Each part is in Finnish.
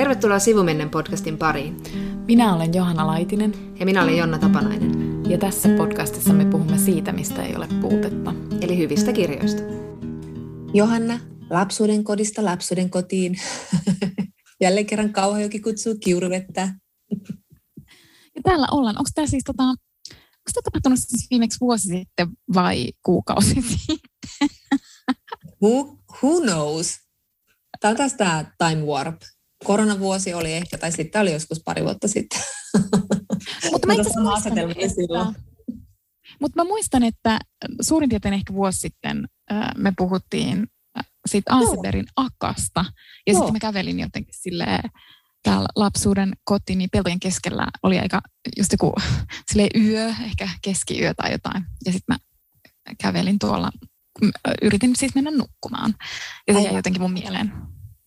Tervetuloa Sivumennen podcastin pariin. Minä olen Johanna Laitinen. Ja minä olen Jonna Tapanainen. Ja tässä podcastissa me puhumme siitä, mistä ei ole puutetta. Eli hyvistä kirjoista. Johanna, lapsuuden kodista lapsuuden kotiin. Jälleen kerran Kauhajoki kutsuu kiuruvettä. Ja täällä ollaan. Onko tämä siis tota, onko tämä tapahtunut siis viimeksi vuosi sitten vai kuukausi sitten? Who, who knows? Tämä on taas tämä time warp. Koronavuosi oli ehkä, tai sitten oli joskus pari vuotta sitten. Mutta mä itse muistan, mutta mä muistan, että suurin piirtein ehkä vuosi sitten me puhuttiin siitä Alseberin akasta. Ja sitten mä kävelin jotenkin silleen, täällä lapsuuden koti, niin peltojen keskellä oli aika just joku yö, ehkä keskiyö tai jotain. Ja sitten mä kävelin tuolla, yritin siis mennä nukkumaan. Ja se jäi jotenkin mun mieleen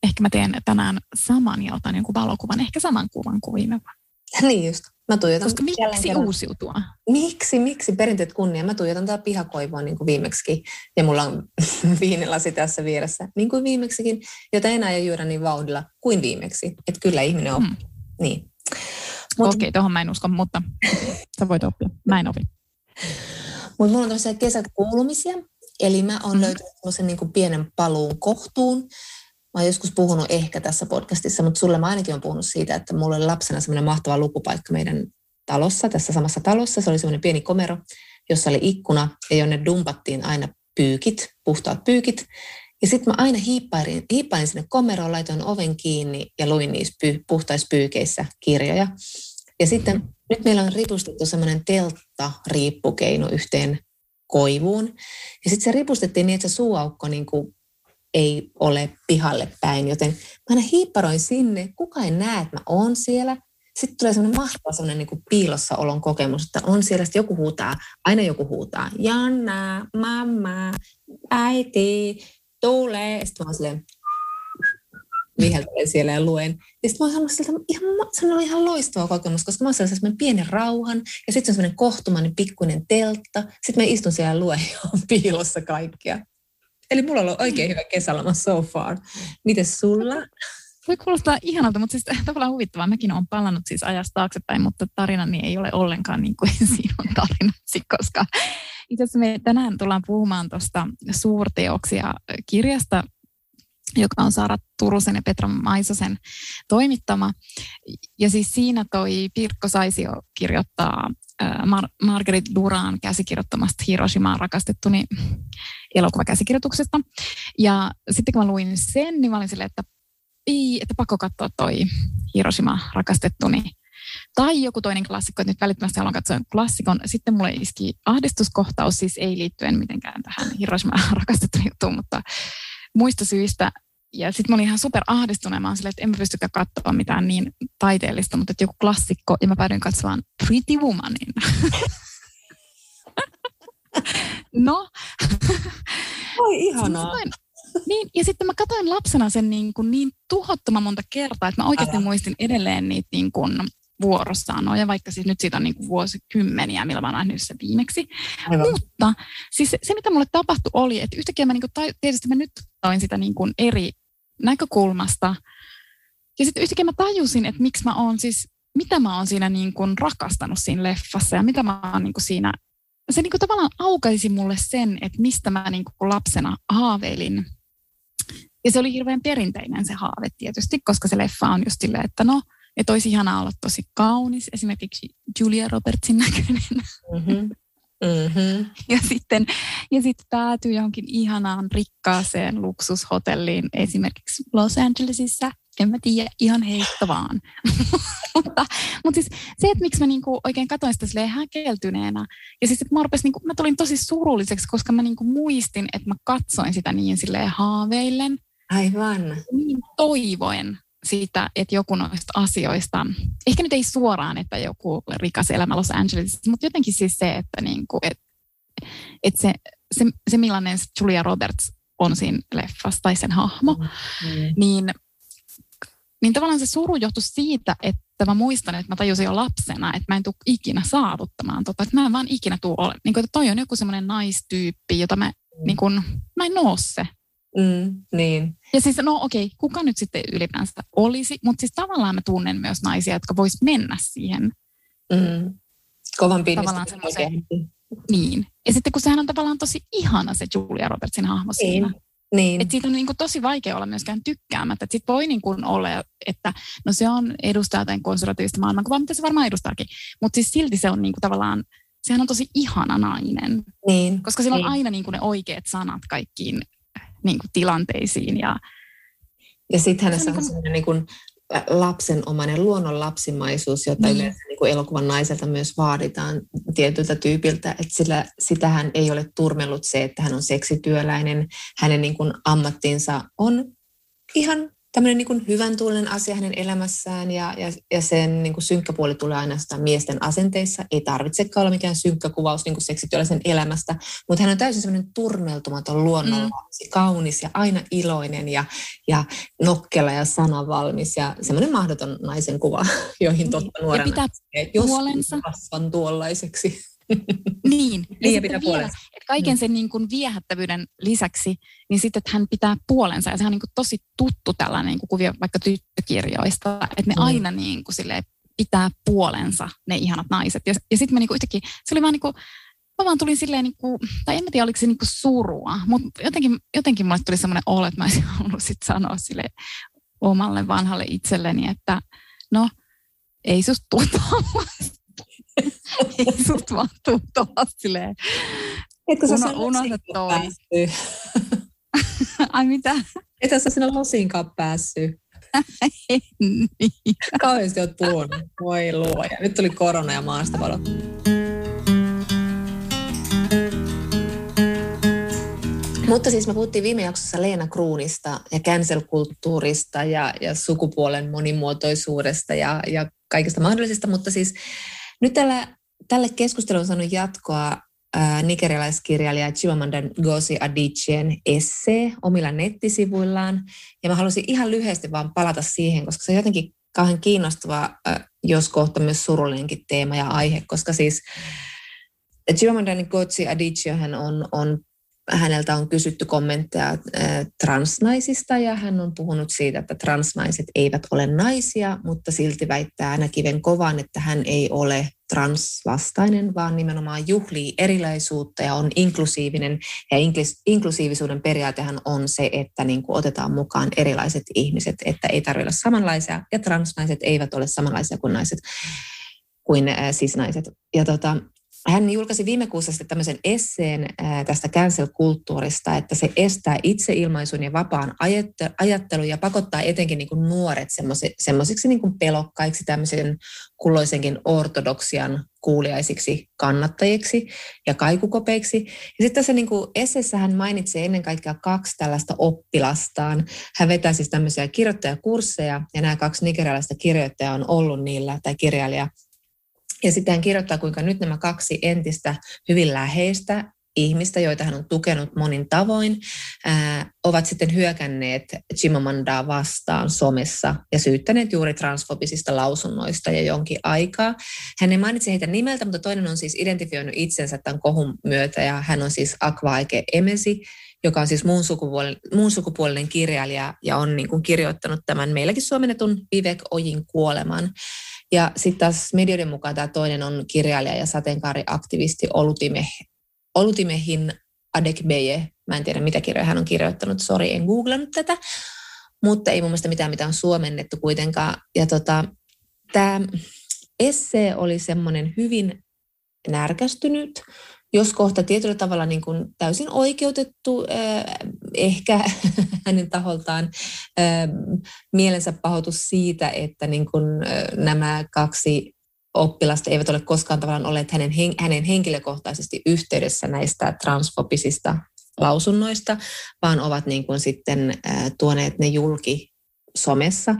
ehkä mä teen tänään saman ja otan jonkun valokuvan, ehkä saman kuvan kuin viime vuonna. Niin just. Mä tuijotan Koska miksi kerran. uusiutua? Miksi, miksi perinteet kunnia? Mä tuijotan tää pihakoivua niin kuin viimeksi ja mulla on viinilasi tässä vieressä, niin kuin viimeksikin, jota enää ei juoda niin vauhdilla kuin viimeksi. Että kyllä ihminen on. Hmm. Niin. Mut, Okei, okay, tuohon mä en usko, mutta sä voit oppia. Mä en opi. Mutta mulla on tosiaan kesäkuulumisia, eli mä oon mm. löytänyt semmoisen niin pienen paluun kohtuun, Mä oon joskus puhunut ehkä tässä podcastissa, mutta sulle mä ainakin on puhunut siitä, että mulla oli lapsena semmoinen mahtava lukupaikka meidän talossa, tässä samassa talossa. Se oli semmoinen pieni komero, jossa oli ikkuna ja jonne dumpattiin aina pyykit, puhtaat pyykit. Ja sitten mä aina hiippailin, hiippailin sinne komeroon, laitoin oven kiinni ja luin niissä py, puhtaissa pyykeissä kirjoja. Ja sitten nyt meillä on ripustettu semmoinen teltta-riippukeino yhteen koivuun. Ja sitten se ripustettiin niin, että se suuaukko niin kuin ei ole pihalle päin, joten mä aina hiipparoin sinne, kuka ei näe, että mä oon siellä. Sitten tulee semmoinen mahtava semmoinen niin piilossa olon kokemus, että on siellä, sitten joku huutaa, aina joku huutaa, Janna, mamma, äiti, tule. Sitten mä oon silleen, viheltelen siellä ja luen. Ja sitten mä oon sieltä ihan, se on ihan loistava kokemus, koska mä oon sellaisen pienen rauhan ja sitten se on semmoinen kohtumainen pikkuinen teltta. Sitten mä istun siellä ja luen ja on piilossa kaikkea. Eli mulla on ollut oikein hyvä kesäloma so far. Mites sulla? Voi kuulostaa ihanalta, mutta siis tavallaan huvittavaa. Mäkin olen palannut siis ajasta taaksepäin, mutta tarinani ei ole ollenkaan niin kuin sinun tarinasi, koska itse asiassa me tänään tullaan puhumaan tuosta suurteoksia kirjasta, joka on Saara Turusen ja Petra Maisosen toimittama. Ja siis siinä toi Pirkko Saisio kirjoittaa Mar- Margaret Duran käsikirjoittamasta Hiroshimaan rakastettuni elokuvakäsikirjoituksesta. Ja sitten kun mä luin sen, niin mä olin silleen, että, ei, että pakko katsoa toi Hiroshima rakastettuni. Tai joku toinen klassikko, että nyt välittömästi haluan katsoa klassikon. Sitten mulle iski ahdistuskohtaus, siis ei liittyen mitenkään tähän Hiroshima rakastettuni juttuun, mutta muista syistä ja sitten mä olin ihan super ahdistunut. Mä silleen, että en mä pystykään katsoa mitään niin taiteellista, mutta että joku klassikko. Ja mä päädyin katsomaan Pretty Womanin. no. Oi ihanaa. niin, ja sitten mä katsoin lapsena sen niin, kuin niin tuhottoman monta kertaa, että mä oikeasti Älä. muistin edelleen niitä niin kuin vuorossanoja, vaikka siis nyt siitä on niin kuin vuosikymmeniä, millä mä oon nähnyt se viimeksi. Aivan. Mutta siis se, se, mitä mulle tapahtui, oli, että yhtäkkiä mä niin kuin, tietysti mä nyt toin sitä niin kuin eri näkökulmasta. Ja sitten yhtäkkiä mä tajusin, että miksi mä oon siis, mitä mä oon siinä niin kuin rakastanut siinä leffassa ja mitä mä oon niin kuin siinä, se niin kuin tavallaan aukaisi mulle sen, että mistä mä niin kuin lapsena haaveilin. Ja se oli hirveän perinteinen se haave tietysti, koska se leffa on just silleen, että no, että olisi ihanaa olla tosi kaunis, esimerkiksi Julia Robertsin näköinen. Mm-hmm. Mm-hmm. Ja sitten ja sitten päätyy johonkin ihanaan rikkaaseen luksushotelliin, esimerkiksi Los Angelesissa. En mä tiedä, ihan heitto vaan. mutta, mutta siis se, että miksi mä niinku oikein katsoin sitä silleen häkeltyneenä. Ja siis että mä, rupesin, niinku, mä tulin tosi surulliseksi, koska mä niinku muistin, että mä katsoin sitä niin silleen haaveillen. Aivan. Niin toivoen siitä, että joku noista asioista, ehkä nyt ei suoraan, että joku rikas elämä Los Angelesissa, mutta jotenkin siis se, että niinku, et, et se, se, se, millainen Julia Roberts on siinä leffassa tai sen hahmo, mm. niin, niin tavallaan se suru johtui siitä, että mä muistan, että mä tajusin jo lapsena, että mä en tule ikinä saavuttamaan tota, että mä en vaan ikinä tule ole. Niin kuin, että toi on joku semmoinen naistyyppi, jota mä, mm. niin kuin, mä en oo se. Mm, niin. Ja siis, no okei, okay, kuka nyt sitten ylipäänsä olisi, mutta siis tavallaan mä tunnen myös naisia, jotka vois mennä siihen. Mm. Kovan Tavallaan semmoiseen. Niin. Ja sitten kun sehän on tavallaan tosi ihana se Julia Robertsin hahmo niin. siinä. Niin. Et siitä on niin kuin tosi vaikea olla myöskään tykkäämättä. Sitten voi niin kuin olla, että no se on edustaa jotain konservatiivista maailmankuvaa, mitä se varmaan edustaakin. Mutta siis silti se on niin kuin tavallaan, sehän on tosi ihana nainen. Niin. Koska sillä on niin. aina niin kuin ne oikeat sanat kaikkiin niin kuin tilanteisiin. Ja, Ja sitten hänessä Se on on semmoinen niin kuin lapsenomainen luonnon lapsimaisuus, jota Niin. yleensä niin kuin elokuvan naiselta myös vaaditaan tietyltä tyypiltä. Että sillä, sitähän ei ole turmellut se, että hän on seksityöläinen. Hänen niin kuin ammattinsa on ihan tämmöinen niin kuin hyvän tuulen asia hänen elämässään ja, ja, ja sen niin kuin synkkä puoli tulee ainoastaan miesten asenteissa. Ei tarvitsekaan olla mikään synkkä kuvaus niin kuin seksityöläisen elämästä, mutta hän on täysin semmoinen turmeltumaton luonnonlapsi, mm. kaunis ja aina iloinen ja, ja nokkela ja sanavalmis ja semmoinen mahdoton naisen kuva, joihin totta ja nuorena pitää että jos puolensa. kasvan tuollaiseksi. Niin, Niin, ja pitää vielä, että kaiken sen niin kuin viehättävyyden lisäksi, niin sitten että hän pitää puolensa. Ja sehän on niin kuin tosi tuttu tällainen niin kuin kuvio vaikka tyttökirjoista, että ne Mm. aina niin kuin silleen pitää puolensa, ne ihanat naiset. Ja, ja sitten mä niin kuin yhtäkkiä, se oli vaan niin kuin, mä vaan tulin silleen, niin kuin, tai en mä tiedä oliko se niin kuin surua, mutta jotenkin, jotenkin mulle tuli semmoinen olo, että mä olisin halunnut sit sanoa sille omalle vanhalle itselleni, että no, ei susta tuu susta vaan tuu tollaista silleen. Etkö sä Uno- unohda toi. Ai mitä? Etkö sä sinne losinkaan päässyt? niin. Kauheasti oot puhunut. Voi luoja. Nyt tuli korona ja maastavalo. Mutta siis me puhuttiin viime jaksossa Leena Kruunista ja cancel-kulttuurista ja, ja sukupuolen monimuotoisuudesta ja, ja kaikista mahdollisista, mutta siis nyt tällä, tälle keskustelulle on saanut jatkoa ää, nigerialaiskirjailija Chimamanda Ngozi Adichien essee omilla nettisivuillaan. Ja mä halusin ihan lyhyesti vaan palata siihen, koska se on jotenkin kauhean kiinnostava, ää, jos kohta myös surullinenkin teema ja aihe, koska siis Chimamanda Ngozi Adichie on, on häneltä on kysytty kommentteja transnaisista ja hän on puhunut siitä, että transnaiset eivät ole naisia, mutta silti väittää näkiven kovan, että hän ei ole transvastainen, vaan nimenomaan juhlii erilaisuutta ja on inklusiivinen. Ja inklusiivisuuden periaatehan on se, että niin kuin otetaan mukaan erilaiset ihmiset, että ei tarvitse olla samanlaisia ja transnaiset eivät ole samanlaisia kuin naiset kuin äh, cis-naiset. Ja tota, hän julkaisi viime kuussa sitten tämmöisen esseen tästä cancel-kulttuurista, että se estää itseilmaisun ja vapaan ajatte- ajattelun ja pakottaa etenkin niin kuin nuoret semmoisiksi niin kuin pelokkaiksi, tämmöisen kulloisenkin ortodoksian kuuliaisiksi kannattajiksi ja kaikukopeiksi. Ja sitten tässä niin kuin esseessä hän mainitsee ennen kaikkea kaksi tällaista oppilastaan. Hän vetää siis tämmöisiä kirjoittajakursseja ja nämä kaksi nigerialaista kirjoittajaa on ollut niillä, tai kirjailija ja sitten hän kirjoittaa, kuinka nyt nämä kaksi entistä hyvin läheistä ihmistä, joita hän on tukenut monin tavoin, ää, ovat sitten hyökänneet Chimamandaa vastaan somessa ja syyttäneet juuri transfobisista lausunnoista jo jonkin aikaa. Hän ei mainitse heitä nimeltä, mutta toinen on siis identifioinut itsensä tämän kohun myötä ja hän on siis Akvaike Emesi, joka on siis muun sukupuolinen, muun sukupuolinen kirjailija ja on niin kuin kirjoittanut tämän meilläkin suomennetun Vivek Ojin kuoleman. Ja sitten taas medioiden mukaan tämä toinen on kirjailija ja sateenkaariaktivisti Olutime, Olutimehin Adekbeye. Mä en tiedä, mitä kirjoja hän on kirjoittanut, sori, en googlannut tätä. Mutta ei mun mielestä mitään, mitä on suomennettu kuitenkaan. Ja tota, tämä essee oli semmoinen hyvin närkästynyt, jos kohta tietyllä tavalla niin kuin täysin oikeutettu, ehkä hänen taholtaan mielensä pahoitus siitä, että niin kuin nämä kaksi oppilasta eivät ole koskaan tavallaan olleet hänen, hänen henkilökohtaisesti yhteydessä näistä transfobisista lausunnoista, vaan ovat niin kuin sitten tuoneet ne julki somessa.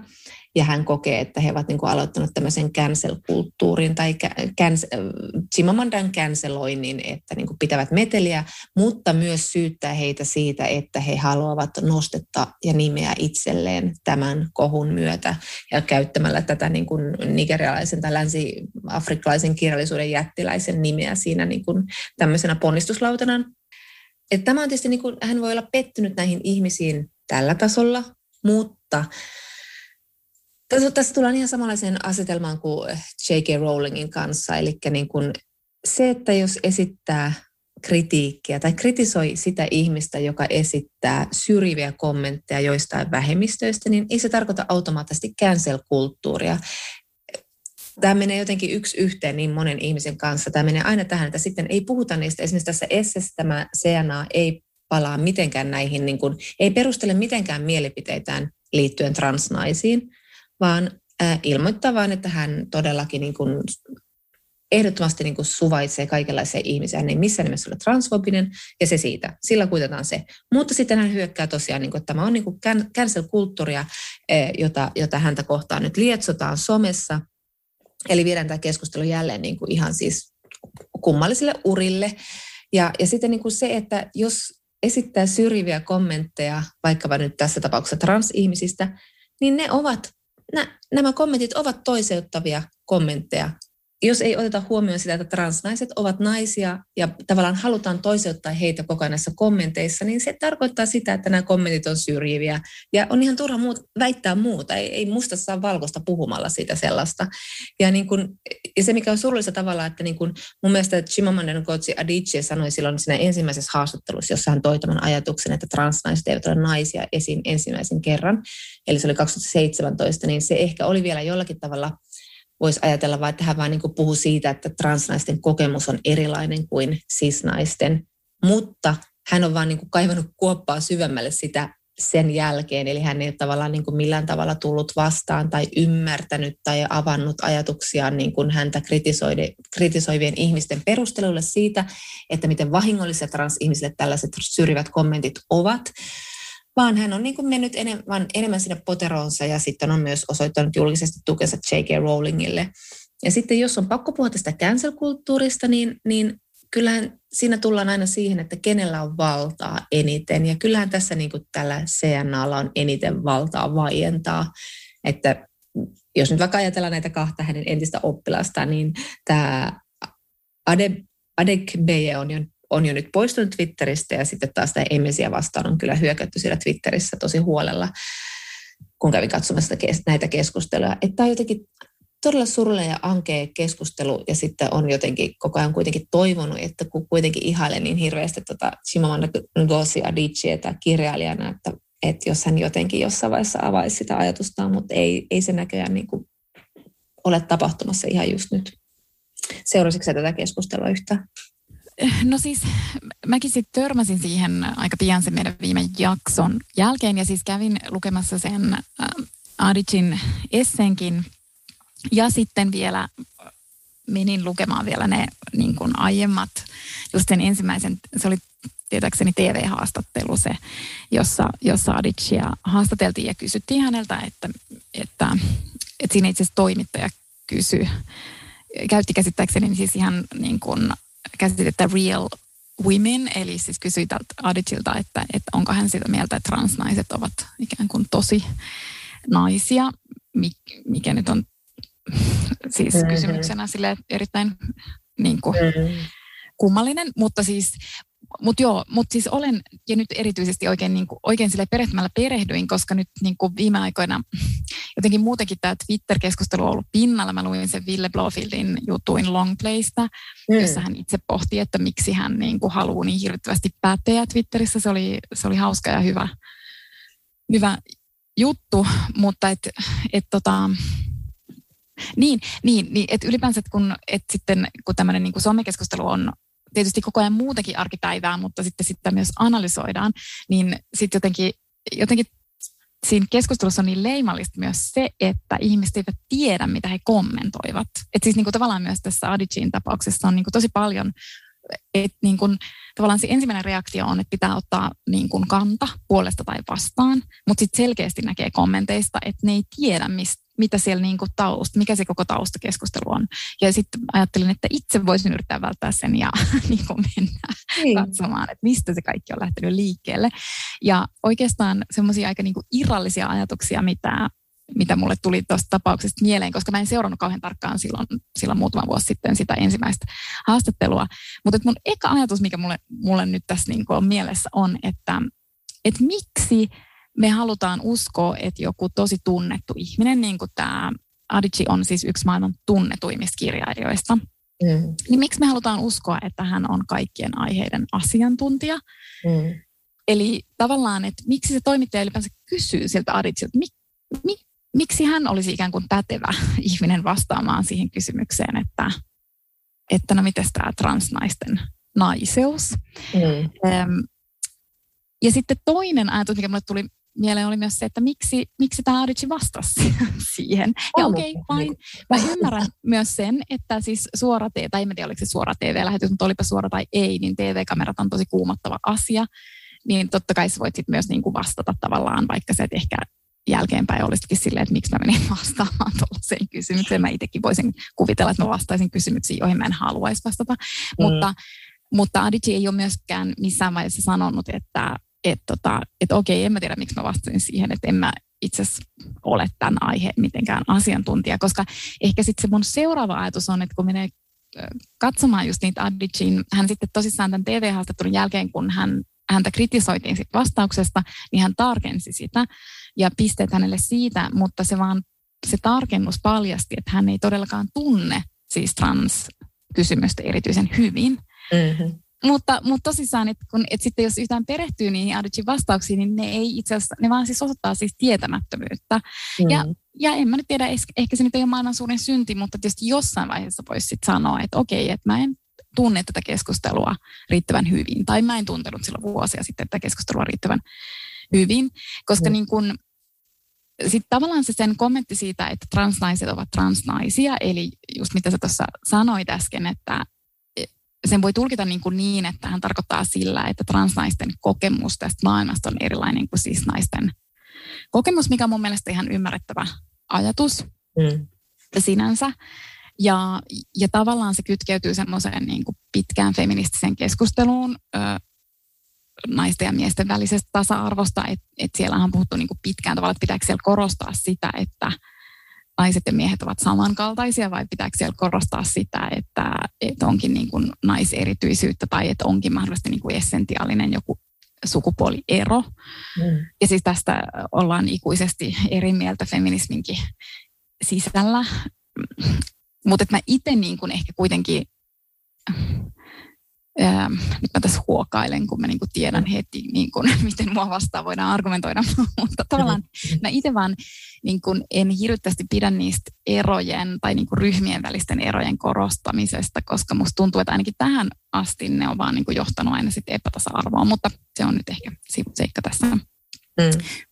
Ja hän kokee, että he ovat niin kuin aloittaneet tämmöisen cancel-kulttuurin tai cancel, Chimamandan canceloinnin, että niin kuin pitävät meteliä, mutta myös syyttää heitä siitä, että he haluavat nostetta ja nimeä itselleen tämän kohun myötä ja käyttämällä tätä niin kuin nigerialaisen tai länsi-afrikkalaisen kirjallisuuden jättiläisen nimeä siinä niin kuin tämmöisenä ponnistuslautanaan. että tämä on tietysti, niin kuin, hän voi olla pettynyt näihin ihmisiin tällä tasolla, mutta tässä, tässä tullaan ihan samanlaiseen asetelmaan kuin J.K. Rowlingin kanssa, eli niin kuin se, että jos esittää kritiikkiä tai kritisoi sitä ihmistä, joka esittää syrjiviä kommentteja joistain vähemmistöistä, niin ei se tarkoita automaattisesti cancel-kulttuuria. Tämä menee jotenkin yksi yhteen niin monen ihmisen kanssa. Tämä menee aina tähän, että sitten ei puhuta niistä. Esimerkiksi tässä Essessä tämä CNA ei palaa mitenkään näihin, niin kuin, ei perustele mitenkään mielipiteitään liittyen transnaisiin, vaan äh, ilmoittaa vain, että hän todellakin niin kuin ehdottomasti niin kuin suvaitsee kaikenlaisia ihmisiä. Hän ei missään nimessä ole transfobinen ja se siitä. Sillä kuitetaan se. Mutta sitten hän hyökkää tosiaan, niin kuin, että tämä on niin kuin cancel-kulttuuria, eh, jota, jota häntä kohtaan nyt lietsotaan somessa. Eli viedään tämä keskustelu jälleen niin kuin ihan siis kummallisille urille. Ja, ja sitten niin kuin se, että jos esittää syrjiviä kommentteja, vaikkapa nyt tässä tapauksessa transihmisistä, niin ne ovat, nämä kommentit ovat toiseuttavia kommentteja jos ei oteta huomioon sitä, että transnaiset ovat naisia ja tavallaan halutaan toiseuttaa heitä koko ajan näissä kommenteissa, niin se tarkoittaa sitä, että nämä kommentit on syrjiviä. Ja on ihan turha muut, väittää muuta. Ei, ei musta saa valkoista puhumalla siitä sellaista. Ja, niin kun, ja se, mikä on surullista tavalla, että niin kun mun mielestä Chimamanda Ngozi Adichie sanoi silloin siinä ensimmäisessä haastattelussa, jossa hän toi tämän ajatuksen, että transnaiset eivät ole naisia esiin ensimmäisen kerran, eli se oli 2017, niin se ehkä oli vielä jollakin tavalla – voisi ajatella vaan, että hän vaan niin puhuu siitä, että transnaisten kokemus on erilainen kuin sisnaisten, mutta hän on vaan niin kaivannut kuoppaa syvemmälle sitä sen jälkeen, eli hän ei ole tavallaan niin kuin millään tavalla tullut vastaan tai ymmärtänyt tai avannut ajatuksiaan niin kuin häntä kritisoivien ihmisten perusteluille siitä, että miten vahingollisia transihmisille tällaiset syrjivät kommentit ovat vaan hän on niin kuin mennyt enemmän, enemmän sinne poteroonsa ja sitten on myös osoittanut julkisesti tukensa J.K. Rowlingille. Ja sitten jos on pakko puhua tästä cancel-kulttuurista, niin, niin kyllähän siinä tullaan aina siihen, että kenellä on valtaa eniten. Ja kyllähän tässä niin kuin tällä CNAlla on eniten valtaa vaientaa. Että jos nyt vaikka ajatellaan näitä kahta hänen entistä oppilasta, niin tämä Ade, Adekbeye on jo on jo nyt poistunut Twitteristä ja sitten taas tämä Emesiä vastaan on kyllä hyökätty siellä Twitterissä tosi huolella, kun kävin katsomassa näitä keskusteluja. Että tämä on jotenkin todella surullinen ja ankea keskustelu ja sitten on jotenkin koko ajan kuitenkin toivonut, että kun kuitenkin ihailen niin hirveästi tuota Shimamanda Ngozi Adichietä kirjailijana, että, että jos hän jotenkin jossain vaiheessa avaisi sitä ajatustaan, mutta ei, ei se näköjään niin kuin ole tapahtumassa ihan just nyt. Seurasitko tätä keskustelua yhtään? No siis mäkin sitten törmäsin siihen aika pian sen meidän viime jakson jälkeen ja siis kävin lukemassa sen äh, Adicin essenkin. Ja sitten vielä menin lukemaan vielä ne niin kuin aiemmat, just sen ensimmäisen, se oli tietääkseni TV-haastattelu se, jossa, jossa Adicia haastateltiin ja kysyttiin häneltä, että, että, että siinä itse asiassa toimittaja kysyi, käytti käsittääkseni siis ihan niin kuin käsitettä real women, eli siis kysyi tältä Adicilta, että, että onko hän sitä mieltä, että transnaiset ovat ikään kuin tosi naisia, mikä nyt on siis mm-hmm. kysymyksenä sille erittäin niin kuin, mm-hmm. kummallinen, mutta siis mutta joo, mutta siis olen, ja nyt erityisesti oikein, niin kuin, oikein sille perehtymällä perehdyin, koska nyt niin kuin viime aikoina jotenkin muutenkin tämä Twitter-keskustelu on ollut pinnalla. Mä luin sen Ville Blofieldin jutuin Longplaysta, mm. jossa hän itse pohti, että miksi hän niin kuin haluaa niin hirvittävästi päättejä Twitterissä. Se oli, se oli hauska ja hyvä, hyvä juttu, mutta et, et tota, niin, niin, niin että ylipäänsä kun, et sitten, kun tämmöinen niin somekeskustelu on tietysti koko ajan muutakin arkipäivää, mutta sitten sitä myös analysoidaan, niin sitten jotenkin, jotenkin siinä keskustelussa on niin leimallista myös se, että ihmiset eivät tiedä, mitä he kommentoivat. Että siis niin kuin tavallaan myös tässä Adicin tapauksessa on niin kuin tosi paljon, että niin kuin, tavallaan se ensimmäinen reaktio on, että pitää ottaa niin kuin kanta puolesta tai vastaan, mutta sitten selkeästi näkee kommenteista, että ne ei tiedä, mistä mitä siellä niin kuin tausta, mikä se koko taustakeskustelu on. Ja sitten ajattelin, että itse voisin yrittää välttää sen ja niin kuin mennä niin. katsomaan, että mistä se kaikki on lähtenyt liikkeelle. Ja oikeastaan semmoisia aika niin kuin irrallisia ajatuksia, mitä mitä mulle tuli tuosta tapauksesta mieleen, koska mä en seurannut kauhean tarkkaan silloin, silloin muutama vuosi sitten sitä ensimmäistä haastattelua. Mutta mun eka ajatus, mikä mulle, mulle nyt tässä niin on mielessä on, että, että miksi me halutaan uskoa, että joku tosi tunnettu ihminen, niin kuin tämä Adichie on siis yksi maailman tunnetuimmista kirjailijoista, mm. niin miksi me halutaan uskoa, että hän on kaikkien aiheiden asiantuntija? Mm. Eli tavallaan, että miksi se toimittaja ylipäänsä kysyy siltä Adichilta, mi, mi, miksi hän olisi ikään kuin pätevä ihminen vastaamaan siihen kysymykseen, että, että no miten tämä transnaisten naiseus. Mm. Ja sitten toinen ajatus, mikä mulle tuli mieleen oli myös se, että miksi, miksi tämä Adici vastasi siihen. Ja okei, okay, fine. Mä ymmärrän myös sen, että siis suora TV, tai en tiedä oliko se suora TV-lähetys, mutta olipa suora tai ei, niin TV-kamerat on tosi kuumottava asia. Niin totta kai sä voit sit myös niinku vastata tavallaan, vaikka se, että ehkä jälkeenpäin olisikin silleen, että miksi mä menin vastaamaan tuollaiseen kysymykseen. Mä itsekin voisin kuvitella, että mä vastaisin kysymyksiin, joihin mä en haluaisi vastata. Mm. Mutta, mutta Adici ei ole myöskään missään vaiheessa sanonut, että että tota, et okei, en mä tiedä miksi mä vastasin siihen, että en mä itse asiassa ole tämän aiheen mitenkään asiantuntija, koska ehkä sitten se mun seuraava ajatus on, että kun menee katsomaan just niitä Addicin, hän sitten tosissaan tämän TV-haastattelun jälkeen, kun hän, häntä kritisoitiin sit vastauksesta, niin hän tarkensi sitä ja pisteet hänelle siitä, mutta se vaan se tarkennus paljasti, että hän ei todellakaan tunne siis trans-kysymystä erityisen hyvin. Mm-hmm. Mutta, mutta tosissaan, että, kun, että sitten jos yhtään perehtyy niihin Adicin vastauksiin, niin ne ei itse asiassa, ne vaan siis osoittaa siis tietämättömyyttä. Mm. Ja, ja en mä nyt tiedä, ehkä se nyt ei ole maailman suurin synti, mutta tietysti jossain vaiheessa voisi sitten sanoa, että okei, että mä en tunne tätä keskustelua riittävän hyvin, tai mä en tuntenut silloin vuosia sitten tätä keskustelua riittävän hyvin, koska mm. niin kun, sitten tavallaan se sen kommentti siitä, että transnaiset ovat transnaisia, eli just mitä sä tuossa sanoit äsken, että sen voi tulkita niin, kuin niin, että hän tarkoittaa sillä, että transnaisten kokemus tästä maailmasta on erilainen kuin siis naisten kokemus, mikä on mun mielestä ihan ymmärrettävä ajatus mm. sinänsä. Ja, ja tavallaan se kytkeytyy semmoiseen niin kuin pitkään feministiseen keskusteluun ö, naisten ja miesten välisestä tasa-arvosta, että et siellä on puhuttu niin kuin pitkään tavalla, että pitääkö siellä korostaa sitä, että naiset ja miehet ovat samankaltaisia vai pitääkö siellä korostaa sitä, että, että onkin niin kuin naiserityisyyttä tai että onkin mahdollisesti niin kuin essentiaalinen joku sukupuoliero. Mm. Ja siis tästä ollaan ikuisesti eri mieltä feminisminkin sisällä. Mutta mä itse niin kuin ehkä kuitenkin Ähm, nyt mä tässä huokailen, kun mä niin kuin tiedän heti, niin kuin, miten mua vastaan voidaan argumentoida, mutta tavallaan mä itse vaan niin kuin en hirveästi pidä niistä erojen tai niin kuin ryhmien välisten erojen korostamisesta, koska musta tuntuu, että ainakin tähän asti ne on vaan niin kuin johtanut aina sitten epätasa-arvoon, mutta se on nyt ehkä seikka tässä. Mm.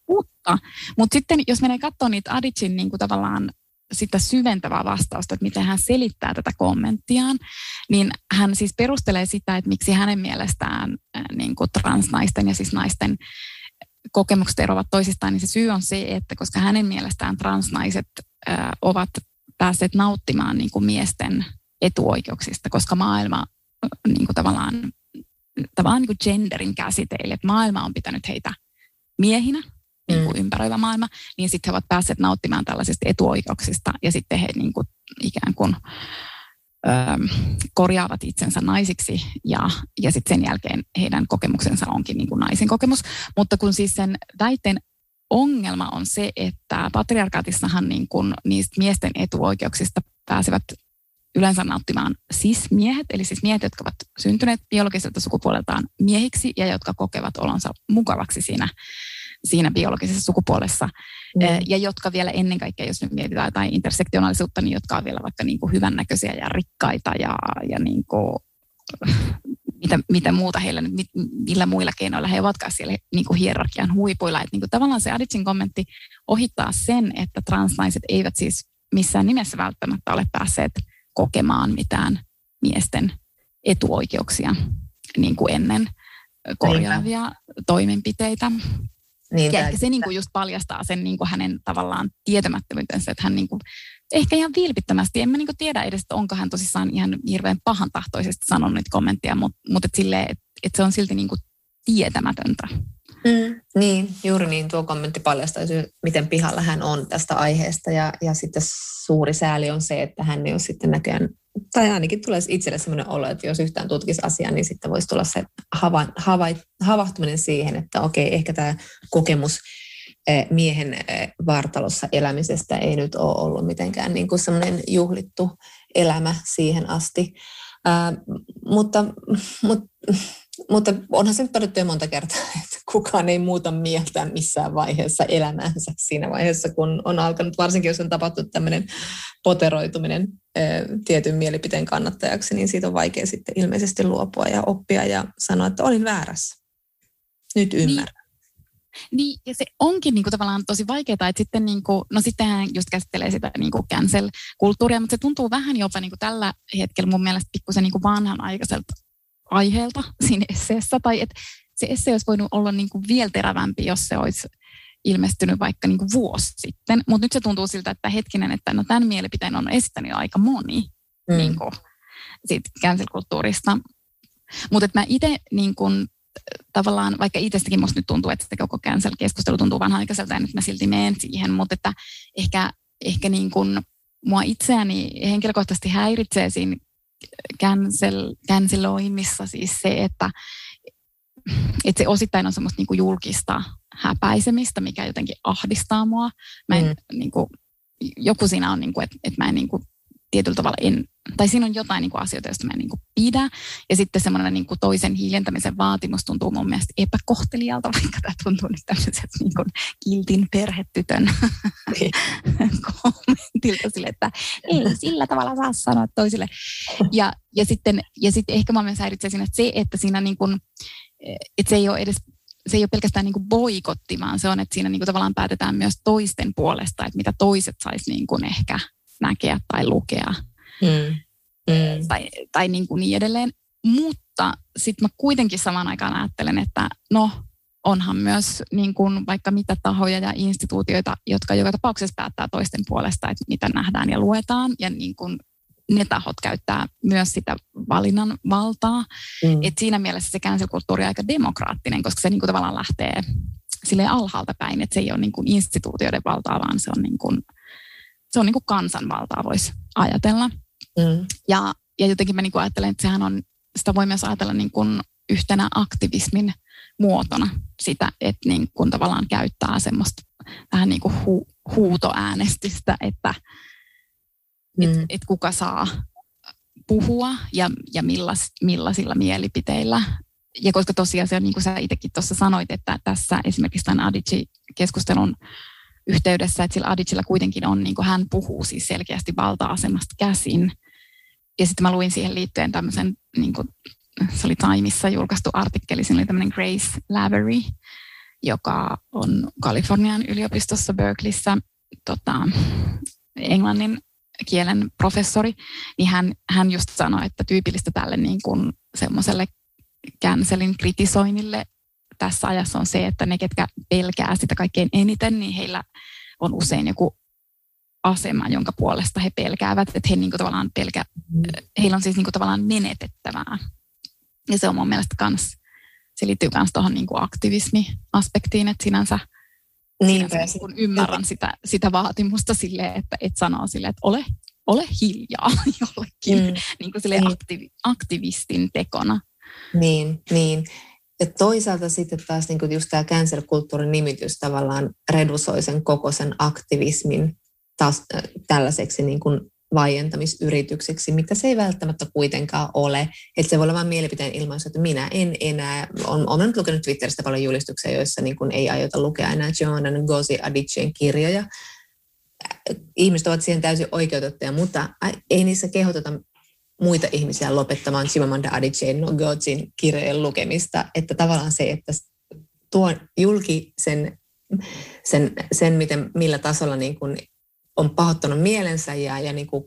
Mutta, mutta sitten jos menee katsomaan niitä Adicin niin kuin tavallaan sitä syventävää vastausta, että miten hän selittää tätä kommenttiaan, niin hän siis perustelee sitä, että miksi hänen mielestään äh, niin kuin transnaisten ja siis naisten kokemukset eroavat toisistaan, niin se syy on se, että koska hänen mielestään transnaiset äh, ovat päässeet nauttimaan niin kuin miesten etuoikeuksista, koska maailma äh, niin kuin tavallaan, tavallaan niin kuin genderin käsiteille, että maailma on pitänyt heitä miehinä niin kuin mm. ympäröivä maailma, niin sitten he ovat päässeet nauttimaan tällaisista etuoikeuksista ja sitten he niin kuin, ikään kuin ö, korjaavat itsensä naisiksi ja, ja sitten sen jälkeen heidän kokemuksensa onkin niin kuin naisen kokemus. Mutta kun siis sen väitteen ongelma on se, että patriarkaatissahan niin kuin niistä miesten etuoikeuksista pääsevät yleensä nauttimaan sis-miehet, eli siis miehet, jotka ovat syntyneet biologiselta sukupuoleltaan miehiksi ja jotka kokevat olonsa mukavaksi siinä siinä biologisessa sukupuolessa. Mm. Ja jotka vielä ennen kaikkea, jos nyt mietitään jotain intersektionaalisuutta, niin jotka on vielä vaikka niin kuin hyvännäköisiä ja rikkaita ja, ja niin kuin, mitä, mitä muuta heillä, millä muilla keinoilla he ovatkaan siellä niin kuin hierarkian huipuilla. Että niin kuin tavallaan se Aditsin kommentti ohittaa sen, että transnaiset eivät siis missään nimessä välttämättä ole päässeet kokemaan mitään miesten etuoikeuksia niin kuin ennen korjaavia Niinpä. toimenpiteitä. Niin, ja ehkä se niin kuin just paljastaa sen niin kuin hänen tavallaan tietämättömyytensä, että hän niin kuin, ehkä ihan vilpittömästi, en mä niin kuin tiedä edes, että onko hän tosissaan ihan hirveän pahantahtoisesti sanonut niitä kommentteja, mutta, mutta et silleen, että, että se on silti niin kuin tietämätöntä. Mm, niin, juuri niin. Tuo kommentti paljastaisi, miten pihalla hän on tästä aiheesta. Ja, ja sitten suuri sääli on se, että hän ei ole sitten näköjään, tai ainakin tulee itselle sellainen olo, että jos yhtään tutkisi asiaa, niin sitten voisi tulla se hava, hava, havahtuminen siihen, että okei, ehkä tämä kokemus eh, miehen eh, vartalossa elämisestä ei nyt ole ollut mitenkään niin kuin semmoinen juhlittu elämä siihen asti. Ää, mutta, mutta, mutta onhan se nyt todettu jo monta kertaa, että kukaan ei muuta mieltä missään vaiheessa elämäänsä siinä vaiheessa, kun on alkanut, varsinkin jos on tapahtunut tämmöinen poteroituminen tietyn mielipiteen kannattajaksi, niin siitä on vaikea sitten ilmeisesti luopua ja oppia ja sanoa, että olin väärässä. Nyt niin. ymmärrän. Niin, ja se onkin niin kuin, tavallaan tosi vaikeaa, että sitten niin kuin, no sittenhän just käsittelee sitä niin kuin cancel-kulttuuria, mutta se tuntuu vähän jopa niin kuin tällä hetkellä mun mielestä pikkusen niin kuin vanhanaikaiselta aiheelta siinä esseessä, tai että se esse olisi voinut olla niin kuin vielä terävämpi, jos se olisi ilmestynyt vaikka niin kuin vuosi sitten, mutta nyt se tuntuu siltä, että hetkinen, että no tämän mielipiteen on esittänyt aika moni mm. niin kuin, siitä cancel-kulttuurista. Mutta mä itse niin kuin, tavallaan, vaikka itsestäkin musta nyt tuntuu, että koko cancel-keskustelu tuntuu vanha-aikaiselta ja nyt mä silti menen siihen, mutta että ehkä, ehkä niin kuin mua itseäni henkilökohtaisesti häiritsee siinä cancel, canceloinnissa siis se, että, että se osittain on semmoista niin kuin julkista häpäisemistä, mikä jotenkin ahdistaa mua. Mä en, mm. niin kuin, joku siinä on, niin kuin, että, että mä en niin kuin, tietyllä tavalla en, tai siinä on jotain niin kuin asioita, joista mä en niin kuin pidä. Ja sitten semmoinen niin kuin toisen hiljentämisen vaatimus tuntuu mun mielestä epäkohtelijalta, vaikka tämä tuntuu nyt tämmöiseltä niin kuin kiltin perhetytön kommentilta sille, että ei sillä tavalla saa sanoa toisille. Ja, ja, sitten, ja sitten ehkä mä myös häiritsee siinä, että se, että siinä niin kuin, että se ei ole edes se ei ole pelkästään niin boikotti, vaan se on, että siinä niin kuin tavallaan päätetään myös toisten puolesta, että mitä toiset saisi niin kuin ehkä näkeä tai lukea mm. Mm. tai, tai niin, kuin niin edelleen. Mutta sitten mä kuitenkin samaan aikaan ajattelen, että no onhan myös niin kuin vaikka mitä tahoja ja instituutioita, jotka joka tapauksessa päättää toisten puolesta, että mitä nähdään ja luetaan. Ja niin kuin ne tahot käyttää myös sitä valinnan valtaa. Mm. Et siinä mielessä se cancel-kulttuuri on aika demokraattinen, koska se niin kuin tavallaan lähtee sille alhaalta päin, että se ei ole niin kuin instituutioiden valtaa, vaan se on, niin kuin, se on niin kuin kansanvaltaa, voisi ajatella. Mm. Ja, ja jotenkin mä niin kuin ajattelen, että sehän on, sitä voi myös ajatella niin kuin yhtenä aktivismin muotona sitä, että niin kuin tavallaan käyttää semmoista vähän niin kuin hu, huutoäänestystä, että mm. et, et kuka saa puhua ja, ja millas, millaisilla mielipiteillä. Ja koska tosiaan se on niin kuin sä itsekin tuossa sanoit, että tässä esimerkiksi tämän Adici-keskustelun yhteydessä, että sillä Adicilla kuitenkin on, niin kuin hän puhuu siis selkeästi valta-asemasta käsin. Ja sitten mä luin siihen liittyen tämmöisen, niin kuin, se oli Timeissa julkaistu artikkeli, siinä oli tämmöinen Grace Lavery, joka on Kalifornian yliopistossa Berkeleyssä tota, englannin kielen professori, niin hän, hän just sanoi, että tyypillistä tälle niin kuin semmoiselle cancelin kritisoinnille tässä ajassa on se, että ne, ketkä pelkää sitä kaikkein eniten, niin heillä on usein joku asema, jonka puolesta he pelkäävät, että he niin tavallaan pelkä, heillä on siis niin tavallaan menetettävää. Ja se on mun mielestä kans, se liittyy myös tuohon niin aktivismi-aspektiin, että sinänsä, niin, sinänsä niin ymmärrän sitä, sitä vaatimusta sille, että et sanoo sille, että ole, ole hiljaa jollekin mm. niin kuin niin. Aktivi, aktivistin tekona. Niin, niin. Ja toisaalta sitten taas niin just tämä cancel-kulttuurin nimitys tavallaan redusoi sen koko sen aktivismin taas, äh, tällaiseksi niin kuin vaientamisyritykseksi, mitä se ei välttämättä kuitenkaan ole. Että se voi olla vain mielipiteen ilmaisu, että minä en enää, on, olen nyt lukenut Twitteristä paljon julistuksia, joissa niin kuin ei aiota lukea enää Joanna Ngozi Adicien kirjoja. Ihmiset ovat siihen täysin oikeutettuja, mutta ei niissä kehoteta muita ihmisiä lopettamaan Chimamanda Adichien Ngozin kirjojen lukemista. Että tavallaan se, että tuo julki sen, sen, sen miten, millä tasolla niin kuin on pahoittanut mielensä ja, ja niin kuin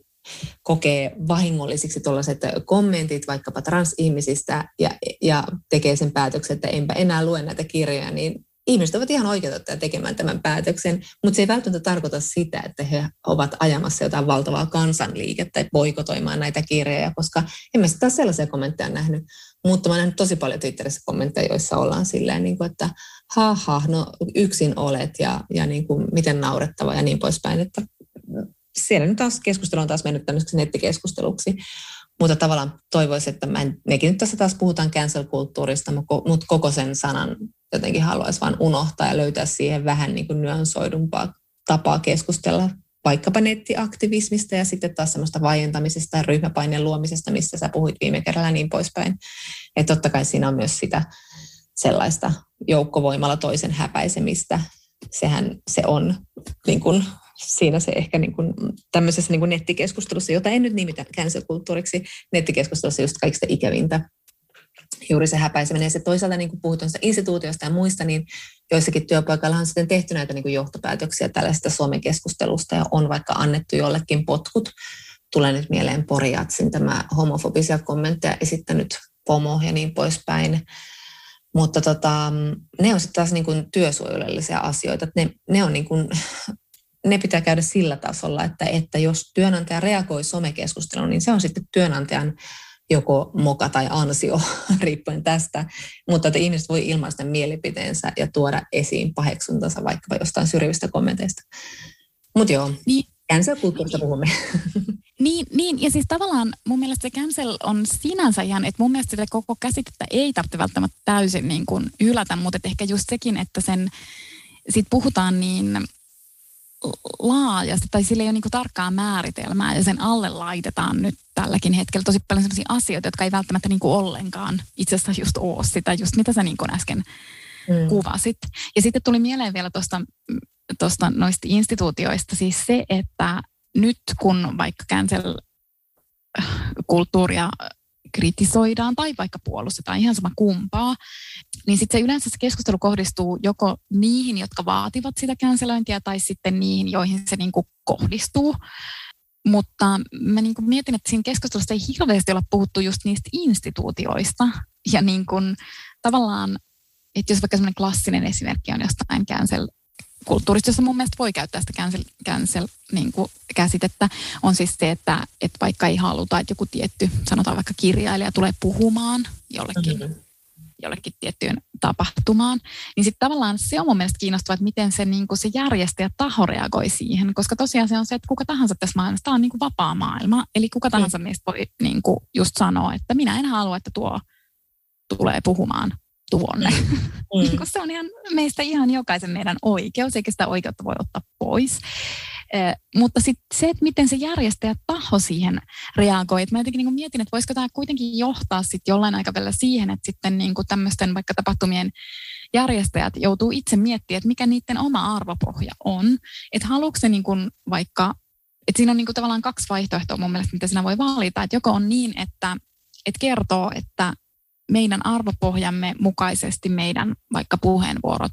kokee vahingollisiksi tuollaiset kommentit vaikkapa transihmisistä ja, ja tekee sen päätöksen, että enpä enää lue näitä kirjoja, niin ihmiset ovat ihan oikeutettuja tekemään tämän päätöksen, mutta se ei välttämättä tarkoita sitä, että he ovat ajamassa jotain valtavaa kansanliikettä boikotoimaan näitä kirjoja, koska en mä sitä sellaisia kommentteja nähnyt. Mutta mä nähnyt tosi paljon Twitterissä kommentteja, joissa ollaan silleen, niin kuin, että haha, no yksin olet ja, ja niin kuin, miten naurettava ja niin poispäin. Että siellä nyt taas keskustelu on taas mennyt tämmöiseksi nettikeskusteluksi. Mutta tavallaan toivoisin, että mä en, mekin nyt tässä taas puhutaan cancel-kulttuurista, mutta koko sen sanan jotenkin haluaisi vain unohtaa ja löytää siihen vähän niin kuin nyansoidumpaa tapaa keskustella vaikkapa nettiaktivismista ja sitten taas semmoista vaientamisesta ja ryhmäpaineen luomisesta, mistä sä puhuit viime kerralla niin poispäin. Että totta kai siinä on myös sitä sellaista joukkovoimalla toisen häpäisemistä. Sehän se on niin kuin, siinä se ehkä niin kuin, tämmöisessä niin kuin nettikeskustelussa, jota en nyt nimitä cancel-kulttuuriksi, nettikeskustelussa just kaikista ikävintä juuri se häpäiseminen. Ja se toisaalta, niin kuin instituutioista ja muista, niin joissakin työpaikoilla on sitten tehty näitä niin kuin johtopäätöksiä tällaista somekeskustelusta ja on vaikka annettu jollekin potkut. Tulee nyt mieleen Poriatsin tämä homofobisia kommentteja esittänyt pomo ja niin poispäin. Mutta tota, ne on sitten taas niin kuin työsuojelullisia asioita. Ne, ne, on niin kuin, ne pitää käydä sillä tasolla, että, että jos työnantaja reagoi somekeskusteluun, niin se on sitten työnantajan joko moka tai ansio, riippuen tästä, mutta että ihmiset voi ilmaista mielipiteensä ja tuoda esiin paheksuntansa vaikkapa jostain syrjivistä kommenteista. Mutta joo, niin, cancel-kulttuurista puhumme. Niin, niin, ja siis tavallaan mun mielestä se cancel on sinänsä ihan, että mun mielestä sitä koko käsitettä ei tarvitse välttämättä täysin niin kuin hylätä, mutta ehkä just sekin, että sen, sit puhutaan niin laajasti, tai sillä ei ole niin tarkkaa määritelmää, ja sen alle laitetaan nyt tälläkin hetkellä tosi paljon sellaisia asioita, jotka ei välttämättä niin kuin ollenkaan itse asiassa just ole sitä, just mitä sä niin kuin äsken mm. kuvasit. Ja sitten tuli mieleen vielä tuosta tosta noista instituutioista siis se, että nyt kun vaikka cancel-kulttuuria kritisoidaan tai vaikka puolustetaan, ihan sama kumpaa, niin sitten se yleensä se keskustelu kohdistuu joko niihin, jotka vaativat sitä cancelointia, tai sitten niihin, joihin se niin kuin kohdistuu. Mutta mä niin kuin mietin, että siinä keskustelussa ei hirveästi olla puhuttu just niistä instituutioista. Ja niin kuin, tavallaan, että jos vaikka semmoinen klassinen esimerkki on jostain cancel kulttuurista, jossa mun mielestä voi käyttää sitä cancel, cancel niin kuin käsitettä, on siis se, että, että vaikka ei haluta, että joku tietty, sanotaan vaikka kirjailija tulee puhumaan jollekin, mm-hmm. jollekin tiettyyn tapahtumaan, niin sitten tavallaan se on mun mielestä kiinnostavaa, että miten se, niin kuin se järjestäjä taho reagoi siihen, koska tosiaan se on se, että kuka tahansa tässä maailmassa, tämä on niin kuin vapaa maailma, eli kuka tahansa mm. meistä voi niin kuin just sanoa, että minä en halua, että tuo tulee puhumaan tuonne. Mm. se on ihan meistä ihan jokaisen meidän oikeus, eikä sitä oikeutta voi ottaa pois. Eh, mutta sitten se, että miten se järjestäjä taho siihen reagoi. Et mä jotenkin niin mietin, että voisiko tämä kuitenkin johtaa sitten jollain aikavälillä siihen, että sitten niin tämmöisten vaikka tapahtumien järjestäjät joutuu itse miettimään, että mikä niiden oma arvopohja on. Että haluatko se niin kuin vaikka, että siinä on niin kuin tavallaan kaksi vaihtoehtoa mun mielestä, mitä sinä voi valita. Että joko on niin, että, että kertoo, että meidän arvopohjamme mukaisesti meidän vaikka puheenvuorot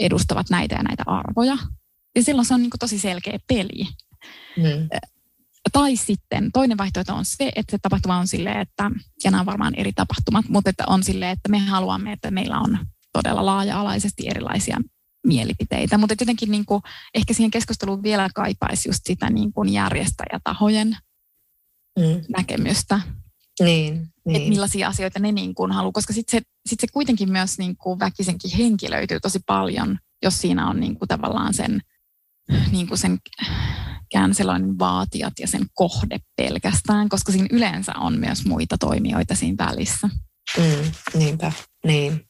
edustavat näitä ja näitä arvoja. Ja silloin se on niin kuin tosi selkeä peli. Mm. Tai sitten toinen vaihtoehto on se, että se tapahtuma on silleen, että, ja nämä on varmaan eri tapahtumat, mutta että on silleen, että me haluamme, että meillä on todella laaja-alaisesti erilaisia mielipiteitä. Mutta jotenkin niin kuin, ehkä siihen keskusteluun vielä kaipaisi just sitä niin kuin järjestäjätahojen mm. näkemystä. Niin, niin. Että millaisia asioita ne niin kuin haluaa, koska sitten se, sit se kuitenkin myös niin kuin väkisenkin henkilöityy tosi paljon, jos siinä on niin kuin tavallaan sen, niin kuin sen canceloinnin vaatijat ja sen kohde pelkästään, koska siinä yleensä on myös muita toimijoita siinä välissä. Mm, niinpä, niin.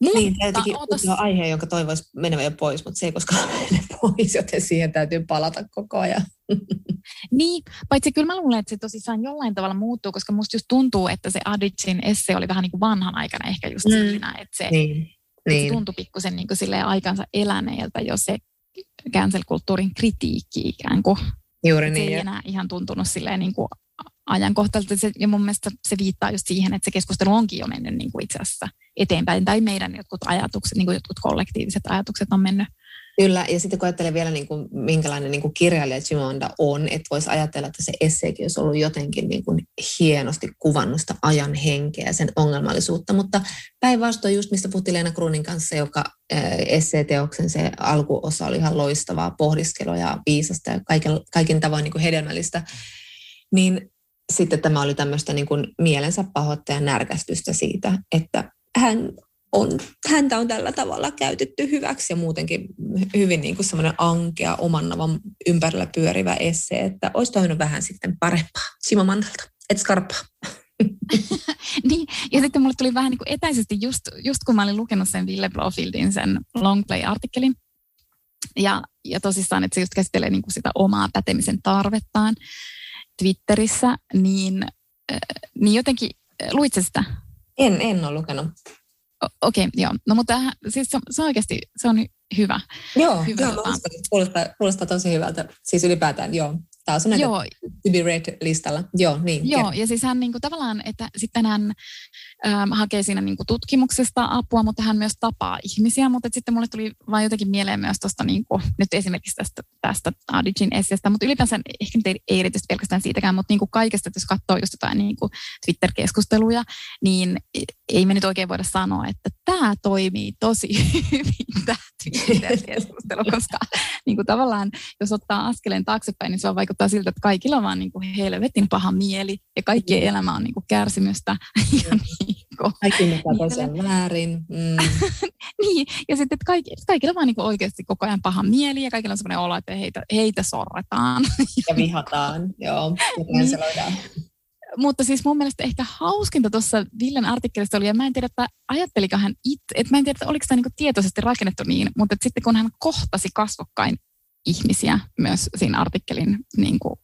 Mutta, niin, tämä jotenkin otas... aihe, jonka toivoisi menevän jo pois, mutta se ei koskaan mene pois, joten siihen täytyy palata koko ajan. Niin, paitsi kyllä mä luulen, että se tosissaan jollain tavalla muuttuu, koska musta just tuntuu, että se Aditsin esse oli vähän niin kuin vanhan aikana ehkä just mm. siinä, että se, niin, että niin. se tuntui pikkusen niin kuin aikansa eläneeltä jo se cancel-kulttuurin kritiikki ikään kuin. Juuri niin. Se ei enää ihan tuntunut silleen niin kuin ajankohtaisesti. Se, ja mun mielestä se viittaa just siihen, että se keskustelu onkin jo mennyt niin kuin itse asiassa eteenpäin, tai meidän jotkut ajatukset, niin kuin jotkut kollektiiviset ajatukset on mennyt Kyllä, ja sitten kun ajattelee vielä, niin kuin, minkälainen niin kuin kirjailija Chimonda on, että voisi ajatella, että se esseekin olisi ollut jotenkin niin kuin hienosti kuvannut sitä ajan henkeä ja sen ongelmallisuutta, mutta päinvastoin just mistä puhuttiin Leena Kruunin kanssa, joka esseeteoksen se alkuosa oli ihan loistavaa pohdiskelua ja viisasta ja kaiken, kaikin tavoin niin kuin hedelmällistä, niin sitten tämä oli tämmöistä niin kuin mielensä pahoittajan närkästystä siitä, että hän on, häntä on tällä tavalla käytetty hyväksi ja muutenkin hyvin niin kuin semmoinen ankea, oman navan ympärillä pyörivä esse, että olisi toivonut vähän sitten parempaa Simo Mannalta, et skarppaa. niin, ja sitten mulle tuli vähän niin kuin etäisesti just, just kun mä olin lukenut sen Ville Blofieldin sen longplay-artikkelin, ja, ja tosissaan, että se just käsittelee niin kuin sitä omaa pätemisen tarvettaan Twitterissä, niin, niin jotenkin, luitse sitä? En, en ole lukenut. Okei, okay, joo. No mutta siis se, se oikeasti se on hyvä. Joo, hyvä joo tota. kuulostaa, kuulostaa tosi hyvältä. Siis ylipäätään, joo. Tämä on näitä Joo. to be read-listalla. Joo, niin. Joo, ja siis hän niin kuin, tavallaan, että sitten hän äm, hakee siinä niin kuin, tutkimuksesta apua, mutta hän myös tapaa ihmisiä, mutta sitten mulle tuli vain jotenkin mieleen myös tuosta, niin kuin, nyt esimerkiksi tästä, tästä Adigin esseestä, mutta ylipäänsä ehkä nyt ei, ei erityisesti pelkästään siitäkään, mutta niin kuin kaikesta, että jos katsoo just jotain niin kuin Twitter-keskusteluja, niin ei me nyt oikein voida sanoa, että tämä toimii tosi hyvin, tämä Twitter-keskustelu, koska niin kuin, tavallaan, jos ottaa askeleen taaksepäin, niin se on vaikuttaa siltä, että kaikilla on vaan niin kuin helvetin paha mieli ja kaikkien elämä on niin kuin kärsimystä. Ja niin kuin, Kaikki mitä tosiaan väärin. Mm. niin, ja sitten että kaikki, kaikilla on vaan niin kuin oikeasti koko ajan paha mieli ja kaikilla on sellainen olo, että heitä, heitä sorretaan. ja vihataan, joo, ja niin. Mutta siis mun mielestä ehkä hauskinta tuossa Villen artikkelissa oli, ja mä en tiedä, että ajatteliko hän itse, että mä en tiedä, että oliko tämä niinku tietoisesti rakennettu niin, mutta sitten kun hän kohtasi kasvokkain ihmisiä myös siinä artikkelin niin kuin,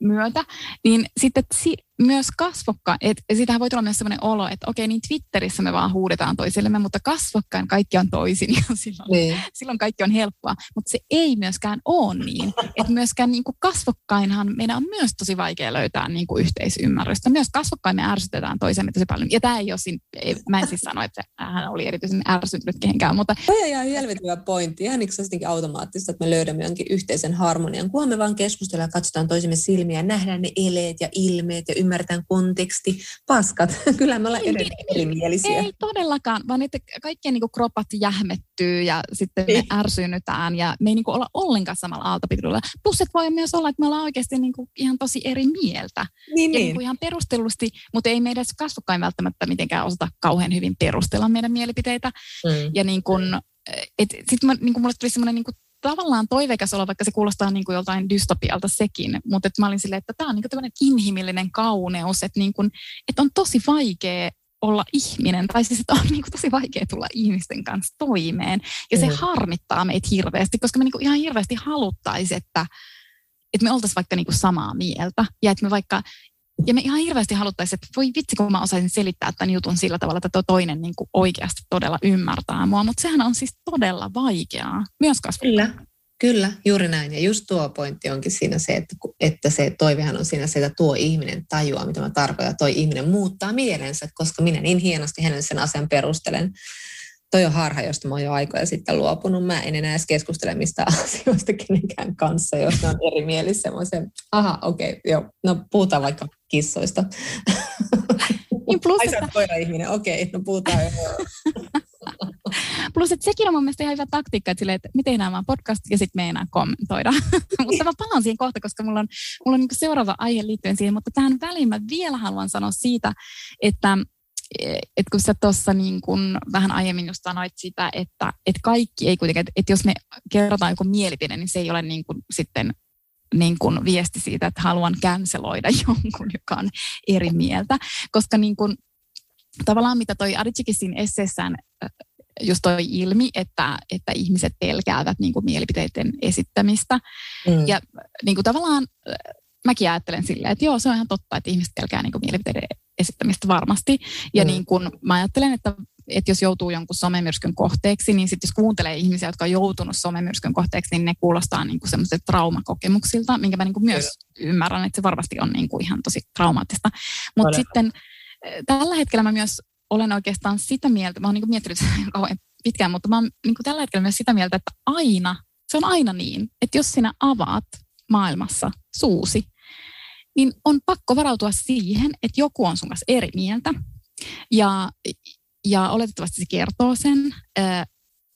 myötä, niin sitten si- myös kasvokkain, että sitähän voi tulla myös sellainen olo, että okei, niin Twitterissä me vaan huudetaan toisillemme, mutta kasvokkain kaikki on toisin ja silloin, niin. silloin kaikki on helppoa. Mutta se ei myöskään ole niin, että myöskään niin kuin kasvokkainhan meidän on myös tosi vaikea löytää niin kuin yhteisymmärrystä. Myös kasvokkain me ärsytetään toisemme tosi paljon. Ja tämä ei ole siinä, ei, mä en siis sano, että hän oli erityisen ärsytynyt kehenkään, mutta... Toi on ihan helvetin pointti, ihan niin kuin automaattista, että me löydämme jonkin yhteisen harmonian, kunhan me vaan keskustellaan, katsotaan toisemme silmiä, nähdään ne eleet ja ilmeet ja ymmärretään konteksti. Paskat, kyllä me ollaan ei, edelleen erimielisiä. Ei todellakaan, vaan että kaikkien niin kropat jähmettyy ja sitten me ärsynytään ja me ei niin kuin olla ollenkaan samalla aaltopituudella. Plus, että voi myös olla, että me ollaan oikeasti niin kuin ihan tosi eri mieltä. Niin, ja niin. Niin ihan perustellusti, mutta ei meidän kasvokkain välttämättä mitenkään osata kauhean hyvin perustella meidän mielipiteitä. Mm. Ja niin kuin, sitten niin mulle tuli semmoinen niin tavallaan toiveikas olla, vaikka se kuulostaa niin kuin joltain dystopialta sekin, mutta että mä olin silleen, että tämä on niin kuin inhimillinen kauneus, että, niin kuin, että on tosi vaikea olla ihminen, tai siis että on niin kuin tosi vaikea tulla ihmisten kanssa toimeen. Ja se mm. harmittaa meitä hirveästi, koska me niin kuin ihan hirveästi haluttaisiin, että, että me oltaisiin vaikka niin kuin samaa mieltä. Ja että me vaikka ja me ihan hirveästi haluttaisiin, että voi vitsi, kun mä osaisin selittää tämän jutun sillä tavalla, että tuo toinen niin kuin oikeasti todella ymmärtää mua. Mutta sehän on siis todella vaikeaa myös kasvattaa. Kyllä, kyllä, juuri näin. Ja just tuo pointti onkin siinä se, että, että se toivehan on siinä se, että tuo ihminen tajuaa, mitä mä tarkoitan. Toi ihminen muuttaa mielensä, koska minä niin hienosti hänen sen asian perustelen toi on harha, josta mä oon jo aikoja sitten luopunut. Mä en enää edes keskustele mistä asioista kenenkään kanssa, jos ne on erimielisiä. Mä se, aha, okei, okay, joo, no puhutaan vaikka kissoista. Niin plus, Ai että... koira-ihminen, okei, okay, no puhutaan jo. Plus, että sekin on mun mielestä ihan hyvä taktiikka, että, silleen, että me tehdään vaan podcast ja sitten me ei enää kommentoida. mutta mä palaan siihen kohta, koska mulla on, mulla on niin seuraava aihe liittyen siihen, mutta tähän väliin mä vielä haluan sanoa siitä, että että kun sä tuossa niin kun vähän aiemmin just sanoit sitä, että, että kaikki ei kuitenkaan, että, että jos me kerrotaan joku mielipide, niin se ei ole niin kuin sitten niin kuin viesti siitä, että haluan canceloida jonkun, joka on eri mieltä. Koska niin kuin, tavallaan mitä toi Adichikin siinä esseessään just toi ilmi, että, että ihmiset pelkäävät niin kuin mielipiteiden esittämistä. Mm. Ja niin kuin tavallaan mäkin ajattelen silleen, että joo, se on ihan totta, että ihmiset pelkää niin kuin mielipiteiden esittämistä varmasti. Ja mm. niin kun mä ajattelen, että, että jos joutuu jonkun somemyrskyn kohteeksi, niin sitten jos kuuntelee ihmisiä, jotka on joutunut somemyrskyn kohteeksi, niin ne kuulostaa niin kuin semmoiset traumakokemuksilta, minkä mä niin kuin myös Kyllä. ymmärrän, että se varmasti on niin kuin ihan tosi traumaattista. Mutta sitten eh, tällä hetkellä mä myös olen oikeastaan sitä mieltä, mä oon niin kuin miettinyt kauhean pitkään, mutta mä oon niin kuin tällä hetkellä myös sitä mieltä, että aina, se on aina niin, että jos sinä avaat maailmassa suusi, niin on pakko varautua siihen, että joku on sun kanssa eri mieltä. Ja, ja oletettavasti se kertoo sen.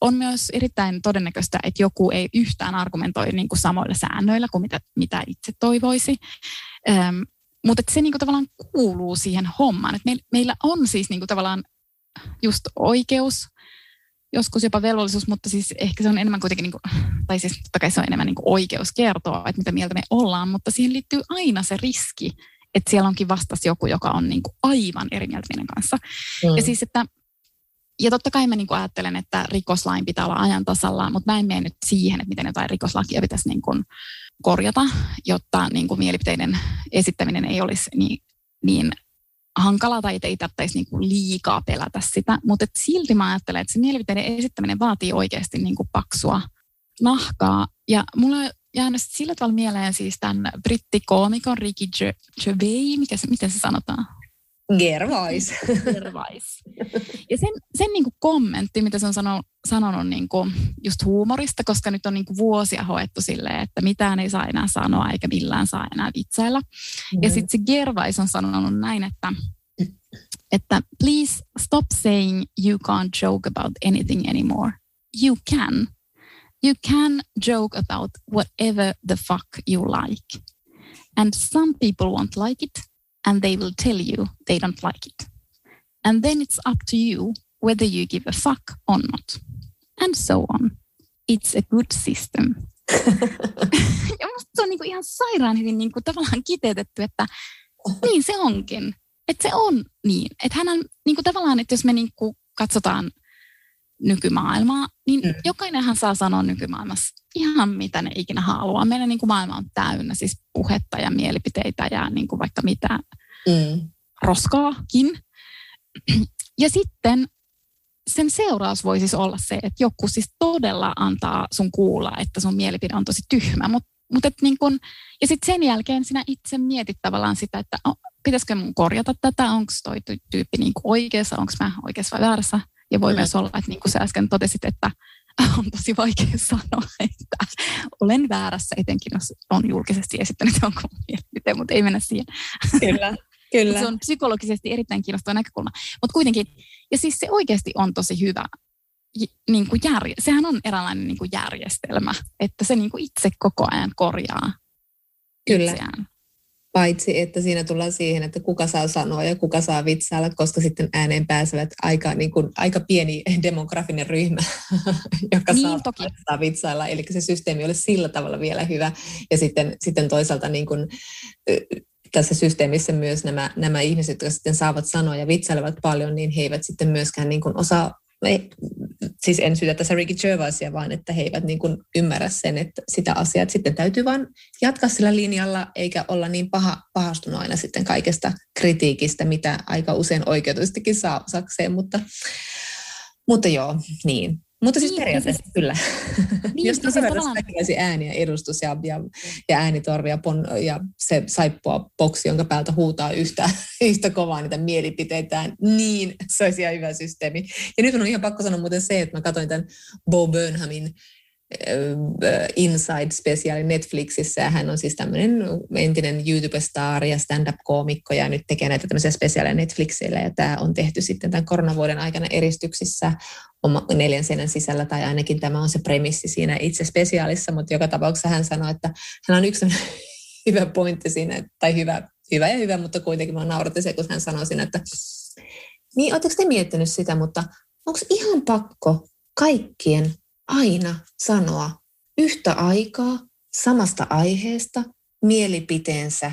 on myös erittäin todennäköistä, että joku ei yhtään argumentoi niin kuin samoilla säännöillä kuin mitä, mitä itse toivoisi. mutta se niin kuin tavallaan kuuluu siihen hommaan. Et meillä on siis niin kuin tavallaan just oikeus, joskus jopa velvollisuus, mutta siis ehkä se on enemmän kuitenkin, niin kuin, tai siis totta kai se on enemmän niin kuin oikeus kertoa, että mitä mieltä me ollaan, mutta siihen liittyy aina se riski, että siellä onkin vastas joku, joka on niin kuin aivan eri mieltä meidän kanssa. Mm. Ja siis, että ja totta kai mä niin ajattelen, että rikoslain pitää olla ajan tasalla, mutta mä en mene nyt siihen, että miten jotain rikoslakia pitäisi niin kuin korjata, jotta niin kuin mielipiteiden esittäminen ei olisi niin, niin hankalaa tai ei tarvitsisi niin kuin liikaa pelätä sitä. Mutta silti mä ajattelen, että se mielipiteiden esittäminen vaatii oikeasti niin kuin paksua nahkaa. Ja mulla on jäänyt sillä tavalla mieleen siis tämän brittikoomikon Ricky Gervais, mikä se, miten se sanotaan? Gervais. Gervais. Ja sen, sen niin kuin kommentti, mitä se on sanonut, sanonut niin kuin just huumorista, koska nyt on niin kuin vuosia hoettu silleen, että mitään ei saa enää sanoa eikä millään saa enää vitsailla. Mm. Ja sitten se Gervais on sanonut näin, että, että please stop saying you can't joke about anything anymore. You can. You can joke about whatever the fuck you like. And some people won't like it and they will tell you they don't like it. And then it's up to you whether you give a fuck or not. And so on. It's a good system. ja musta se on niinku ihan sairaan hyvin niinku tavallaan kiteytetty, että niin se onkin. Että se on niin. Että hän on niinku tavallaan, että jos me niinku katsotaan nykymaailmaa, niin mm. jokainenhan saa sanoa nykymaailmassa ihan mitä ne ikinä haluaa. Meidän niin kuin maailma on täynnä siis puhetta ja mielipiteitä ja niin kuin vaikka mitä mm. roskaakin. Ja sitten sen seuraus voi siis olla se, että joku siis todella antaa sun kuulla, että sun mielipide on tosi tyhmä. Mut, mut et niin kun, ja sitten sen jälkeen sinä itse mietit tavallaan sitä, että oh, pitäisikö mun korjata tätä, onko toi tyyppi niin oikeassa, onko mä oikeassa vai väärässä. Ja voi mm. myös olla, että niin kuin sä äsken totesit, että on tosi vaikea sanoa, että olen väärässä, etenkin jos on julkisesti esittänyt jonkun mielipiteen, mutta ei mennä siihen. Kyllä, kyllä. se on psykologisesti erittäin kiinnostava näkökulma. Mutta kuitenkin, ja siis se oikeasti on tosi hyvä. Niin kuin järje, sehän on eräänlainen niin kuin järjestelmä, että se niin kuin itse koko ajan korjaa Kyllä. Itseään. Paitsi, että siinä tullaan siihen, että kuka saa sanoa ja kuka saa vitsailla, koska sitten ääneen pääsevät aika, niin kuin, aika pieni demografinen ryhmä, joka niin, saa, toki. saa vitsailla. Eli se systeemi oli sillä tavalla vielä hyvä. Ja sitten, sitten toisaalta niin kuin, tässä systeemissä myös nämä, nämä ihmiset, jotka sitten saavat sanoa ja vitsailevat paljon, niin he eivät sitten myöskään niin kuin osaa ei, siis en syytä tässä Ricky Gervaisia, vaan että he eivät niin kuin ymmärrä sen, että sitä asiaa, että sitten täytyy vain jatkaa sillä linjalla, eikä olla niin paha, pahastunut aina sitten kaikesta kritiikistä, mitä aika usein oikeutustikin saa osakseen, mutta, mutta joo, niin. Mutta siis niin, periaatteessa siis, kyllä. Niin, Jos tasavertaisesti kaikki olisi ääni ja edustus ja, ja, ja äänitorvi ja, pon, ja se saippua boksi, jonka päältä huutaa yhtä, yhtä kovaa niitä mielipiteitään, niin se olisi ihan hyvä systeemi. Ja nyt on ihan pakko sanoa muuten se, että mä katsoin tämän Bo Burnhamin Inside-spesiaali Netflixissä. Ja hän on siis tämmöinen entinen YouTube-star ja stand-up-koomikko ja nyt tekee näitä tämmöisiä spesiaaleja Netflixille. Ja tämä on tehty sitten tämän koronavuoden aikana eristyksissä neljän seinän sisällä, tai ainakin tämä on se premissi siinä itse spesiaalissa, mutta joka tapauksessa hän sanoi, että hän on yksi hyvä pointti siinä, tai hyvä, hyvä ja hyvä, mutta kuitenkin mä nauratin se, kun hän sanoi siinä, että niin, oletteko te miettinyt sitä, mutta onko ihan pakko kaikkien aina sanoa yhtä aikaa samasta aiheesta mielipiteensä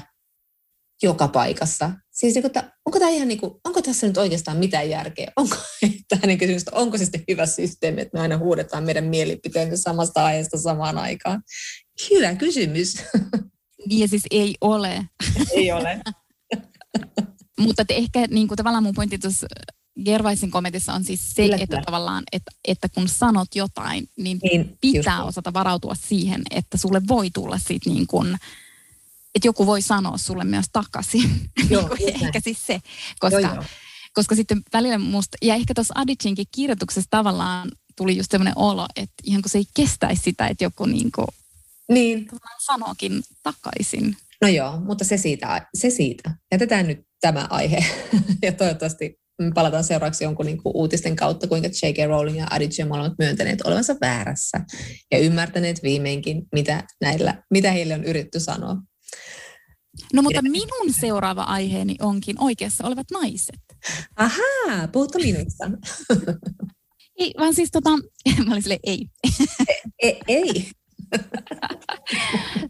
joka paikassa. Siis niin, että onko, tämä ihan niin kuin, onko tässä nyt oikeastaan mitään järkeä? Onko, tähän kysymys, onko se sitten hyvä systeemi, että me aina huudetaan meidän mielipiteemme samasta aiheesta samaan aikaan? Hyvä kysymys. Ja siis ei ole. Ei ole. Mutta ehkä niin kuin, tavallaan mun pointti tuossa Gervaisin kommentissa on siis se, kyllä, että tavallaan, että, että kun sanot jotain, niin, niin pitää just. osata varautua siihen, että sulle voi tulla siitä niin kuin, että joku voi sanoa sulle myös takaisin. Joo, niin ehkä siis se, koska, joo, joo. koska sitten välillä musta, ja ehkä tuossa Adichinkin kirjoituksessa tavallaan tuli just sellainen olo, että ihan kun se ei kestäisi sitä, että joku niin kuin, niin. sanokin takaisin. No joo, mutta se siitä, se siitä. Jätetään nyt tämä aihe ja toivottavasti palataan seuraavaksi jonkun niin kuin uutisten kautta, kuinka J.K. Rowling ja Aditya ovat myöntäneet olevansa väärässä ja ymmärtäneet viimeinkin, mitä, näillä, mitä heille on yritetty sanoa. No mutta minun seuraava aiheeni onkin oikeassa olevat naiset. Ahaa, puhutko minusta? Ei, vaan siis tota, mä olin silleen, ei. ei. ei.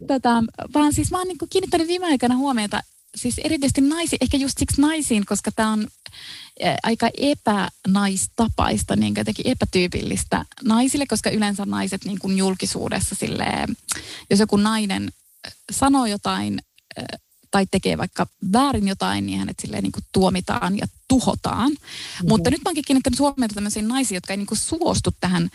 tota, vaan siis mä oon niin kiinnittänyt viime aikoina huomiota siis erityisesti naisiin, ehkä just siksi naisiin, koska tämä on aika epänaistapaista, niin jotenkin epätyypillistä naisille, koska yleensä naiset niin kuin julkisuudessa silleen, jos joku nainen sanoo jotain tai tekee vaikka väärin jotain, niin hänet silleen niin kuin tuomitaan ja tuhotaan. Mm-hmm. Mutta nyt mä oonkin kiinnittänyt huomiota tämmöisiin naisiin, jotka ei niin kuin suostu tähän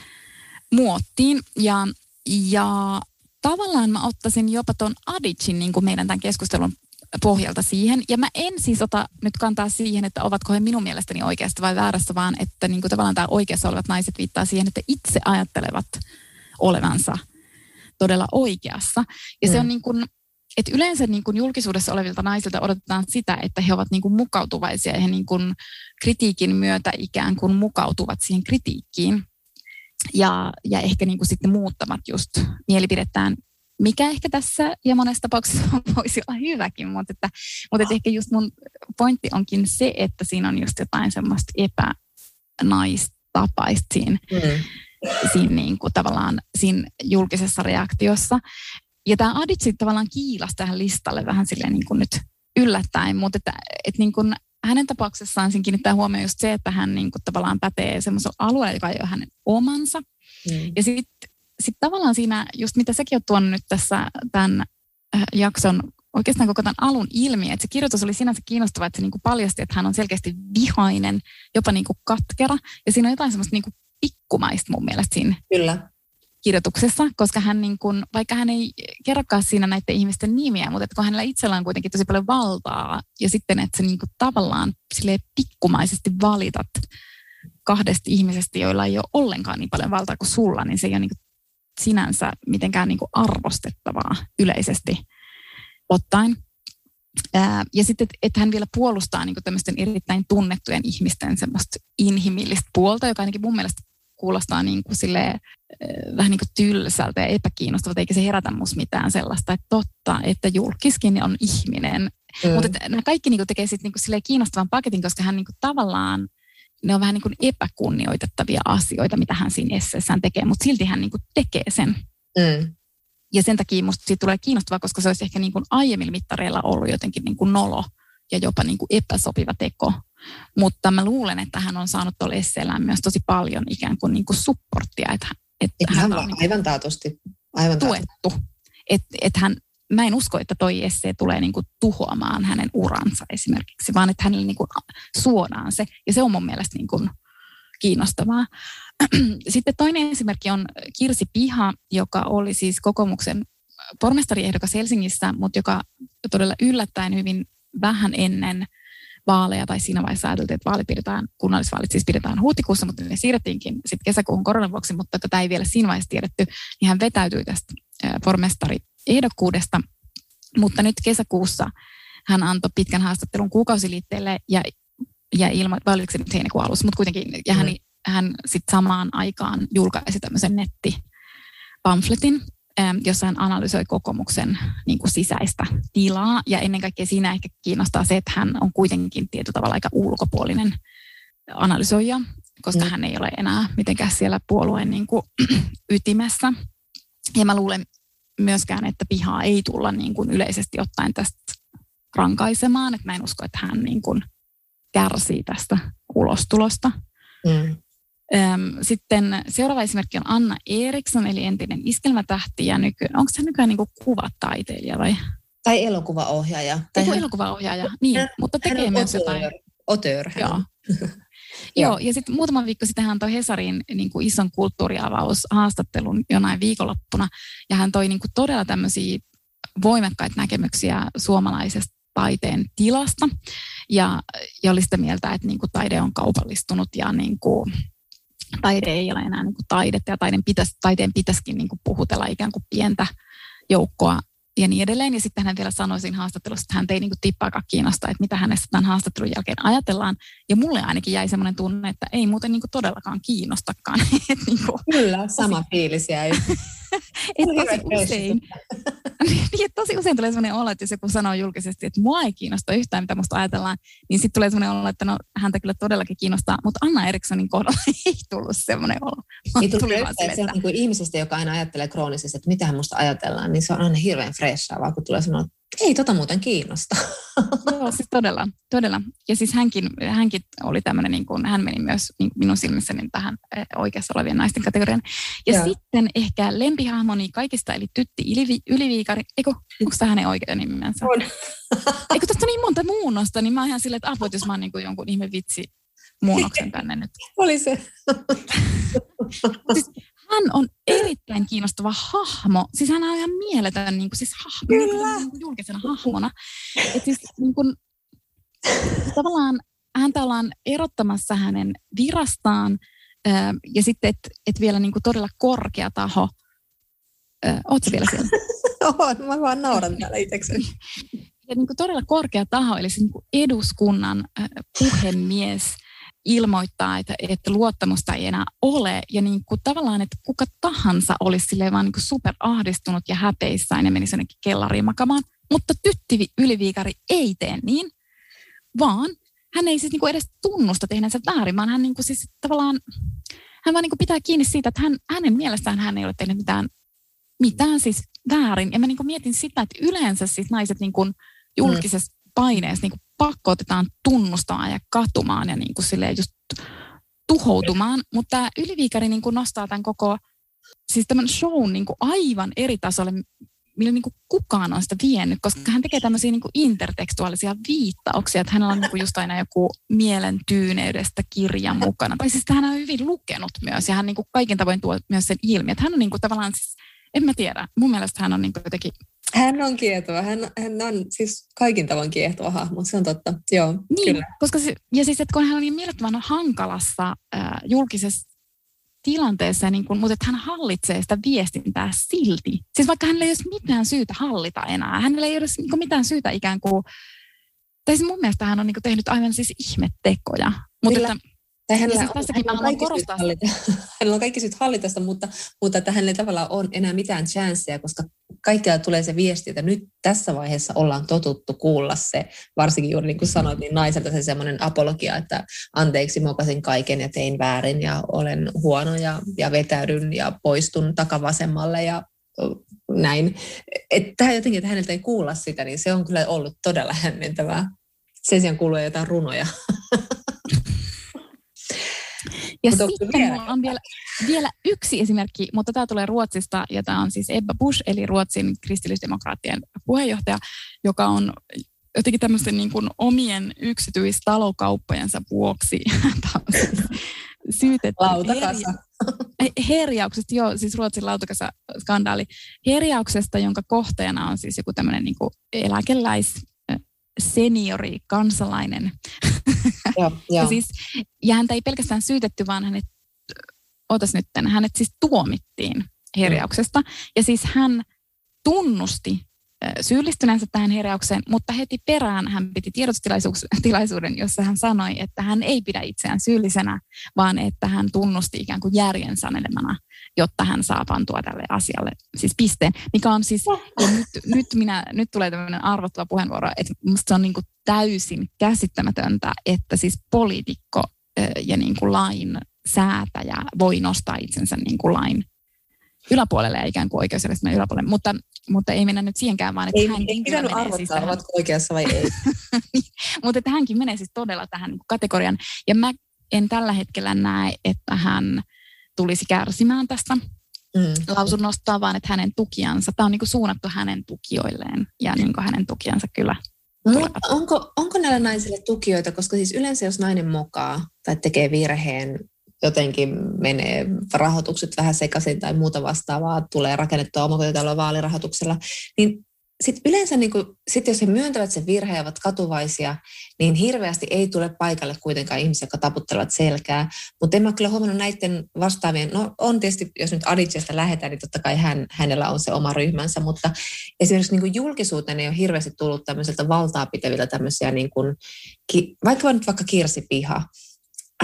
muottiin. Ja, ja tavallaan mä ottaisin jopa tuon Adicin niin kuin meidän tämän keskustelun pohjalta siihen. Ja mä en siis ota nyt kantaa siihen, että ovatko he minun mielestäni oikeasta vai väärässä, vaan että niin kuin tavallaan tämä oikeassa olevat naiset viittaa siihen, että itse ajattelevat olevansa todella oikeassa. Ja mm. se on niin kuin, että yleensä niin kuin julkisuudessa olevilta naisilta odotetaan sitä, että he ovat niin kuin mukautuvaisia ja he niin kuin kritiikin myötä ikään kuin mukautuvat siihen kritiikkiin. Ja, ja ehkä niin kuin sitten muuttavat just mielipidettään mikä ehkä tässä ja monessa tapauksessa voisi olla hyväkin, mutta, että, mutta että ehkä just mun pointti onkin se, että siinä on just jotain semmoista epänaistapaista siinä, mm. siinä niin kuin tavallaan siinä julkisessa reaktiossa. Ja tämä Aditsi tavallaan kiilasi tähän listalle vähän silleen niin kuin nyt yllättäen, mutta että, että niin kuin hänen tapauksessaan siinä kiinnittää huomioon just se, että hän niin kuin tavallaan pätee semmoisella alueella, joka ei ole hänen omansa. Mm. Ja sitten sit tavallaan siinä, just mitä sekin on tuonut nyt tässä tämän äh, jakson oikeastaan koko tämän alun ilmi, että se kirjoitus oli sinänsä kiinnostava, että se niinku paljasti, että hän on selkeästi vihainen, jopa niinku katkera, ja siinä on jotain semmoista niinku pikkumaista mun mielestä siinä Kyllä. kirjoituksessa, koska hän niin kuin, vaikka hän ei kerrokaan siinä näiden ihmisten nimiä, mutta että kun hänellä itsellään on kuitenkin tosi paljon valtaa ja sitten, että se niin kuin tavallaan sille pikkumaisesti valitat kahdesta ihmisestä, joilla ei ole ollenkaan niin paljon valtaa kuin sulla, niin se ei ole niin sinänsä mitenkään niin kuin arvostettavaa yleisesti ottaen. Ja sitten, että et hän vielä puolustaa niin tämmöisten erittäin tunnettujen ihmisten semmoista inhimillistä puolta, joka ainakin mun mielestä kuulostaa niin kuin silleen, äh, vähän niin kuin tylsältä ja epäkiinnostavalta, eikä se herätä musta mitään sellaista, että totta, että julkiskin on ihminen. Mm. Mutta nämä kaikki niin kuin tekee sitten niin kuin kiinnostavan paketin, koska hän niin kuin tavallaan, ne on vähän niin kuin epäkunnioitettavia asioita, mitä hän siinä esseessään tekee, mutta silti hän niin kuin tekee sen. Mm. Ja sen takia musta siitä tulee kiinnostavaa, koska se olisi ehkä niin kuin aiemmilla mittareilla ollut jotenkin niin kuin nolo ja jopa niin kuin epäsopiva teko. Mutta mä luulen, että hän on saanut tuolla esseellään myös tosi paljon ikään kuin, niin kuin supporttia. Että, että hän on niin aivan taatusti. Aivan tuettu. Että et hän, mä en usko, että toi essee tulee niin kuin tuhoamaan hänen uransa esimerkiksi, vaan että hänelle niin kuin suodaan se. Ja se on mun mielestä niin kuin kiinnostavaa. Sitten toinen esimerkki on Kirsi Piha, joka oli siis kokoomuksen pormestariehdokas Helsingissä, mutta joka todella yllättäen hyvin vähän ennen vaaleja, tai siinä vaiheessa ajateltiin, että vaalit pidetään, kunnallisvaalit siis pidetään huhtikuussa, mutta ne siirrettiinkin sitten kesäkuuhun koronan vuoksi, mutta tätä ei vielä siinä vaiheessa tiedetty, niin hän vetäytyi tästä pormestari-ehdokkuudesta, mutta nyt kesäkuussa hän antoi pitkän haastattelun kuukausiliitteelle ja, ja ilmo, vai oliko se nyt heinäkuun alussa, mutta kuitenkin, ja hän, mm. hän sitten samaan aikaan julkaisi tämmöisen nettipamfletin, jossa hän analysoi kokoomuksen niin kuin sisäistä tilaa. Ja ennen kaikkea siinä ehkä kiinnostaa se, että hän on kuitenkin tietyllä tavalla aika ulkopuolinen analysoija, koska mm. hän ei ole enää mitenkään siellä puolueen niin kuin, ytimessä. Ja mä luulen myöskään, että pihaa ei tulla niin kuin yleisesti ottaen tästä rankaisemaan. Että mä en usko, että hän niin kuin kärsii tästä ulostulosta. Mm. Sitten seuraava esimerkki on Anna Eriksson, eli entinen iskelmätähti ja nyky, onko se nykyään niin kuvataiteilija vai? Tai elokuvaohjaaja. Tai hän, elokuvaohjaaja, niin, hän, mutta tekee hän myös jotain. Otör. Joo. Joo, ja sitten muutama viikko sitten hän toi Hesarin niin kuin ison kulttuuriavaushaastattelun jonain viikonloppuna, ja hän toi niin kuin todella tämmöisiä voimakkaita näkemyksiä suomalaisesta taiteen tilasta, ja, ja oli sitä mieltä, että niin kuin taide on kaupallistunut ja niin kuin, taide ei ole enää niin kuin taidetta ja pitäisi, taiteen pitäisikin niin kuin puhutella ikään kuin pientä joukkoa ja niin edelleen. Ja sitten hän vielä sanoi siinä haastattelussa, että hän ei niin kuin tippaakaan kiinnosta, että mitä hänestä tämän haastattelun jälkeen ajatellaan. Ja mulle ainakin jäi semmoinen tunne, että ei muuten niin kuin todellakaan kiinnostakaan. niin kuin, Kyllä, sama fiilis jäi. tosi usein, niin, että tosi usein tulee sellainen olo, että jos joku sanoo julkisesti, että mua ei kiinnosta yhtään, mitä musta ajatellaan, niin sitten tulee sellainen olo, että no häntä kyllä todellakin kiinnostaa, mutta Anna Erikssonin kohdalla ei tullut sellainen olo. Ei tullut tuli yhtään, että se on niin kuin ihmisestä, joka aina ajattelee kroonisesti, että mitä hän musta ajatellaan, niin se on aina hirveän freshaa, vaan kun tulee sanoa, ei tota muuten kiinnosta. Joo, siis todella, todella. Ja siis hänkin, hänkin oli tämmöinen, niin kuin, hän meni myös niin minun silmissäni tähän eh, oikeassa olevien naisten kategorian. Ja Joo. sitten ehkä lempihahmoni kaikista, eli Tytti Ylivi, Yliviikari, eikö, onko tämä hänen oikea nimensä? On. Eikö tästä niin monta muunnosta, niin mä oon ihan silleen, että apua, jos mä oon niin kuin jonkun ihme vitsi muunnoksen tänne nyt. Oli se. siis hän on erittäin kiinnostava hahmo. Siis hän on ihan mieletön niin kuin, siis hahmo, Kyllä. Niin kuin julkisena hahmona. Et siis, niin kuin, tavallaan häntä ollaan erottamassa hänen virastaan ja sitten, että et vielä niin kuin todella korkea taho. Oletko vielä siellä? Oon, mä vaan nauran täällä itsekseni. Ja niin kuin todella korkea taho, eli se niin kuin eduskunnan puhemies – ilmoittaa, että, että luottamusta ei enää ole. Ja niin kuin tavallaan, että kuka tahansa olisi silleen vaan niin kuin super ahdistunut ja häpeissään ja menisi jonnekin kellariin makamaan. Mutta tytti yliviikari ei tee niin, vaan hän ei siis niin kuin edes tunnusta tehneensä väärin, vaan hän niin kuin siis tavallaan, hän vaan niin kuin pitää kiinni siitä, että hän, hänen mielestään hän ei ole tehnyt mitään, mitään siis väärin. Ja mä niin kuin mietin sitä, että yleensä siis naiset niin kuin julkisessa paineessa niin kuin pakko otetaan tunnustaa ja katumaan ja niin kuin silleen just tuhoutumaan. Mutta tämä Yliviikari niin kuin nostaa tämän koko, siis tämän shown niin kuin aivan eri tasolle, millä niin kuin kukaan on sitä vienyt, koska hän tekee tämmöisiä niin kuin intertekstuaalisia viittauksia, että hänellä on niin kuin just aina joku mielen tyyneydestä kirja mukana. Tai siis hän on hyvin lukenut myös ja hän niin kuin kaiken tavoin tuo myös sen ilmi, että hän on niin kuin tavallaan siis, en mä tiedä, mun mielestä hän on niin kuin jotenkin hän on kiehtova. Hän, hän on siis kaikin tavoin kiehtova hahmo, se on totta. Joo, niin, kyllä. Koska se, ja siis, että kun hän on niin mielettömän hankalassa äh, julkisessa tilanteessa, niin kun, mutta että hän hallitsee sitä viestintää silti. Siis vaikka hänellä ei olisi mitään syytä hallita enää. Hänellä ei ole niin mitään syytä ikään kuin, tai siis mun mielestä hän on niin tehnyt aivan siis ihmettekoja. Mutta että, tai hänellä, siis tässäkin hänellä, on korostaa. Hallita, hänellä on kaikki syyt hallita sitä, mutta, mutta että hänellä ei tavallaan ole enää mitään chanceja, koska kaikkialla tulee se viesti, että nyt tässä vaiheessa ollaan totuttu kuulla se, varsinkin juuri niin kuin sanoit, niin naiselta se semmoinen apologia, että anteeksi, mokasin kaiken ja tein väärin ja olen huono ja, ja vetäydyn ja poistun takavasemmalle ja näin. Että jotenkin, että häneltä ei kuulla sitä, niin se on kyllä ollut todella hämmentävää. Sen sijaan kuuluu jotain runoja. Ja Mutta sitten mulla on vielä, vielä yksi esimerkki, mutta tämä tulee Ruotsista, ja tämä on siis Ebba Busch, eli Ruotsin kristillisdemokraattien puheenjohtaja, joka on jotenkin tämmöisten niin kuin omien yksityistalokauppojensa vuoksi syytetty. Lautakasa. Herjauksesta, joo, siis Ruotsin lautakasa skandaali. Herjauksesta, jonka kohteena on siis joku tämmöinen niin eläkeläis seniori kansalainen. Joo, ja, siis, ja häntä ei pelkästään syytetty, vaan hänet, otas nyt, hänet siis tuomittiin herjauksesta. Ja siis hän tunnusti syyllistyneensä tähän herjaukseen, mutta heti perään hän piti tiedotustilaisuuden, jossa hän sanoi, että hän ei pidä itseään syyllisenä, vaan että hän tunnusti ikään kuin järjen sanelemana, jotta hän saa pantua tälle asialle siis pisteen, mikä on siis, ja nyt, nyt, minä, nyt tulee tämmöinen arvottava puheenvuoro, että minusta se on niin kuin täysin käsittämätöntä, että siis poliitikko ja niin kuin lain säätäjä voi nostaa itsensä niin kuin lain yläpuolelle ja ikään kuin oikeusjärjestelmän yläpuolelle, mutta, mutta ei mennä nyt siihenkään, vaan että ei, hänkin ei pitänyt arvottaa, siis tähän, ovatko oikeassa vai ei. mutta että hänkin menee siis todella tähän niin kategorian, ja mä en tällä hetkellä näe, että hän tulisi kärsimään tästä mm. lausunnosta, vaan että hänen tukijansa, tämä on niin kuin suunnattu hänen tukijoilleen, ja niin kuin hänen tukijansa kyllä mutta onko, onko näillä naisille tukijoita, koska siis yleensä jos nainen mokaa tai tekee virheen, jotenkin menee rahoitukset vähän sekaisin tai muuta vastaavaa, tulee rakennettua omakotitaloa vaalirahoituksella, niin sitten yleensä, niin kun, sit jos he myöntävät sen virheen ja ovat katuvaisia, niin hirveästi ei tule paikalle kuitenkaan ihmisiä, jotka taputtelevat selkää. Mutta en mä kyllä huomannut näiden vastaavien, no on tietysti, jos nyt Aditjasta lähdetään, niin totta kai hän, hänellä on se oma ryhmänsä, mutta esimerkiksi niin julkisuuteen ei ole hirveästi tullut tämmöiseltä valtaa pitäviltä tämmöisiä, niin kun, vaikka nyt vaikka Kirsi Piha,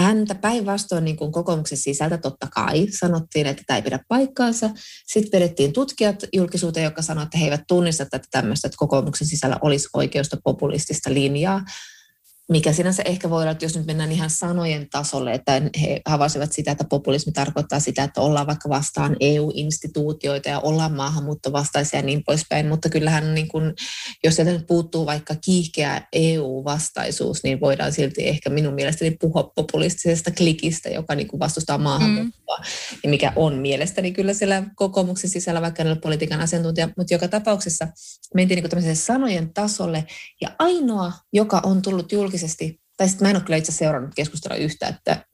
häntä päinvastoin niin kuin kokoomuksen sisältä totta kai sanottiin, että tämä ei pidä paikkaansa. Sitten vedettiin tutkijat julkisuuteen, joka sanoi, että he eivät tunnista tätä tämmöistä, että kokoomuksen sisällä olisi oikeusta populistista linjaa mikä sinänsä ehkä voi olla, että jos nyt mennään ihan sanojen tasolle, että he havasivat sitä, että populismi tarkoittaa sitä, että ollaan vaikka vastaan EU-instituutioita ja ollaan maahanmuuttovastaisia ja niin poispäin, mutta kyllähän niin kuin, jos sieltä nyt puuttuu vaikka kiihkeä EU-vastaisuus, niin voidaan silti ehkä minun mielestäni puhua populistisesta klikistä, joka niin kuin vastustaa maahanmuuttoa, mm. ja mikä on mielestäni kyllä siellä kokoomuksen sisällä, vaikka en ole politiikan asiantuntija, mutta joka tapauksessa mentiin niin sanojen tasolle, ja ainoa, joka on tullut julkisesti julkisesti, tai sitten mä en ole kyllä itse seurannut keskustelua yhtä, että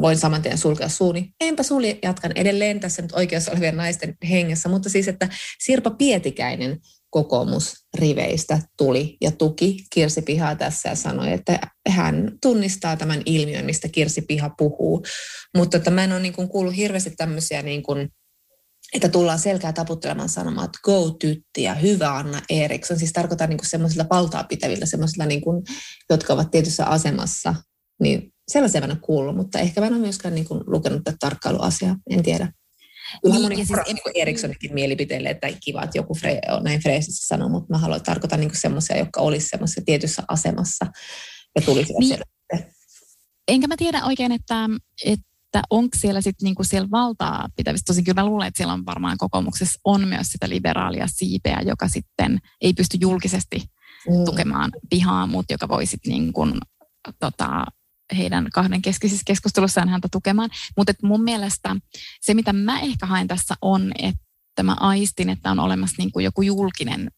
voin saman tien sulkea suuni. Enpä sulje, jatkan edelleen tässä nyt oikeassa olevien naisten hengessä, mutta siis, että Sirpa Pietikäinen kokoomusriveistä tuli ja tuki Kirsi Pihaa tässä ja sanoi, että hän tunnistaa tämän ilmiön, mistä Kirsi Piha puhuu. Mutta että mä en ole niin kuullut hirveästi tämmöisiä niin kuin että tullaan selkää taputtelemaan sanomaan, että go tytti ja hyvä Anna Eriksson. Siis tarkoitan niin semmoisilla valtaa pitävillä, semmoisilla, niin kuin, jotka ovat tietyssä asemassa. Niin sellaisia mä en ole kuullut, mutta ehkä mä en ole myöskään niin kuin, lukenut tätä tarkkailuasiaa, en tiedä. Kyllä niin, moni siis, niin Erikssonikin mielipiteille, että kiva, että joku fre, on näin freesissä sanoo, mutta mä haluan tarkoittaa niin semmoisia, jotka olisivat semmoisessa tietyssä asemassa ja tulisivat niin. Enkä mä tiedä oikein, että, että että onko siellä sitten niinku siellä valtaa pitävissä, tosin kyllä mä luulen, että siellä on varmaan kokoomuksessa on myös sitä liberaalia siipeä, joka sitten ei pysty julkisesti mm. tukemaan pihaa, mutta joka voi sitten niin kuin, tota, heidän kahden keskisissä keskustelussaan häntä tukemaan. Mutta mun mielestä se, mitä mä ehkä haen tässä on, että mä aistin, että on olemassa niin kuin joku julkinen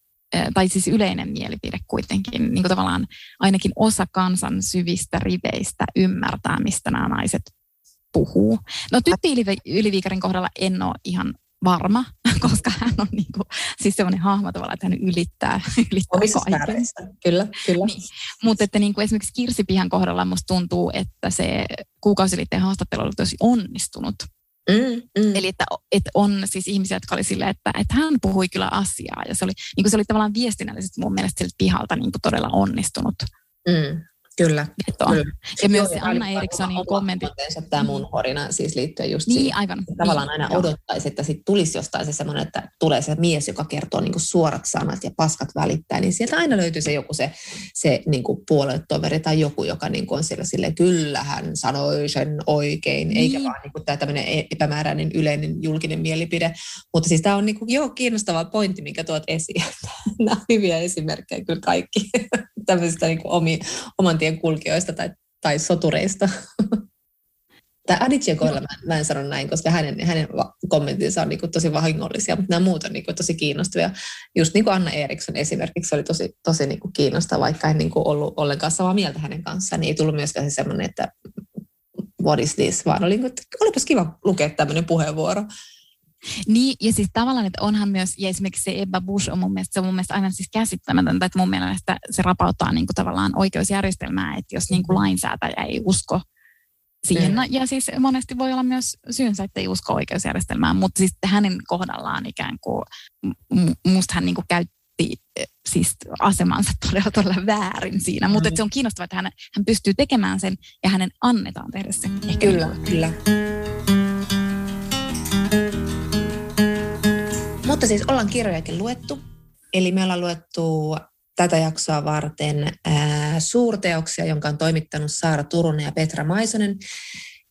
tai siis yleinen mielipide kuitenkin, niin kuin tavallaan ainakin osa kansan syvistä riveistä ymmärtää, mistä nämä naiset puhuu. No Tytti Yliviikarin kohdalla en ole ihan varma, koska hän on niin kuin, siis semmoinen hahmo tavallaan, että hän ylittää, ylittää Omissa Kyllä, kyllä. Niin. Mutta että niin kuin esimerkiksi Kirsi Pihan kohdalla musta tuntuu, että se kuukausiliitteen haastattelu oli tosi onnistunut. Mm, mm. Eli että, että on siis ihmisiä, jotka oli silleen, että, että hän puhui kyllä asiaa. Ja se oli, niin kuin se oli tavallaan viestinnällisesti mun mielestä siltä pihalta niin kuin todella onnistunut. Mm. Kyllä. kyllä. Ja myös se Anna Erikssonin kommentti. Tämä mun horina siis liittyen just niin, siihen. aivan. Tavallaan aina Joo. odottaisi, että sit tulisi jostain se semmoinen, että tulee se mies, joka kertoo niinku suorat sanat ja paskat välittää, niin sieltä aina löytyy se joku se, se niinku puoluetoveri tai joku, joka niinku on siellä silleen, kyllä hän sanoi sen oikein, niin. eikä vaan niinku tämä tämmöinen e- epämääräinen yleinen julkinen mielipide. Mutta siis tämä on niinku, joo, kiinnostava pointti, minkä tuot esiin. Nämä on hyviä esimerkkejä kyllä kaikki tämmöisistä niinku omi, oman tien kulkijoista tai, tai sotureista. Tai Aditien kohdalla mä, mä en sano näin, koska hänen, hänen kommenttinsa on niin kuin tosi vahingollisia, mutta nämä muut on niin kuin tosi kiinnostavia. Just niin kuin Anna Eriksson esimerkiksi oli tosi, tosi niin kuin kiinnostava, vaikka en niin kuin ollut ollenkaan samaa mieltä hänen kanssaan, niin ei tullut myöskään se semmoinen, että what is this, vaan oli, että olipas kiva lukea tämmöinen puheenvuoro. Niin, ja siis tavallaan, että onhan myös, ja esimerkiksi se Ebba Bush on mun mielestä, se on mun mielestä aina siis käsittämätöntä, että mun mielestä se rapauttaa niin kuin tavallaan oikeusjärjestelmää, että jos niin kuin lainsäätäjä ei usko siihen, mm. ja siis monesti voi olla myös syynsä, että ei usko oikeusjärjestelmään, mutta siis hänen kohdallaan ikään kuin, musta hän niin kuin käytti siis asemansa todella, todella väärin siinä, mutta mm. se on kiinnostavaa, että hän, hän pystyy tekemään sen ja hänen annetaan tehdä se. Ehkä kyllä, kyllä. Mutta siis ollaan kirjojakin luettu. Eli me ollaan luettu tätä jaksoa varten ää, suurteoksia, jonka on toimittanut Saara Turunen ja Petra Maisonen.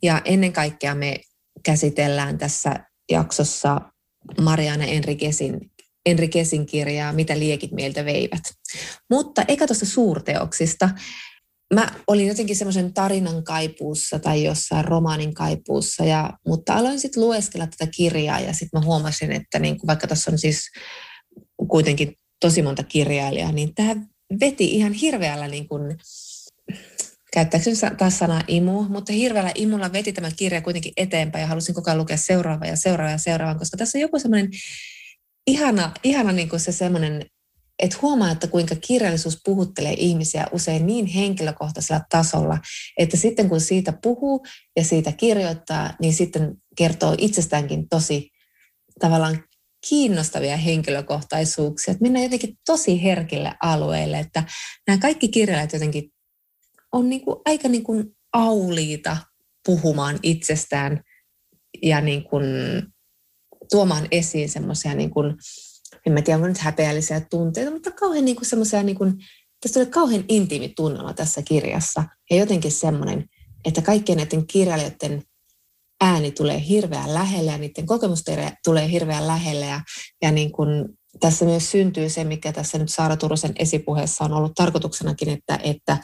Ja ennen kaikkea me käsitellään tässä jaksossa Marianne Enrikesin, Enrikesin kirjaa Mitä liekit meiltä veivät. Mutta eikä tuosta suurteoksista mä olin jotenkin semmoisen tarinan kaipuussa tai jossain romaanin kaipuussa, ja, mutta aloin sitten lueskella tätä kirjaa ja sitten mä huomasin, että niin kuin vaikka tässä on siis kuitenkin tosi monta kirjailijaa, niin tämä veti ihan hirveällä niin kuin, käyttääkseni taas sanaa imu, mutta hirveällä imulla veti tämä kirja kuitenkin eteenpäin ja halusin koko ajan lukea seuraava ja seuraava ja seuraava, koska tässä on joku semmoinen ihana, ihana niin kuin se semmoinen että huomaa, että kuinka kirjallisuus puhuttelee ihmisiä usein niin henkilökohtaisella tasolla, että sitten kun siitä puhuu ja siitä kirjoittaa, niin sitten kertoo itsestäänkin tosi tavallaan kiinnostavia henkilökohtaisuuksia. Että mennään jotenkin tosi herkille alueille, että nämä kaikki kirjailijat jotenkin on niin kuin aika niin kuin auliita puhumaan itsestään ja niin kuin tuomaan esiin semmoisia, niin kuin, en mä tiedä, nyt häpeällisiä tunteita, mutta kauhean niin semmoisia, niin kuin, tässä tulee kauhean intiimi tunnelma tässä kirjassa. Ja jotenkin semmoinen, että kaikkien näiden kirjailijoiden ääni tulee hirveän lähelle ja niiden kokemus tulee hirveän lähelle. Ja, ja niin kuin tässä myös syntyy se, mikä tässä nyt Saara Turusen esipuheessa on ollut tarkoituksenakin, että, että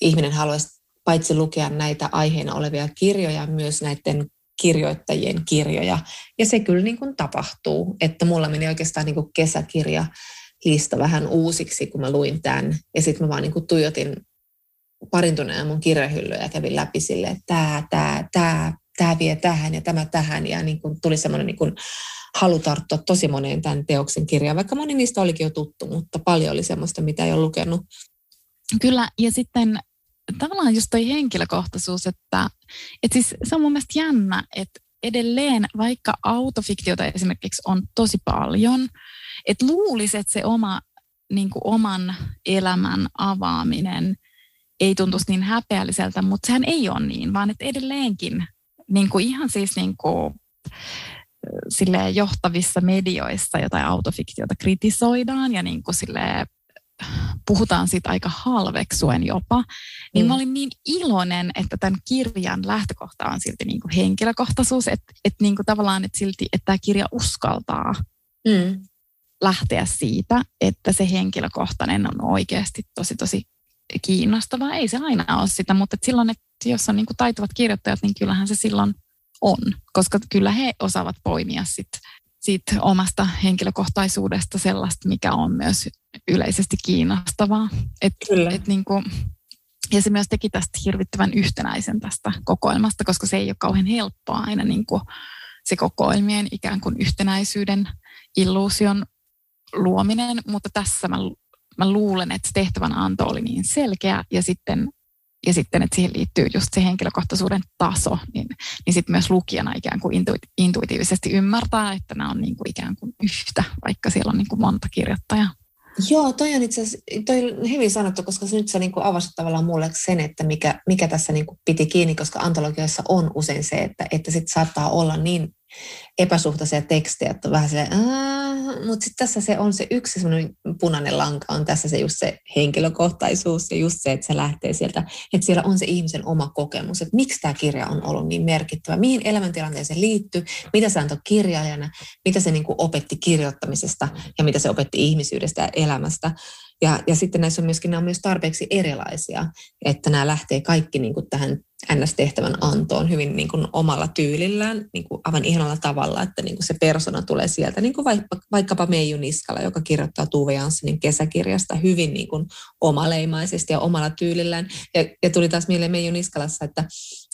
ihminen haluaisi paitsi lukea näitä aiheena olevia kirjoja, myös näiden kirjoittajien kirjoja. Ja se kyllä niin kuin tapahtuu, että mulla meni oikeastaan niin kuin kesäkirja lista vähän uusiksi, kun mä luin tämän. Ja sitten mä vaan niin kuin tuijotin parin tunnin mun kirjahyllyä ja kävin läpi sille, että tämä, tämä, tämä, tämä vie tähän ja tämä tähän. Ja niin kuin tuli semmoinen niin kuin halu tarttua tosi moneen tämän teoksen kirjaan, vaikka moni niistä olikin jo tuttu, mutta paljon oli semmoista, mitä ei ole lukenut. Kyllä, ja sitten tavallaan just toi henkilökohtaisuus, että, että siis se on mun mielestä jännä, että edelleen, vaikka autofiktiota esimerkiksi on tosi paljon, että luulisi, että se oma, niin kuin oman elämän avaaminen ei tuntuisi niin häpeälliseltä, mutta sehän ei ole niin, vaan että edelleenkin niin kuin ihan siis niin kuin, johtavissa medioissa jotain autofiktiota kritisoidaan ja niin kuin puhutaan siitä aika halveksuen jopa, niin mm. mä olin niin iloinen, että tämän kirjan lähtökohta on silti niin kuin henkilökohtaisuus, että, että niin kuin tavallaan että silti, että tämä kirja uskaltaa mm. lähteä siitä, että se henkilökohtainen on oikeasti tosi tosi kiinnostavaa. Ei se aina ole sitä, mutta että silloin, että jos on niin kuin taitavat kirjoittajat, niin kyllähän se silloin on, koska kyllä he osaavat poimia sitten siitä omasta henkilökohtaisuudesta sellaista, mikä on myös yleisesti kiinnostavaa. Et, Kyllä. Et niin kuin, ja se myös teki tästä hirvittävän yhtenäisen tästä kokoelmasta, koska se ei ole kauhean helppoa aina niin kuin se kokoelmien ikään kuin yhtenäisyyden illuusion luominen, mutta tässä mä, mä luulen, että tehtävän anto oli niin selkeä ja sitten ja sitten, että siihen liittyy just se henkilökohtaisuuden taso, niin, niin sitten myös lukijana ikään kuin intuitiivisesti ymmärtää, että nämä on niin kuin ikään kuin yhtä, vaikka siellä on niin kuin monta kirjoittajaa. Joo, toi on itse asiassa toi on hyvin sanottu, koska nyt sä niin kuin avasit tavallaan mulle sen, että mikä, mikä tässä niin piti kiinni, koska antologioissa on usein se, että, että sit saattaa olla niin epäsuhtaisia tekstejä, että vähän se, mutta sitten tässä se on se yksi semmoinen punainen lanka, on tässä se just se henkilökohtaisuus ja just se, että se lähtee sieltä, että siellä on se ihmisen oma kokemus, että miksi tämä kirja on ollut niin merkittävä, mihin elämäntilanteeseen liittyy, mitä se antoi kirjailijana, mitä se niin opetti kirjoittamisesta ja mitä se opetti ihmisyydestä ja elämästä. Ja, ja sitten näissä on myöskin, nämä on myös tarpeeksi erilaisia, että nämä lähtee kaikki niin tähän NS-tehtävän antoon hyvin niin kuin omalla tyylillään, niin kuin aivan ihanalla tavalla, että niin kuin se persona tulee sieltä, niin kuin vaikka, vaikkapa Meiju Niskala, joka kirjoittaa Tuve Janssenin kesäkirjasta hyvin niin kuin omaleimaisesti ja omalla tyylillään. Ja, ja tuli taas mieleen Meiju Niskalassa, että,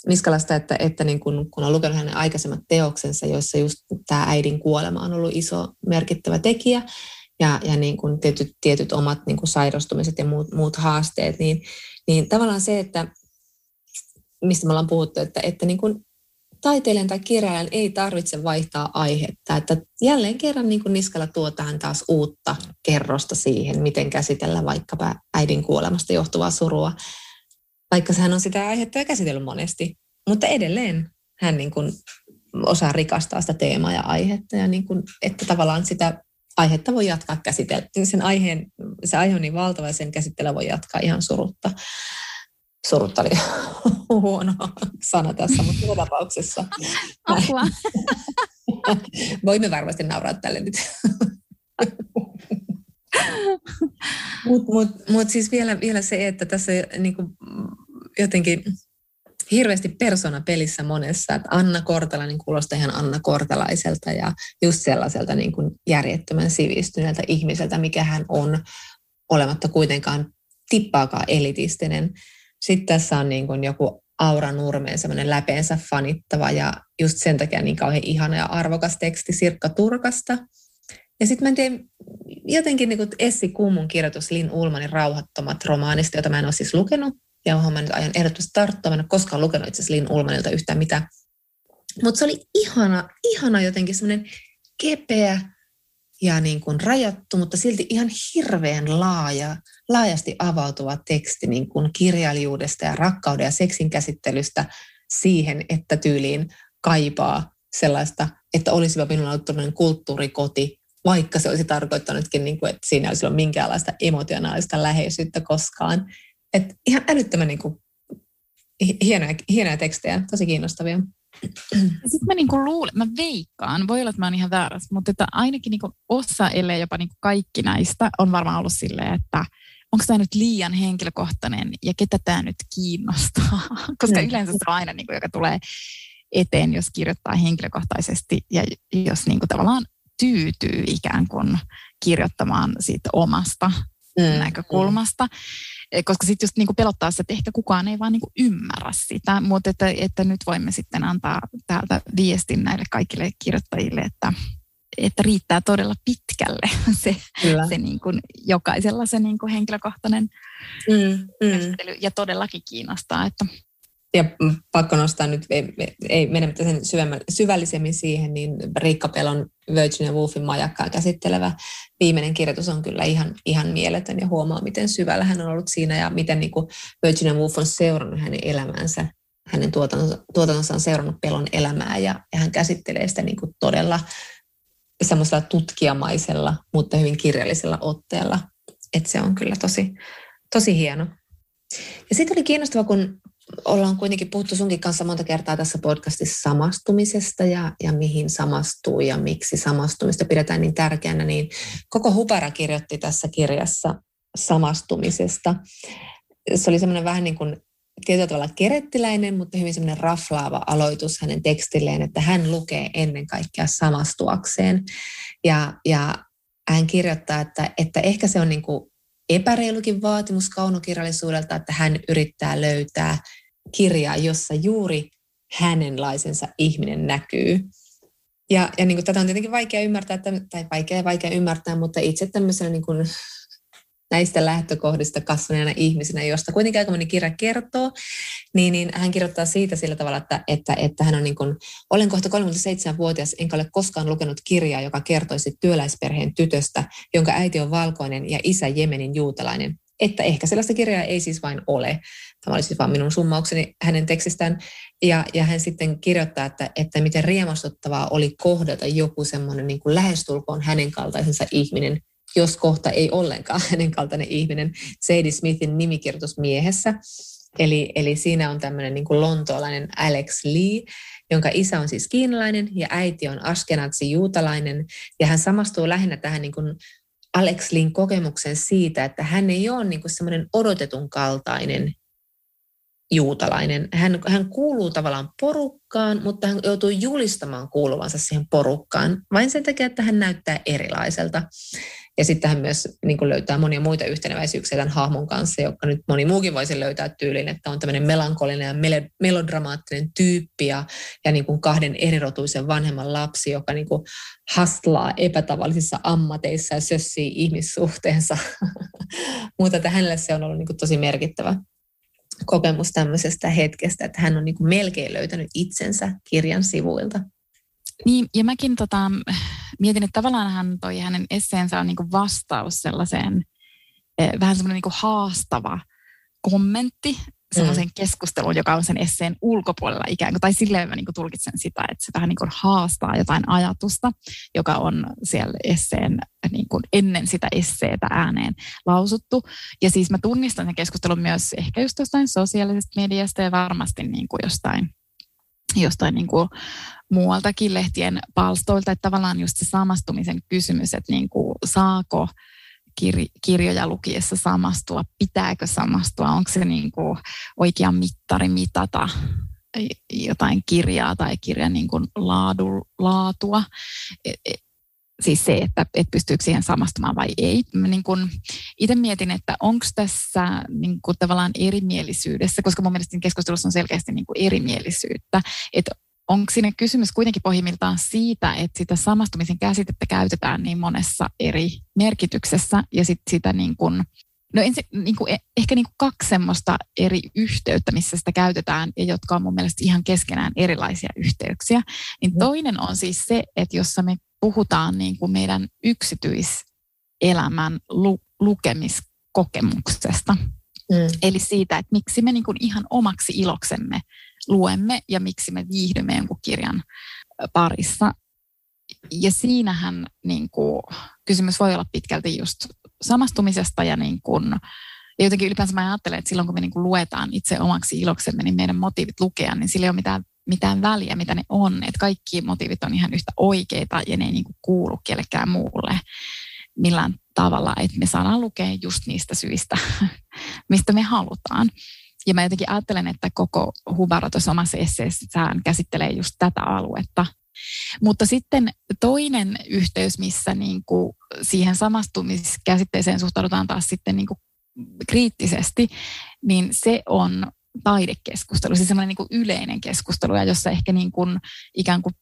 Niskalasta, että, että niin kuin, kun on lukenut hänen aikaisemmat teoksensa, joissa just tämä äidin kuolema on ollut iso merkittävä tekijä, ja, ja niin kuin tietyt, tietyt omat niin kuin sairastumiset ja muut, muut haasteet, niin, niin tavallaan se, että mistä me ollaan puhuttu, että, että niin kuin taiteilijan tai kirjailijan ei tarvitse vaihtaa aihetta. Että jälleen kerran niin kuin Niskalla tuo tähän taas uutta kerrosta siihen, miten käsitellä vaikkapa äidin kuolemasta johtuvaa surua, vaikka hän on sitä aihetta jo käsitellyt monesti. Mutta edelleen hän niin kuin osaa rikastaa sitä teemaa ja aihetta, ja niin kuin, että tavallaan sitä aihetta voi jatkaa käsitellä. Sen aiheen, se aihe on niin valtava ja sen käsittelyä voi jatkaa ihan surutta. Surutta oli huono sana tässä, mutta joka tapauksessa. Apua. Voimme varmasti nauraa tälle nyt. Mutta mut, mut siis vielä, vielä se, että tässä niin kuin, jotenkin hirveästi persona pelissä monessa, että Anna Kortela niin kuulostaa ihan Anna Kortelaiselta ja just sellaiselta niin kuin järjettömän sivistyneeltä ihmiseltä, mikä hän on, olematta kuitenkaan tippaakaan elitistinen. Sitten tässä on niin kuin joku Aura Nurmeen semmoinen läpeensä fanittava ja just sen takia niin kauhean ihana ja arvokas teksti Sirkka Turkasta. Ja sitten mä en tiedä, jotenkin niin Essi Kummun kirjoitus Lin Ulmanin Rauhattomat romaanista, jota mä en ole siis lukenut, ja johon mä nyt aion ehdottomasti tarttua. Mä en ole koskaan lukenut itse asiassa Lin Ulmanilta yhtään mitään. Mutta se oli ihana, ihana jotenkin semmoinen kepeä, ja niin kuin rajattu, mutta silti ihan hirveän laaja, laajasti avautuva teksti niin kuin kirjailijuudesta ja rakkauden ja seksin käsittelystä siihen, että tyyliin kaipaa sellaista, että olisiva minulla ollut todellinen kulttuurikoti, vaikka se olisi tarkoittanutkin, niin kuin, että siinä olisi ollut minkäänlaista emotionaalista läheisyyttä koskaan. Et ihan älyttömän niin kuin, hienoja, hienoja tekstejä, tosi kiinnostavia. Sitten mä niinku luulen, mä veikkaan, voi olla, että mä oon ihan väärässä, mutta että ainakin niinku osa, ellei jopa niinku kaikki näistä, on varmaan ollut silleen, että onko tämä nyt liian henkilökohtainen ja ketä tämä nyt kiinnostaa. Koska mm. yleensä se on aina, niinku, joka tulee eteen, jos kirjoittaa henkilökohtaisesti ja jos niinku tavallaan tyytyy ikään kuin kirjoittamaan siitä omasta mm. näkökulmasta. Eh, koska sitten just niinku pelottaa se, että ehkä kukaan ei vaan niinku ymmärrä sitä, mutta että, että nyt voimme sitten antaa täältä viestin näille kaikille kirjoittajille, että, että riittää todella pitkälle se, se niin kuin jokaisella se niin kuin henkilökohtainen mm, mm. ja todellakin kiinnostaa, että ja pakko nostaa nyt, ei, ei menemättä sen syvällisemmin siihen, niin Riikka Pelon Virginia Woolfin majakkaa käsittelevä viimeinen kirjoitus on kyllä ihan, ihan mieletön ja huomaa, miten syvällä hän on ollut siinä ja miten niin kuin Virginia Woolf on seurannut hänen elämänsä, hänen tuotantonsa, tuotantonsa on seurannut Pelon elämää ja, ja hän käsittelee sitä niin kuin todella semmoisella tutkijamaisella, mutta hyvin kirjallisella otteella. Että se on kyllä tosi, tosi hieno. Ja sitten oli kiinnostava, kun ollaan kuitenkin puhuttu sunkin kanssa monta kertaa tässä podcastissa samastumisesta ja, ja mihin samastuu ja miksi samastumista pidetään niin tärkeänä, niin koko Hupara kirjoitti tässä kirjassa samastumisesta. Se oli semmoinen vähän niin kuin tietyllä tavalla kerettiläinen, mutta hyvin semmoinen raflaava aloitus hänen tekstilleen, että hän lukee ennen kaikkea samastuakseen. Ja, ja hän kirjoittaa, että, että ehkä se on niin kuin epäreilukin vaatimus kaunokirjallisuudelta, että hän yrittää löytää kirjaa, jossa juuri hänenlaisensa ihminen näkyy. Ja, ja niin kuin tätä on tietenkin vaikea ymmärtää, tai vaikea vaikea ymmärtää, mutta itse tämmöisenä niin kuin näistä lähtökohdista kasvaneena ihmisenä, josta kuitenkin aika moni kirja kertoo, niin, niin hän kirjoittaa siitä sillä tavalla, että, että, että hän on niin kuin, olen kohta 37-vuotias, enkä ole koskaan lukenut kirjaa, joka kertoisi työläisperheen tytöstä, jonka äiti on valkoinen ja isä Jemenin juutalainen. Että ehkä sellaista kirjaa ei siis vain ole. Tämä oli siis vain minun summaukseni hänen tekstistään. Ja, ja hän sitten kirjoittaa, että, että miten riemastuttavaa oli kohdata joku semmoinen niin lähestulkoon hänen kaltaisensa ihminen, jos kohta ei ollenkaan hänen kaltainen ihminen, Sadie Smithin nimikirjoitus miehessä. Eli, eli siinä on tämmöinen niin kuin lontoolainen Alex Lee, jonka isä on siis kiinalainen ja äiti on askenatsi juutalainen. Ja hän samastuu lähinnä tähän niin kuin Alex Leen kokemuksen siitä, että hän ei ole niin kuin semmoinen odotetun kaltainen juutalainen. Hän, hän kuuluu tavallaan porukkaan, mutta hän joutuu julistamaan kuuluvansa siihen porukkaan vain sen takia, että hän näyttää erilaiselta. Ja sitten hän myös niin kuin löytää monia muita yhteneväisyyksiä tämän hahmon kanssa, joka nyt moni muukin voisi löytää tyylin, että on tämmöinen melankolinen ja melodramaattinen tyyppi ja, ja niin kuin kahden erirotuisen vanhemman lapsi, joka niin kuin hastlaa epätavallisissa ammateissa ja sössii ihmissuhteensa. Mutta että hänelle se on ollut niin kuin tosi merkittävä kokemus tämmöisestä hetkestä, että hän on niin kuin melkein löytänyt itsensä kirjan sivuilta. Niin, ja mäkin tota, mietin, että tavallaan hän toi hänen esseensä on niin kuin vastaus sellaiseen eh, vähän semmoinen niin haastava kommentti sellaisen mm. keskusteluun, joka on sen esseen ulkopuolella ikään kuin, tai silleen mä niin kuin tulkitsen sitä, että se vähän niin kuin haastaa jotain ajatusta, joka on siellä esseen niin kuin ennen sitä esseetä ääneen lausuttu. Ja siis mä tunnistan sen keskustelun myös ehkä just jostain sosiaalisesta mediasta ja varmasti niin kuin jostain jostain niin kuin muualtakin lehtien palstoilta, että tavallaan just se samastumisen kysymys, että niin kuin, saako kir- kirjoja lukiessa samastua, pitääkö samastua, onko se niin kuin oikea mittari mitata jotain kirjaa tai kirjan niin kuin laadu, laatua. E, e, siis se, että, että pystyykö siihen samastumaan vai ei. Niin itse mietin, että onko tässä niin tavallaan erimielisyydessä, koska mun mielestä keskustelussa on selkeästi niin erimielisyyttä, että onko siinä kysymys kuitenkin pohjimmiltaan siitä, että sitä samastumisen käsitettä käytetään niin monessa eri merkityksessä ja sit sitä niin kun No ensi, niin kuin, ehkä niin kuin kaksi semmoista eri yhteyttä, missä sitä käytetään ja jotka on mun mielestä ihan keskenään erilaisia yhteyksiä. Niin mm. toinen on siis se, että jossa me puhutaan niin kuin meidän yksityiselämän lu, lukemiskokemuksesta. Mm. Eli siitä, että miksi me niin kuin ihan omaksi iloksemme luemme ja miksi me viihdymme jonkun kirjan parissa. Ja siinähän niin kuin, kysymys voi olla pitkälti just samastumisesta ja, niin kuin, ja jotenkin ylipäänsä mä ajattelen, että silloin kun me niin kuin luetaan itse omaksi iloksemme, niin meidän motiivit lukea, niin sillä ei ole mitään, mitään väliä, mitä ne on. Että kaikki motiivit on ihan yhtä oikeita ja ne ei niin kuin kuulu kellekään muulle millään tavalla, että me saadaan lukea just niistä syistä, mistä me halutaan. Ja mä jotenkin ajattelen, että koko Hubara tuossa omassa esseessään käsittelee just tätä aluetta. Mutta sitten toinen yhteys, missä niin kuin siihen samastumiskäsitteeseen suhtaudutaan taas sitten niin kuin kriittisesti, niin se on taidekeskustelu, siis semmoinen niin yleinen keskustelu, ja jossa ehkä niin kuin, ikään kuin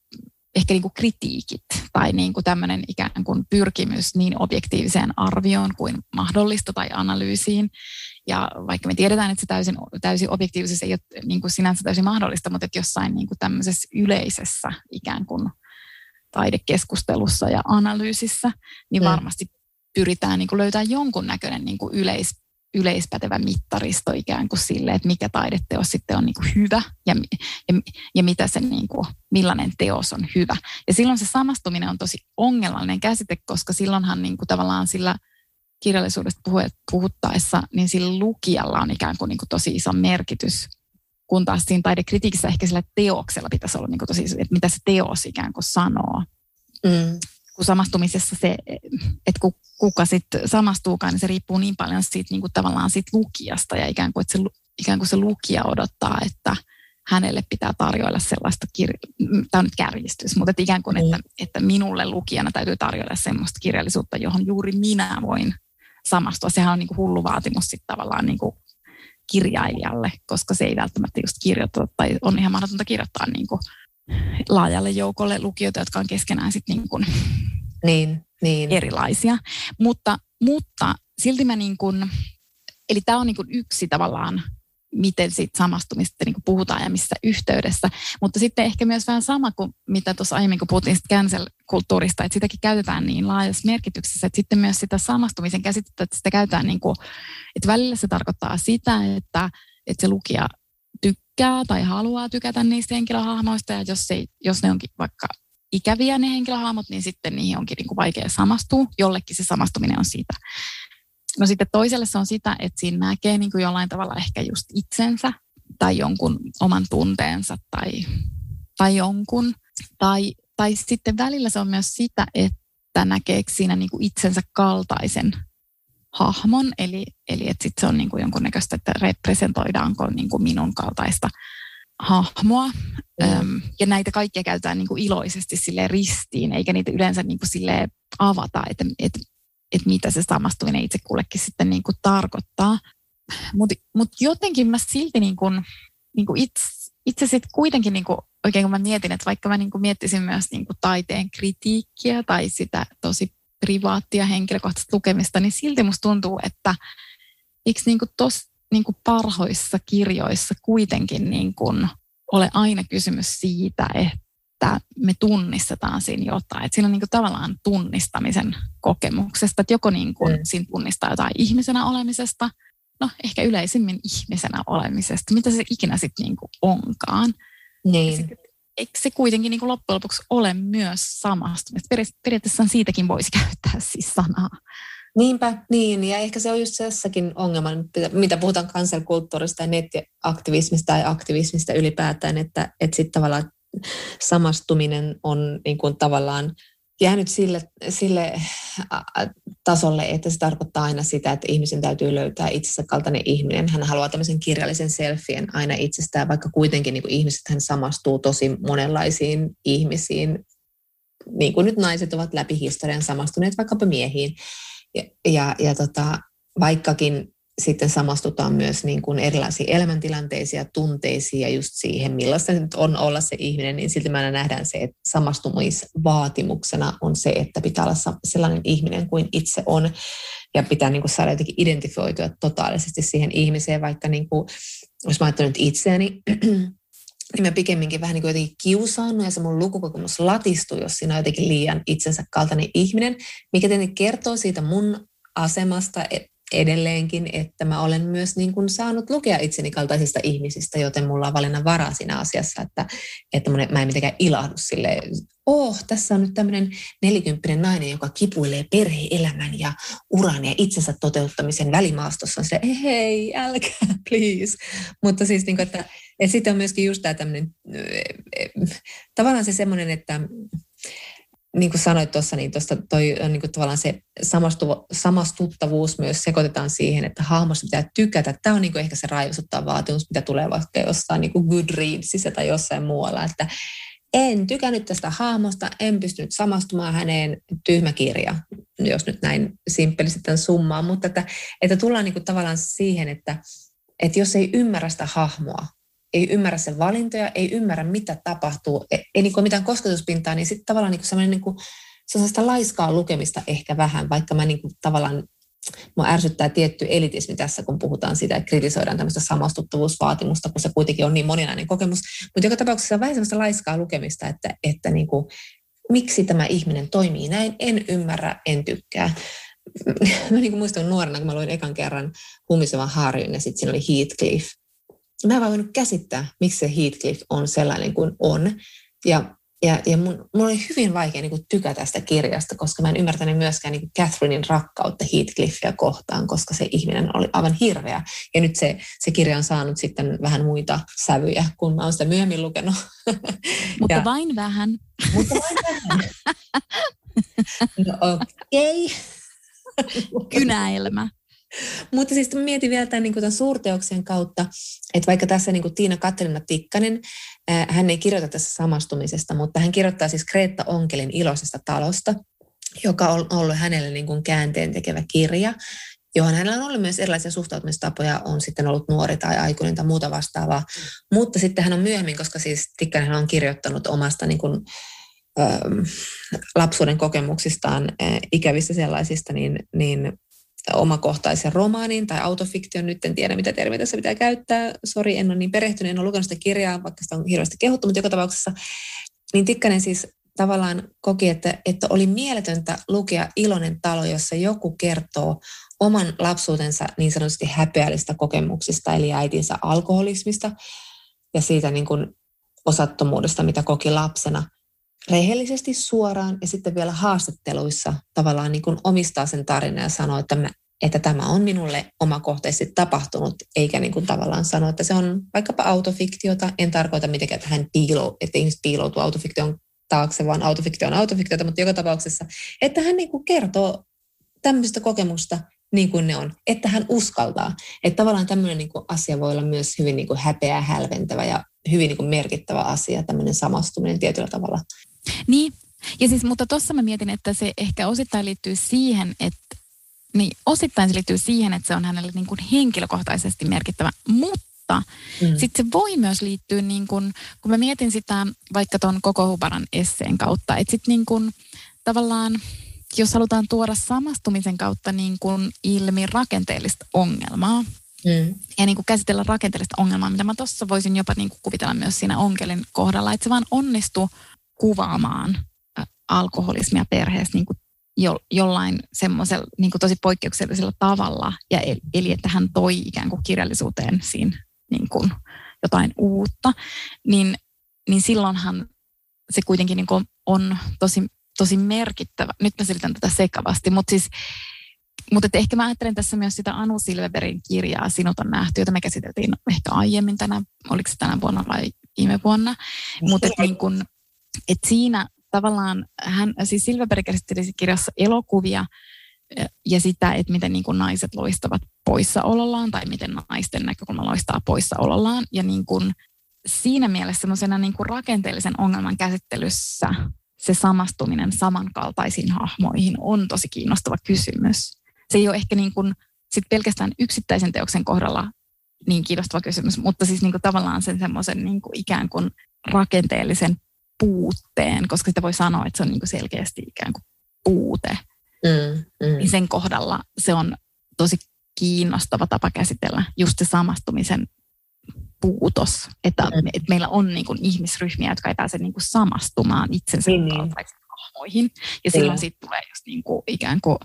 ehkä niin kuin kritiikit tai niin kuin tämmöinen ikään kuin pyrkimys niin objektiiviseen arvioon kuin mahdollista tai analyysiin. Ja vaikka me tiedetään, että se täysin, täysin objektiivisesti ei ole niin kuin sinänsä täysin mahdollista, mutta että jossain niin kuin tämmöisessä yleisessä ikään kuin taidekeskustelussa ja analyysissä, niin mm. varmasti pyritään niin kuin löytämään jonkunnäköinen niin kuin yleis, yleispätevä mittaristo ikään kuin sille, että mikä taideteos sitten on niin kuin hyvä ja, ja, ja mitä se niin kuin, millainen teos on hyvä. Ja silloin se samastuminen on tosi ongelmallinen käsite, koska silloinhan niin kuin tavallaan sillä kirjallisuudesta puhuttaessa, niin sillä lukijalla on ikään kuin, niin kuin tosi iso merkitys, kun taas siinä taidekritiikissä ehkä sillä teoksella pitäisi olla niin kuin tosi, että mitä se teos ikään kuin sanoo. Mm kun samastumisessa se, että kuka sitten samastuukaan, niin se riippuu niin paljon siitä niin kuin tavallaan siitä lukijasta ja ikään kuin, että se, ikään kuin se lukija odottaa, että hänelle pitää tarjoilla sellaista, kir- tämä on nyt kärjistys, mutta että ikään kuin, että, mm. että minulle lukijana täytyy tarjoilla sellaista kirjallisuutta, johon juuri minä voin samastua. Sehän on niin kuin hullu vaatimus sitten tavallaan niin kuin kirjailijalle, koska se ei välttämättä just kirjoita tai on ihan mahdotonta kirjoittaa niin kuin laajalle joukolle lukijoita, jotka on keskenään sit niin kuin niin, niin. erilaisia. Mutta, mutta silti mä niin kuin, eli tämä on niin kuin yksi tavallaan miten siitä samastumista niin kuin puhutaan ja missä yhteydessä. Mutta sitten ehkä myös vähän sama kuin mitä tuossa aiemmin, kun puhuttiin cancel-kulttuurista, että sitäkin käytetään niin laajassa merkityksessä, että sitten myös sitä samastumisen käsitettä, että sitä käytetään niin kuin, että välillä se tarkoittaa sitä, että, että se lukija tykkää tai haluaa tykätä niistä henkilöhahmoista, ja jos, ei, jos ne onkin vaikka ikäviä ne henkilöhahmot, niin sitten niihin onkin niin kuin vaikea samastua. Jollekin se samastuminen on siitä. No sitten toiselle se on sitä, että siinä näkee niin kuin jollain tavalla ehkä just itsensä tai jonkun oman tunteensa tai, tai jonkun. Tai, tai sitten välillä se on myös sitä, että näkee siinä niin kuin itsensä kaltaisen hahmon, eli, eli että sit se on niin kuin jonkunnäköistä, että representoidaanko niin kuin minun kaltaista hahmoa. Mm. Öm, ja näitä kaikkia käytetään niin kuin iloisesti sille ristiin, eikä niitä yleensä niin kuin sille avata, että, että, että mitä se samastuminen itse kullekin sitten niin kuin tarkoittaa. Mutta mut jotenkin mä silti niin kuin, niin kuin itse, itse sitten kuitenkin niin kuin, oikein kun mä mietin, että vaikka mä niin kuin miettisin myös niin kuin taiteen kritiikkiä tai sitä tosi privaattia henkilökohtaista lukemista, niin silti musta tuntuu, että eikö niin kuin tos, niin kuin parhoissa kirjoissa kuitenkin niin kuin ole aina kysymys siitä, että me tunnistetaan siinä jotain. Että siinä on niin kuin tavallaan tunnistamisen kokemuksesta, että joko niin kuin mm. siinä tunnistaa jotain ihmisenä olemisesta, no ehkä yleisimmin ihmisenä olemisesta, mitä se ikinä sitten niin kuin onkaan. Niin eikö se kuitenkin niin kuin loppujen lopuksi ole myös samastumista? Periaatteessa siitäkin voisi käyttää siis sanaa. Niinpä, niin. Ja ehkä se on just jossakin ongelma, mitä puhutaan kansankulttuurista ja nettiaktivismista tai aktivismista ylipäätään, että, että sitten tavallaan samastuminen on niin kuin tavallaan jäänyt sille, sille tasolle, että se tarkoittaa aina sitä, että ihmisen täytyy löytää itsensä kaltainen ihminen. Hän haluaa tämmöisen kirjallisen selfien aina itsestään, vaikka kuitenkin niin ihmiset hän samastuu tosi monenlaisiin ihmisiin. Niin kuin nyt naiset ovat läpi historian samastuneet vaikkapa miehiin. Ja, ja, ja tota, vaikkakin sitten samastutaan myös niin kuin erilaisiin elämäntilanteisiin ja tunteisiin ja just siihen, millaista nyt on olla se ihminen, niin silti mä nähdään se, että samastumisvaatimuksena on se, että pitää olla sellainen ihminen kuin itse on. Ja pitää niin kuin saada jotenkin identifioitua totaalisesti siihen ihmiseen, vaikka niin kuin, jos mä ajattelen nyt itseäni, niin mä pikemminkin vähän niin kuin jotenkin kiusaannut ja se mun lukukokemus latistui, jos siinä on jotenkin liian itsensä kaltainen ihminen, mikä tietenkin kertoo siitä mun asemasta edelleenkin, että mä olen myös niin kuin saanut lukea itseni kaltaisista ihmisistä, joten mulla on valinnan varaa siinä asiassa, että, että mä en mitenkään ilahdu sille, oh, tässä on nyt tämmöinen nelikymppinen nainen, joka kipuilee perhe-elämän ja uran ja itsensä toteuttamisen välimaastossa. Se, hei, älkää, please. Mutta siis, niin kuin, että, että sitten on myöskin just tämä tämmöinen, tavallaan se semmoinen, että niin kuin sanoit tuossa, niin tuosta toi on niin kuin tavallaan se samastu, samastuttavuus myös sekoitetaan siihen, että hahmosta pitää tykätä. Tämä on niin kuin ehkä se raivostuttava vaatimus, mitä tulee vaikka jossain niin kuin Goodreadsissa tai jossain muualla, että en tykännyt tästä hahmosta, en pystynyt samastumaan häneen, tyhmä kirja, jos nyt näin simppelisti tämän summaan, mutta että, että tullaan niin kuin tavallaan siihen, että, että jos ei ymmärrä sitä hahmoa, ei ymmärrä sen valintoja, ei ymmärrä mitä tapahtuu, ei, ei niin kuin mitään kosketuspintaa, niin sitten tavallaan niin sellainen niin kuin, sellaista laiskaa lukemista ehkä vähän, vaikka mä niin kuin tavallaan Mua ärsyttää tietty elitismi tässä, kun puhutaan siitä, että kritisoidaan tämmöistä samastuttavuusvaatimusta, kun se kuitenkin on niin moninainen kokemus. Mutta joka tapauksessa on vähän sellaista laiskaa lukemista, että, että niin kuin, miksi tämä ihminen toimii näin, en ymmärrä, en tykkää. Mä niin kuin muistan nuorena, kun mä luin ekan kerran Humisevan harjun ja sitten siinä oli Heathcliff mä en vaan voinut käsittää, miksi se Heathcliff on sellainen kuin on. Ja, ja, ja mun, mun oli hyvin vaikea niin kuin tykätä tästä kirjasta, koska mä en ymmärtänyt myöskään niin kuin Catherinein rakkautta Heathcliffia kohtaan, koska se ihminen oli aivan hirveä. Ja nyt se, se kirja on saanut sitten vähän muita sävyjä, kun mä oon sitä myöhemmin lukenut. Mutta ja, vain vähän. Mutta vain vähän. No okei. Okay. Kynäilmä. Mutta siis mietin vielä tämän, niin tämän suurteoksen kautta, että vaikka tässä niin kuin Tiina Katarina Tikkanen, hän ei kirjoita tässä samastumisesta, mutta hän kirjoittaa siis Kreetta Onkelin iloisesta talosta, joka on ollut hänelle niin kuin käänteen tekevä kirja, johon hänellä on ollut myös erilaisia suhtautumistapoja, on sitten ollut nuori tai aikuinen tai muuta vastaavaa. Mm. Mutta sitten hän on myöhemmin, koska siis Tikkanen on kirjoittanut omasta niin kuin, lapsuuden kokemuksistaan, ö, ikävistä sellaisista, niin, niin omakohtaisen romaanin tai autofiktion, nyt en tiedä mitä termiä tässä pitää käyttää, sori en ole niin perehtynyt, en ole lukenut sitä kirjaa, vaikka sitä on hirveästi kehuttu, mutta joka tapauksessa, niin Tikkanen siis tavallaan koki, että, että oli mieletöntä lukea Iloinen talo, jossa joku kertoo oman lapsuutensa niin sanotusti häpeällistä kokemuksista, eli äitinsä alkoholismista ja siitä niin kuin osattomuudesta, mitä koki lapsena rehellisesti suoraan ja sitten vielä haastatteluissa tavallaan niin kuin omistaa sen tarinan ja sanoo, että, mä, että tämä on minulle omakohtaisesti tapahtunut, eikä niin kuin tavallaan sano, että se on vaikkapa autofiktiota. En tarkoita mitenkään, että hän piilo, että ihmiset piiloutuu autofiktion taakse, vaan autofiktio on autofiktiota, mutta joka tapauksessa, että hän niin kuin kertoo tämmöistä kokemusta niin kuin ne on, että hän uskaltaa. Että tavallaan tämmöinen niin kuin asia voi olla myös hyvin niin kuin häpeä, hälventävä ja hyvin niin kuin merkittävä asia, tämmöinen samastuminen tietyllä tavalla niin, ja siis, mutta tuossa mä mietin, että se ehkä osittain liittyy siihen, että niin osittain se liittyy siihen, että se on hänelle niin kuin henkilökohtaisesti merkittävä, mutta mm. sitten se voi myös liittyä, niin kuin, kun mä mietin sitä vaikka tuon koko Hubaran esseen kautta, että sitten niin kuin, tavallaan, jos halutaan tuoda samastumisen kautta niin kuin ilmi rakenteellista ongelmaa, mm. ja niin kuin käsitellä rakenteellista ongelmaa, mitä mä tuossa voisin jopa niin kuin kuvitella myös siinä onkelin kohdalla, että se vaan onnistuu kuvaamaan alkoholismia perheessä niin kuin jo, jollain semmoisella niin kuin tosi poikkeuksellisella tavalla, ja eli, eli että hän toi ikään kuin kirjallisuuteen siinä niin kuin jotain uutta, niin, niin silloinhan se kuitenkin niin kuin on tosi, tosi merkittävä. Nyt mä selitän tätä sekavasti, mutta siis mutta ehkä mä ajattelen tässä myös sitä Anu Silverin kirjaa Sinut on nähty, jota me käsiteltiin ehkä aiemmin tänä, oliko se tänä vuonna vai viime vuonna. Mutta niin kun, et siinä tavallaan hän, siis Silverberg käsitteli kirjassa elokuvia ja sitä, että miten niin kuin naiset loistavat poissaolollaan tai miten naisten näkökulma loistaa poissaolollaan. Ja niin kuin siinä mielessä niin kuin rakenteellisen ongelman käsittelyssä se samastuminen samankaltaisiin hahmoihin on tosi kiinnostava kysymys. Se ei ole ehkä niin kuin sit pelkästään yksittäisen teoksen kohdalla niin kiinnostava kysymys, mutta siis niin kuin tavallaan sen semmoisen niin ikään kuin rakenteellisen puutteen, koska sitä voi sanoa, että se on niin kuin selkeästi ikään kuin puute, mm, mm. niin sen kohdalla se on tosi kiinnostava tapa käsitellä just se samastumisen puutos, että, mm. että meillä on niin kuin ihmisryhmiä, jotka ei pääse niin kuin samastumaan itsensä niin. kaltaisiin hahmoihin. Ja silloin siitä tulee just niin kuin ikään kuin,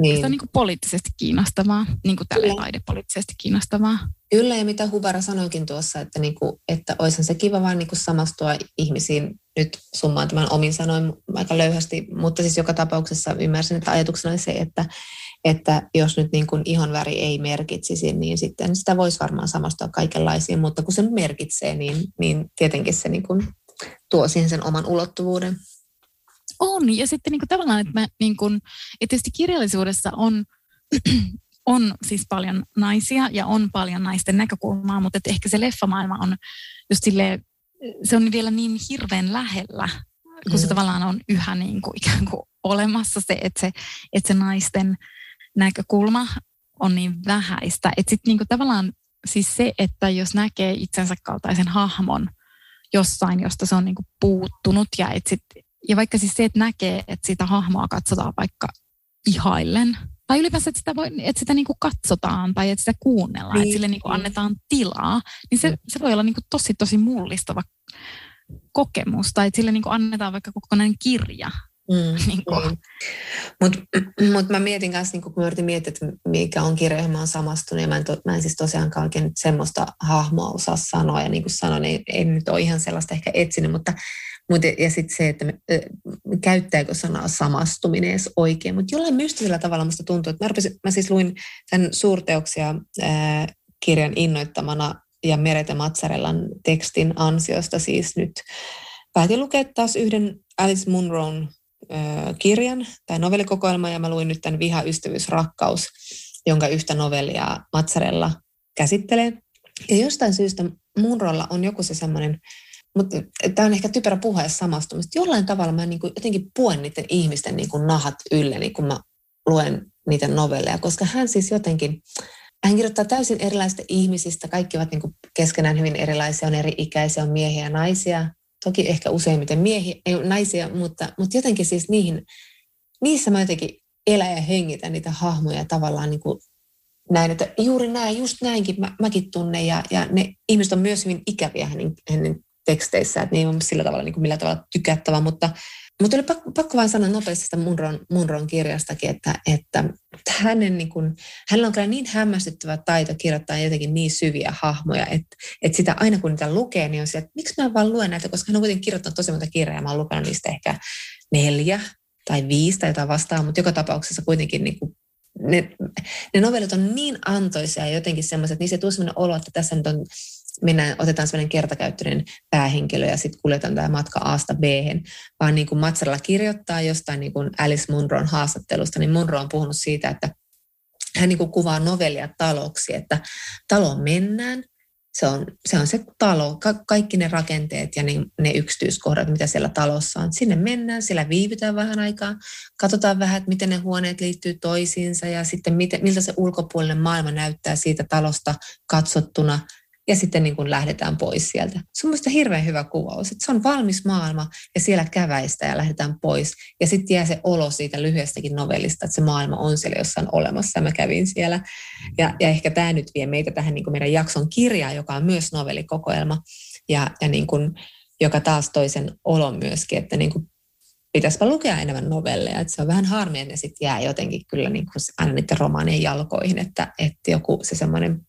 niin. se on niin kuin poliittisesti kiinnostavaa, niin kuin tälle taidepoliittisesti kiinnostavaa. Kyllä, ja mitä Huvara sanoikin tuossa, että, niin kuin, että olisihan se kiva vaan niin kuin samastua ihmisiin, nyt summaan tämän omin sanoin aika löyhästi, mutta siis joka tapauksessa ymmärsin, että ajatuksena oli se, että, että jos nyt niin kuin ihonväri ei merkitsisi, niin sitten sitä voisi varmaan samastua kaikenlaisiin, mutta kun se merkitsee, niin, niin tietenkin se niin kuin tuo siihen sen oman ulottuvuuden. On, ja sitten niin kuin tavallaan, että, mä, niin kuin, että tietysti kirjallisuudessa on, on siis paljon naisia ja on paljon naisten näkökulmaa, mutta että ehkä se leffamaailma on just silleen, se on vielä niin hirveän lähellä, kun se mm. tavallaan on yhä niin kuin ikään kuin olemassa se, että se, että se naisten näkökulma on niin vähäistä. Että sitten niin tavallaan siis se, että jos näkee itsensä kaltaisen hahmon jossain, josta se on niin kuin puuttunut ja, et sit, ja vaikka siis se, että näkee, että sitä hahmoa katsotaan vaikka ihaillen, tai ylipäänsä, että sitä, voi, että sitä niin kuin katsotaan tai että sitä kuunnellaan, niin. että sille niin kuin annetaan tilaa, niin se, se voi olla niin kuin tosi, tosi mullistava kokemus, tai että sille niin kuin annetaan vaikka kokonainen kirja, Mm, niin niin. Mutta mut mä mietin kanssa, niin kun mä yritin miettiä, että mikä on kirja, johon mä oon samastunut, ja mä en, to, mä en siis tosiaankaan oikein semmoista hahmoa osaa sanoa, ja niin kuin sanoin, ei, ei nyt ole ihan sellaista ehkä etsinyt, mutta, mutta ja sitten se, että me, käyttääkö sanaa samastuminen edes oikein, mutta jollain mystisellä tavalla musta tuntuu, että mä, rupesin, mä siis luin tämän suurteoksia ää, kirjan innoittamana ja Merete Matsarellan tekstin ansiosta siis nyt päätin lukea taas yhden Alice Munron kirjan tai novellikokoelma ja mä luin nyt tämän Viha, ystävyys, rakkaus, jonka yhtä novellia Matsarella käsittelee. Ja jostain syystä Munrolla on joku se semmoinen, mutta tämä on ehkä typerä puhe samastumista. Jollain tavalla mä niin kuin jotenkin puen niiden ihmisten niin kuin nahat ylleni, kun mä luen niitä novelleja, koska hän siis jotenkin, hän kirjoittaa täysin erilaisista ihmisistä, kaikki ovat niin kuin keskenään hyvin erilaisia, on eri ikäisiä, on miehiä ja naisia, Toki ehkä useimmiten miehiä, ei, naisia, mutta, mutta jotenkin siis niihin, niissä mä jotenkin elän ja hengitän niitä hahmoja tavallaan niin kuin näin, että juuri näin, just näinkin mä, mäkin tunnen ja, ja ne ihmiset on myös hyvin ikäviä hänen, hänen teksteissä, että ne ei ole sillä tavalla niin kuin millä tavalla tykättävä, mutta mutta oli pakko, pakko vain sanoa nopeasti sitä Munron, Munron kirjastakin, että, että hänen, niin kuin, hänellä on kyllä niin hämmästyttävä taito kirjoittaa jotenkin niin syviä hahmoja, että, että sitä aina kun niitä lukee, niin on se, että miksi mä vaan luen näitä, koska hän on kuitenkin kirjoittanut tosi monta kirjaa ja mä oon lukenut niistä ehkä neljä tai viisi tai jotain vastaan, mutta joka tapauksessa kuitenkin niin kuin ne, ne novellit on niin antoisia jotenkin semmoiset, että niissä tulee sellainen olo, että tässä nyt on mennään, otetaan sellainen kertakäyttöinen päähenkilö ja sitten kuljetaan tämä matka Asta b vaan niin kuin Matsaralla kirjoittaa jostain niin kuin Alice Munron haastattelusta, niin Munro on puhunut siitä, että hän niin kuin kuvaa novellia taloksi, että taloon mennään, se on, se on se talo, ka- kaikki ne rakenteet ja ne, ne yksityiskohdat, mitä siellä talossa on. Sinne mennään, siellä viivytään vähän aikaa, katsotaan vähän, että miten ne huoneet liittyy toisiinsa ja sitten miten, miltä se ulkopuolinen maailma näyttää siitä talosta katsottuna ja sitten niin kuin lähdetään pois sieltä. Se on mielestäni hirveän hyvä kuvaus, että se on valmis maailma ja siellä käväistä ja lähdetään pois. Ja sitten jää se olo siitä lyhyestäkin novellista, että se maailma on siellä jossain olemassa ja mä kävin siellä. Ja, ja ehkä tämä nyt vie meitä tähän niin kuin meidän jakson kirjaan, joka on myös novellikokoelma ja, ja niin kuin, joka taas toisen olon myöskin, että niin kuin pitäisipä lukea enemmän novelleja. Että se on vähän harmi, ne sitten jää jotenkin kyllä niin kuin aina niiden romaanien jalkoihin, että, että joku se semmoinen,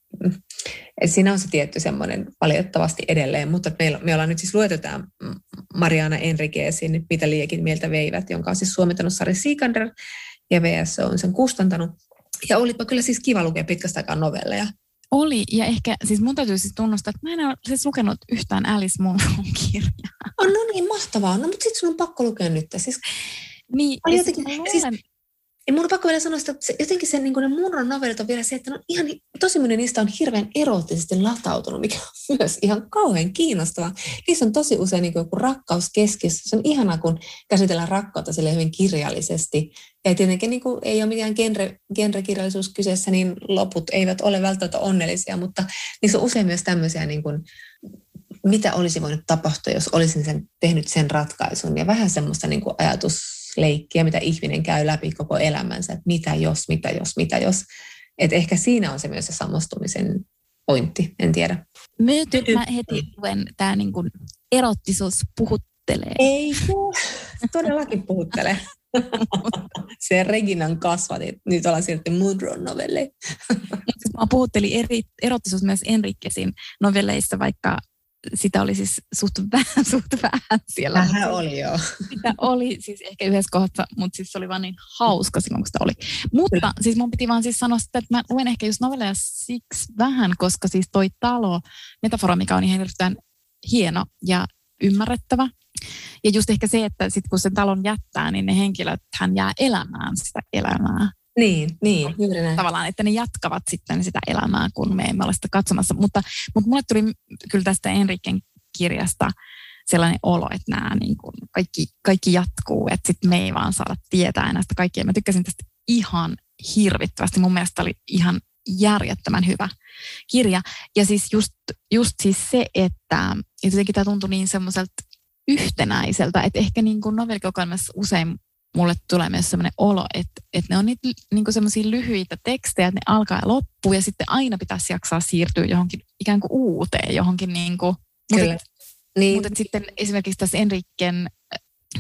siinä on se tietty semmoinen valitettavasti edelleen, mutta meillä, me ollaan nyt siis luettu tämä Mariana Enriquezin Mitä liekin mieltä veivät, jonka on siis suomentanut Sari Siikander ja VS on sen kustantanut. Ja olipa kyllä siis kiva lukea pitkästä aikaa novelleja. Oli, ja ehkä, siis mun täytyy siis tunnustaa, että mä en ole siis lukenut yhtään Alice Munron kirjaa. Oh, no niin, mahtavaa. No, mutta sitten sun on pakko lukea nyt. Siis, niin, ja jotenkin, siis, siis, ja mun on pakko vielä sanoa että se, jotenkin se, niin ne Munron novellit on vielä se, että on ihan, tosi moni niistä on hirveän erottisesti latautunut, mikä on myös ihan kauhean kiinnostavaa. Niissä on tosi usein niin joku rakkaus keskiössä. Se on ihanaa, kun käsitellään rakkautta sille hyvin kirjallisesti. Ja tietenkin niin kuin, ei ole mikään genre, genrekirjallisuus kyseessä, niin loput eivät ole välttämättä onnellisia, mutta niissä on usein myös tämmöisiä, niin kuin, mitä olisi voinut tapahtua, jos olisin sen, tehnyt sen ratkaisun. Ja vähän semmoista niin kuin ajatus leikkiä, mitä ihminen käy läpi koko elämänsä, että mitä jos, mitä jos, mitä jos. Et ehkä siinä on se myös se samastumisen pointti, en tiedä. Myyty, mä heti luen, tämä niinku erottisuus puhuttelee. Ei, todellakin puhuttelee. se Reginan kasvati. Nyt ollaan siirrytty Mudron novelleihin. Mä puhuttelin eri, erottisuus myös Enrikkesin novelleissa, vaikka sitä oli siis suht vähän, suht vähän siellä. Vähän oli joo. Sitä oli siis ehkä yhdessä kohdassa, mutta siis se oli vaan niin hauska silloin, kun sitä oli. Mutta Kyllä. siis mun piti vaan siis sanoa sitä, että mä luen ehkä just novelleja siksi vähän, koska siis toi talo, metafora, mikä on ihan erittäin hieno ja ymmärrettävä. Ja just ehkä se, että sit kun sen talon jättää, niin ne henkilöt hän jää elämään sitä elämää. Niin, niin, juuri näin. Tavallaan, että ne jatkavat sitten sitä elämää, kun me emme ole sitä katsomassa. Mutta, mutta mulle tuli kyllä tästä Enriken kirjasta sellainen olo, että nämä niin kuin kaikki, kaikki jatkuu, että sitten me ei vaan saada tietää enää sitä kaikkea. Mä tykkäsin tästä ihan hirvittävästi. Mun mielestä oli ihan järjettömän hyvä kirja. Ja siis just, just siis se, että jotenkin tämä tuntui niin semmoiselta yhtenäiseltä, että ehkä niin kuin novellikokoelmassa usein mulle tulee myös sellainen olo, että, että ne on niitä niin semmoisia lyhyitä tekstejä, että ne alkaa ja loppuu ja sitten aina pitäisi jaksaa siirtyä johonkin ikään kuin uuteen, johonkin niin kuin, Kyllä. Mutta, niin. mutta sitten esimerkiksi tässä Enriken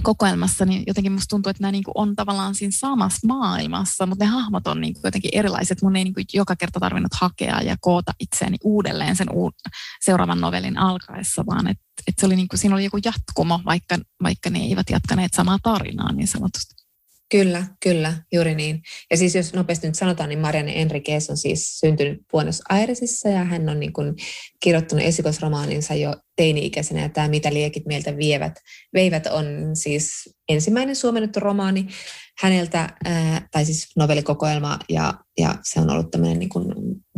kokoelmassa, niin jotenkin musta tuntuu, että nämä niin kuin on tavallaan siinä samassa maailmassa, mutta ne hahmot on niin kuin jotenkin erilaiset. Mun ei niin kuin joka kerta tarvinnut hakea ja koota itseäni uudelleen sen uud- seuraavan novelin alkaessa, vaan että et se oli niin kuin, siinä oli joku jatkumo, vaikka, vaikka ne eivät jatkaneet samaa tarinaa niin sanotusti. Kyllä, kyllä, juuri niin. Ja siis jos nopeasti nyt sanotaan, niin Marianne Enriquez on siis syntynyt Buenos Airesissa ja hän on niin kuin kirjoittanut esikoisromaaninsa jo teini-ikäisenä ja tämä Mitä liekit meiltä vievät, veivät on siis ensimmäinen suomennettu romaani häneltä, ää, tai siis novellikokoelma ja, ja se on ollut tämmöinen niin kuin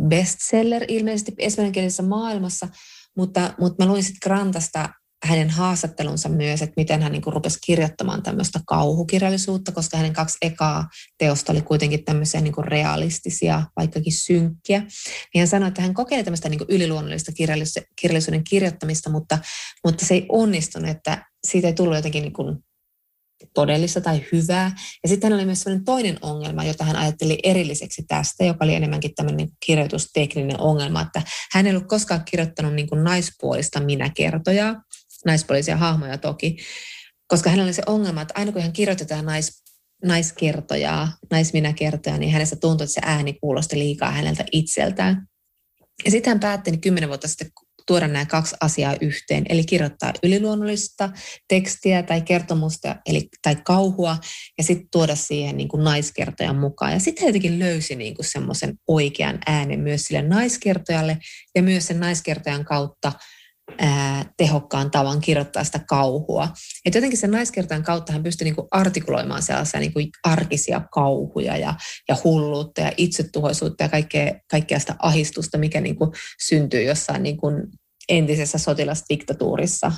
bestseller ilmeisesti espanjankielisessä maailmassa, mutta, mutta mä luin sitten Grantasta hänen haastattelunsa myös, että miten hän niin kuin rupesi kirjoittamaan tämmöistä kauhukirjallisuutta, koska hänen kaksi ekaa teosta oli kuitenkin tämmöisiä niin kuin realistisia, vaikkakin synkkiä. Niin hän sanoi, että hän kokeili tämmöistä niin kuin yliluonnollista kirjallisuuden kirjoittamista, mutta, mutta se ei onnistunut, että siitä ei tullut jotenkin niin kuin todellista tai hyvää. Ja sitten hänellä oli myös sellainen toinen ongelma, jota hän ajatteli erilliseksi tästä, joka oli enemmänkin tämmöinen niin kirjoitustekninen ongelma, että hän ei ollut koskaan kirjoittanut niin kuin naispuolista minäkertoja, naispuolisia hahmoja toki, koska hänellä oli se ongelma, että aina kun hän kirjoitetaan nais, naiskertoja, naisminäkertoja, niin hänestä tuntui, että se ääni kuulosti liikaa häneltä itseltään. Ja sitten hän päätti niin kymmenen vuotta sitten tuoda nämä kaksi asiaa yhteen, eli kirjoittaa yliluonnollista tekstiä tai kertomusta eli, tai kauhua ja sitten tuoda siihen niin kuin naiskertojan mukaan. Ja sitten jotenkin löysi niin kuin semmoisen oikean äänen myös sille naiskertojalle ja myös sen naiskertojan kautta tehokkaan tavan kirjoittaa sitä kauhua. Et jotenkin sen naiskertojan kautta hän pystyi niinku artikuloimaan sellaisia niinku arkisia kauhuja ja, ja hulluutta ja itsetuhoisuutta ja kaikkea, kaikkea sitä ahistusta, mikä niinku syntyy jossain niinku entisessä sotilasdiktatuurissa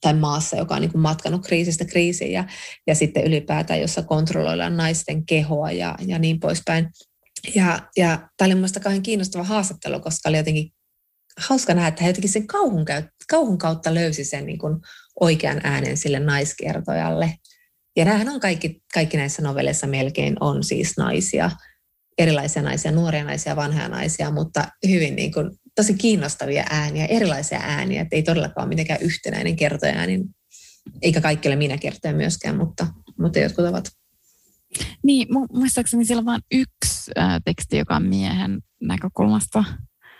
tai maassa, joka on niin kuin matkanut kriisistä kriisiin ja, ja sitten ylipäätään, jossa kontrolloidaan naisten kehoa ja, ja niin poispäin. Ja, ja tämä oli minusta kauhean kiinnostava haastattelu, koska oli jotenkin hauska nähdä, että hän jotenkin sen kauhun, kauhun kautta löysi sen niin kuin oikean äänen sille naiskertojalle. Ja nämähän on kaikki, kaikki näissä novelleissa melkein on siis naisia, erilaisia naisia, nuoria naisia, vanhoja naisia, mutta hyvin niin kuin, tosi kiinnostavia ääniä, erilaisia ääniä, että ei todellakaan ole mitenkään yhtenäinen kertoja ääni, eikä kaikki ole minä kertoja myöskään, mutta, mutta jotkut ovat. Niin, muistaakseni siellä on vain yksi äh, teksti, joka on miehen näkökulmasta.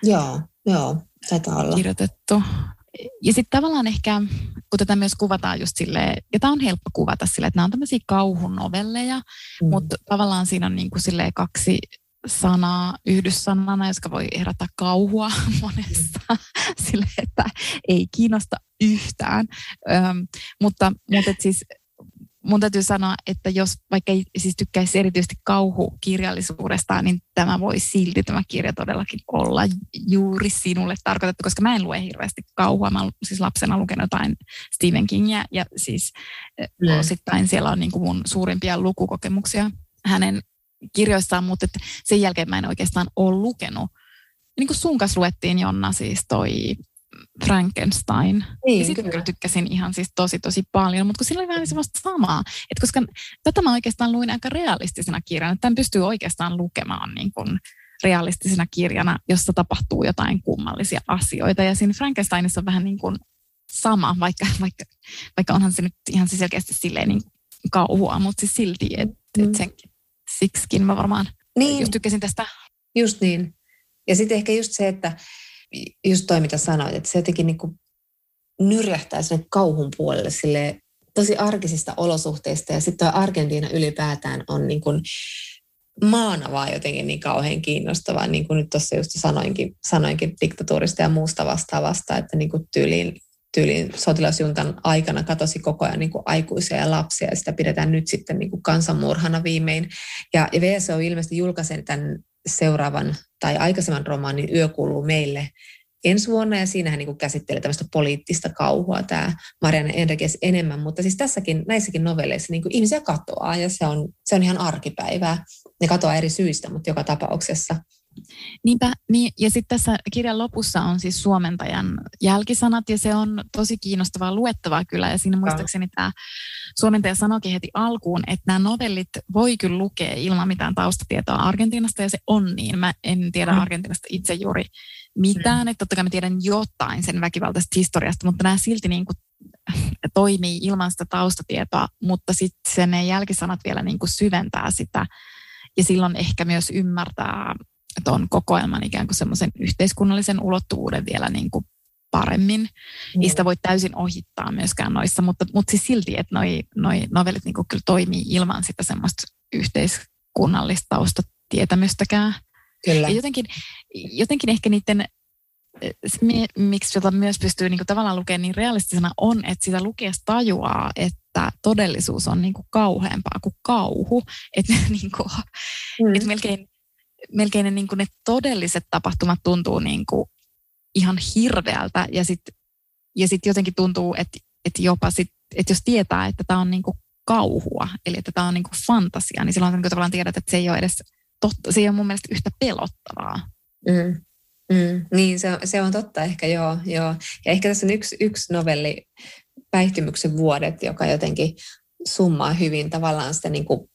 Joo, Joo, taitaa olla. Kirjoitettu. Ja sitten tavallaan ehkä, kun tätä myös kuvataan just silleen, ja tämä on helppo kuvata silleen, että nämä on tämmöisiä kauhunovelleja, mm. mutta tavallaan siinä on niin kuin silleen kaksi sanaa yhdyssanana, jotka voi herättää kauhua monessa, sille, että ei kiinnosta yhtään. Öm, mutta mutta siis mun täytyy sanoa, että jos vaikka ei siis tykkäisi erityisesti kauhukirjallisuudesta, niin tämä voi silti tämä kirja todellakin olla juuri sinulle tarkoitettu, koska mä en lue hirveästi kauhua. Mä olen siis lapsena lukenut jotain Stephen Kingia ja siis mm. osittain siellä on niin kuin mun suurimpia lukukokemuksia hänen kirjoissaan, mutta että sen jälkeen mä en oikeastaan ole lukenut. Niin kuin sun kanssa luettiin Jonna siis toi Frankenstein. Niin, ja sitten kyllä tykkäsin ihan siis tosi tosi paljon, mutta kun siinä oli vähän semmoista samaa, että koska tätä mä oikeastaan luin aika realistisena kirjana, että tämän pystyy oikeastaan lukemaan niin kuin realistisena kirjana, jossa tapahtuu jotain kummallisia asioita. Ja siinä Frankensteinissa on vähän niin kuin sama, vaikka, vaikka, vaikka onhan se nyt ihan siis selkeästi silleen niin kauhua, mutta siis silti, että mm. et senkin, siksikin mä varmaan niin. just tykkäsin tästä. Just niin. Ja sitten ehkä just se, että just toi mitä sanoit, että se jotenkin niin nyrjähtää sinne kauhun puolelle sille tosi arkisista olosuhteista. Ja sitten tuo Argentiina ylipäätään on niin kuin maana vaan jotenkin niin kauhean kiinnostavaa, niin kuin nyt tuossa just sanoinkin, sanoinkin diktatuurista ja muusta vastaavasta, että niin kuin tyyliin, tyyliin sotilasjuntan aikana katosi koko ajan niin kuin aikuisia ja lapsia ja sitä pidetään nyt sitten niin kuin kansanmurhana viimein. Ja, ja VSO ilmeisesti julkaisi tämän seuraavan tai aikaisemman romaanin Yö kuuluu meille ensi vuonna, ja siinähän niin käsittelee tämmöistä poliittista kauhua tämä Marianne Enriquez enemmän, mutta siis tässäkin, näissäkin novelleissa niin ihmisiä katoaa, ja se on, se on ihan arkipäivää. Ne katoaa eri syistä, mutta joka tapauksessa Niinpä, niin, ja sitten tässä kirjan lopussa on siis suomentajan jälkisanat, ja se on tosi kiinnostavaa luettavaa kyllä, ja siinä muistaakseni tämä suomentaja sanoikin heti alkuun, että nämä novellit voi kyllä lukea ilman mitään taustatietoa Argentiinasta, ja se on niin. Mä en tiedä mm. Argentiinasta itse juuri mitään, mm. että totta kai mä tiedän jotain sen väkivaltaisesta historiasta, mutta nämä silti niin kuin toimii ilman sitä taustatietoa, mutta sitten ne jälkisanat vielä niin kuin syventää sitä, ja silloin ehkä myös ymmärtää tuon kokoelman ikään kuin semmoisen yhteiskunnallisen ulottuvuuden vielä niin kuin paremmin. Mm. Ei sitä voi täysin ohittaa myöskään noissa, mutta, mutta siis silti, että noi, noi novellit niin kuin kyllä toimii ilman sitä semmoista yhteiskunnallista taustatietämystäkään. Kyllä. Ja jotenkin, jotenkin ehkä niiden, miksi jota myös pystyy niin kuin tavallaan lukemaan niin realistisena, on, että sitä lukiessa tajuaa, että todellisuus on niin kuin kauheampaa kuin kauhu. Että niin kuin, mm. että melkein melkein ne, niin kuin ne todelliset tapahtumat tuntuu niin kuin ihan hirveältä ja sitten ja sit jotenkin tuntuu, että, että jopa sit, että jos tietää, että tämä on niin kuin kauhua, eli että tämä on niin kuin fantasia, niin silloin niin tavallaan tiedät, että se ei ole edes totta, se ei ole mun mielestä yhtä pelottavaa. Mm. Mm, niin, se se on totta ehkä, joo, joo. Ja ehkä tässä on yksi, yksi novelli, Päihtymyksen vuodet, joka jotenkin summaa hyvin tavallaan sitä niin kuin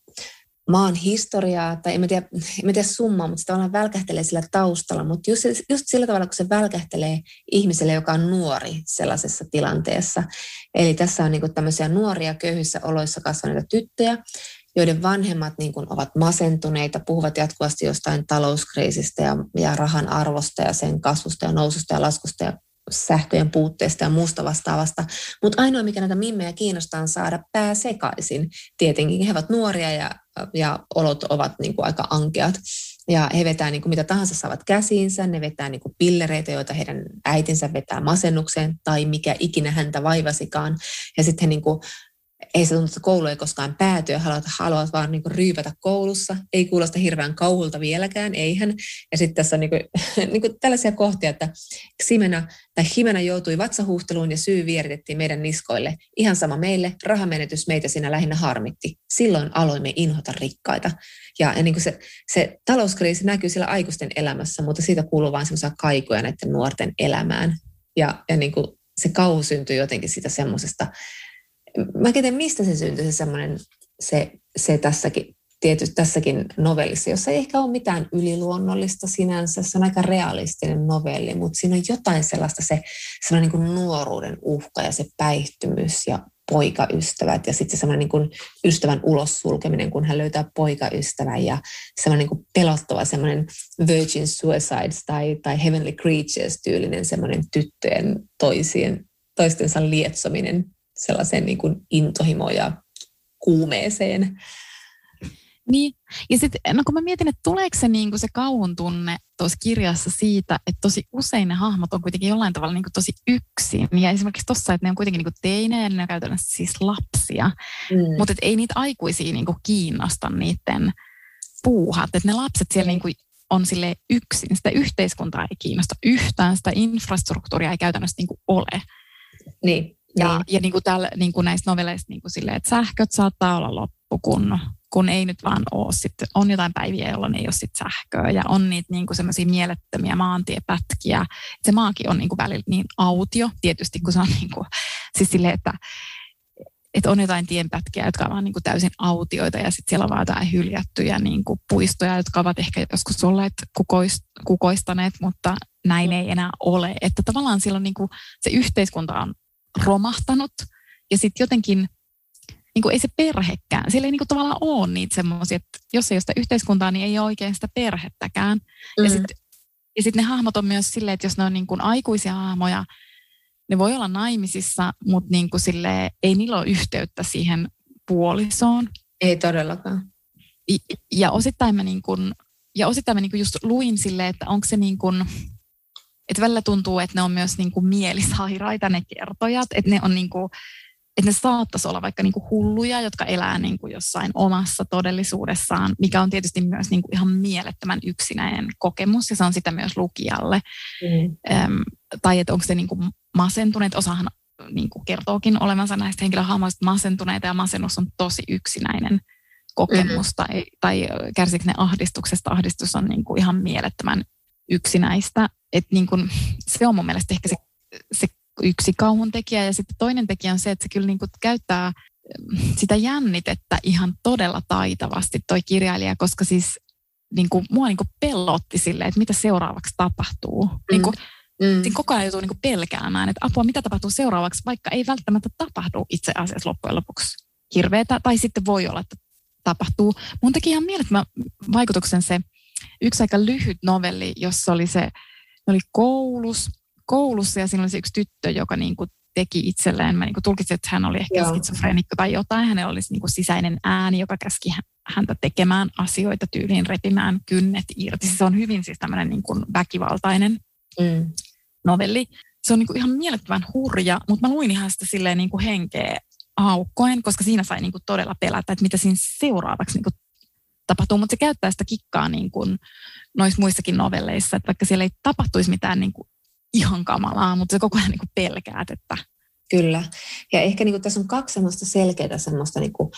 maan historiaa, tai en mä tiedä, en mä tiedä summaa, mutta se tavallaan välkähtelee sillä taustalla, mutta just, just sillä tavalla, kun se välkähtelee ihmiselle, joka on nuori sellaisessa tilanteessa. Eli tässä on niin tämmöisiä nuoria köyhissä oloissa kasvaneita tyttöjä, joiden vanhemmat niin kuin ovat masentuneita, puhuvat jatkuvasti jostain talouskriisistä ja, ja rahan arvosta ja sen kasvusta ja noususta ja laskusta ja sähköjen puutteesta ja muusta vastaavasta. Mutta ainoa, mikä näitä mimmejä kiinnostaa, on saada pää sekaisin. Tietenkin he ovat nuoria ja, ja olot ovat niin kuin aika ankeat. Ja he vetää niin kuin mitä tahansa saavat käsiinsä, ne vetää niin kuin pillereitä, joita heidän äitinsä vetää masennukseen tai mikä ikinä häntä vaivasikaan. Ja sitten he niin kuin ei se tuntu, että koulu ei koskaan pääty ja haluat, haluat vaan niin ryypätä koulussa. Ei kuulosta hirveän kauhulta vieläkään, eihän. Ja sitten tässä on niin kuin, niin kuin tällaisia kohtia, että Ximena tai Himena joutui vatsahuhteluun ja syy vieritettiin meidän niskoille. Ihan sama meille, rahamenetys meitä siinä lähinnä harmitti. Silloin aloimme inhota rikkaita. Ja, ja niin kuin se, se talouskriisi näkyy siellä aikuisten elämässä, mutta siitä kuuluu vain semmoisia kaikuja näiden nuorten elämään. Ja, ja niin kuin se kauhu syntyy jotenkin siitä semmoisesta mä tiedän, mistä se syntyi se semmoinen, se, se tässäkin, tietysti tässäkin novellissa, jossa ei ehkä ole mitään yliluonnollista sinänsä, se on aika realistinen novelli, mutta siinä on jotain sellaista, se sellainen niin kuin nuoruuden uhka ja se päihtymys ja poikaystävät ja sitten se semmoinen niin kuin ystävän ulos sulkeminen, kun hän löytää poikaystävän ja semmoinen niin pelottava semmoinen Virgin Suicides tai, tai Heavenly Creatures tyylinen semmoinen tyttöjen toisien, toistensa lietsominen sellaiseen niin kuin intohimoon ja kuumeeseen. Niin, ja sitten no kun mä mietin, että tuleeko se, niin kuin se kauhun tunne tuossa kirjassa siitä, että tosi usein ne hahmot on kuitenkin jollain tavalla niin kuin tosi yksin. Ja esimerkiksi tuossa, että ne on kuitenkin niin teinejä ja ne on käytännössä siis lapsia. Mm. Mutta ei niitä aikuisia niin kuin kiinnosta niiden puuhat. Että ne lapset siellä mm. niin kuin on sille yksin. Sitä yhteiskuntaa ei kiinnosta yhtään, sitä infrastruktuuria ei käytännössä niin kuin ole. Niin. Ja, niin. ja niin kuin täällä, niin kuin näistä novelleista niin kuin silleen, että sähköt saattaa olla loppu, kun kun ei nyt vaan ole sitten, on jotain päiviä, jolloin ei ole sitten sähköä ja on niitä niin kuin semmoisia mielettömiä maantiepätkiä. Se maakin on niin kuin välillä niin autio, tietysti kun se on niin kuin, siis silleen, että että on jotain tienpätkiä, jotka ovat niin kuin täysin autioita ja sitten siellä on vaan jotain hyljättyjä niin kuin puistoja, jotka ovat ehkä joskus olleet kukoist, kukoistaneet, mutta näin ei enää ole. Että tavallaan silloin niin kuin se yhteiskunta on romahtanut ja sitten jotenkin niin kuin ei se perhekään, siellä ei niin kuin tavallaan ole niitä semmoisia, että jos ei ole sitä yhteiskuntaa, niin ei ole oikein sitä perhettäkään. Mm. Ja sitten ja sit ne hahmot on myös silleen, että jos ne on niin kuin aikuisia hahmoja, ne voi olla naimisissa, mutta niin kuin sille, ei niillä ole yhteyttä siihen puolisoon. Ei todellakaan. Ja osittain mä, niin kuin, ja osittain mä niin kuin just luin sille, että onko se niin kuin, että välillä tuntuu, että ne on myös niin kuin mielisairaita ne kertojat, että ne on niin kuin, että ne saattaisi olla vaikka niinku hulluja, jotka elää niinku jossain omassa todellisuudessaan, mikä on tietysti myös niinku ihan mielettömän yksinäinen kokemus, ja se on sitä myös lukijalle. Mm. Öm, tai että onko se niinku masentuneet, osahan niinku kertookin olevansa näistä henkilöhahmoista masentuneita, ja masennus on tosi yksinäinen kokemus, mm. tai, tai kärsikö ne ahdistuksesta, ahdistus on niinku ihan mielettömän yksinäistä. Et niinku, se on mun mielestä ehkä se, se yksi kauhun tekijä. Ja sitten toinen tekijä on se, että se kyllä niin kuin käyttää mm, sitä jännitettä ihan todella taitavasti toi kirjailija, koska siis niin kuin, mua niin kuin pelotti sille, että mitä seuraavaksi tapahtuu. Mm. Niin kuin, mm. Siinä koko ajan joutuu niin kuin pelkäämään, että apua, mitä tapahtuu seuraavaksi, vaikka ei välttämättä tapahdu itse asiassa loppujen lopuksi hirveätä, tai sitten voi olla, että tapahtuu. Mun teki ihan mielettömän vaikutuksen se yksi aika lyhyt novelli, jossa oli se, oli koulus, koulussa ja siinä oli se yksi tyttö, joka niin kuin teki itselleen, mä niin kuin tulkitsin, että hän oli ehkä skitsofreenikko tai jotain, hänellä olisi niin kuin sisäinen ääni, joka käski häntä tekemään asioita tyyliin, repimään kynnet irti. Se on hyvin siis tämmöinen niin kuin väkivaltainen mm. novelli. Se on niin kuin ihan mielettömän hurja, mutta mä luin ihan sitä silleen niin kuin henkeä aukkoen, koska siinä sai niin kuin todella pelätä, että mitä siinä seuraavaksi niin kuin tapahtuu, mutta se käyttää sitä kikkaa niin kuin noissa muissakin novelleissa, että vaikka siellä ei tapahtuisi mitään niin kuin ihan kamalaa, mutta se koko ajan niin kuin pelkäät, että... Kyllä. Ja ehkä niin kuin tässä on kaksi semmoista selkeää semmoista niin kuin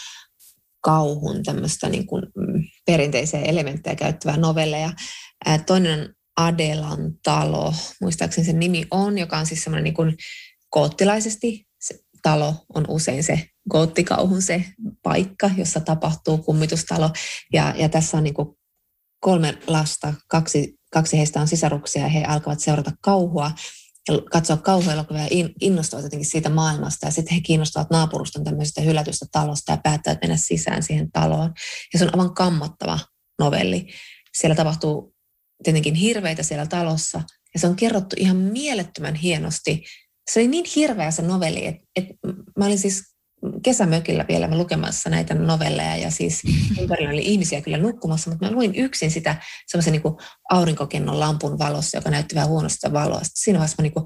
kauhun tämmöistä niin kuin mm, perinteisiä elementtejä käyttävää novelleja. Toinen on Adelan talo, muistaakseni sen nimi on, joka on siis semmoinen niin kuin koottilaisesti se talo on usein se goottikauhun se paikka, jossa tapahtuu kummitustalo. Ja, ja tässä on niin kuin kolme lasta, kaksi kaksi heistä on sisaruksia ja he alkavat seurata kauhua ja katsoa kauhuelokuvia ja innostuvat jotenkin siitä maailmasta. Ja sitten he kiinnostuvat naapuruston tämmöisestä hylätystä talosta ja päättävät mennä sisään siihen taloon. Ja se on aivan kammottava novelli. Siellä tapahtuu tietenkin hirveitä siellä talossa ja se on kerrottu ihan mielettömän hienosti. Se oli niin hirveä se novelli, että, että mä olin siis kesämökillä vielä mä lukemassa näitä novelleja ja siis ympärillä oli ihmisiä kyllä nukkumassa, mutta mä luin yksin sitä semmoisen niin aurinkokennon lampun valossa, joka näytti vähän huonosta valoa. Sitten siinä vaiheessa mä niin kuin,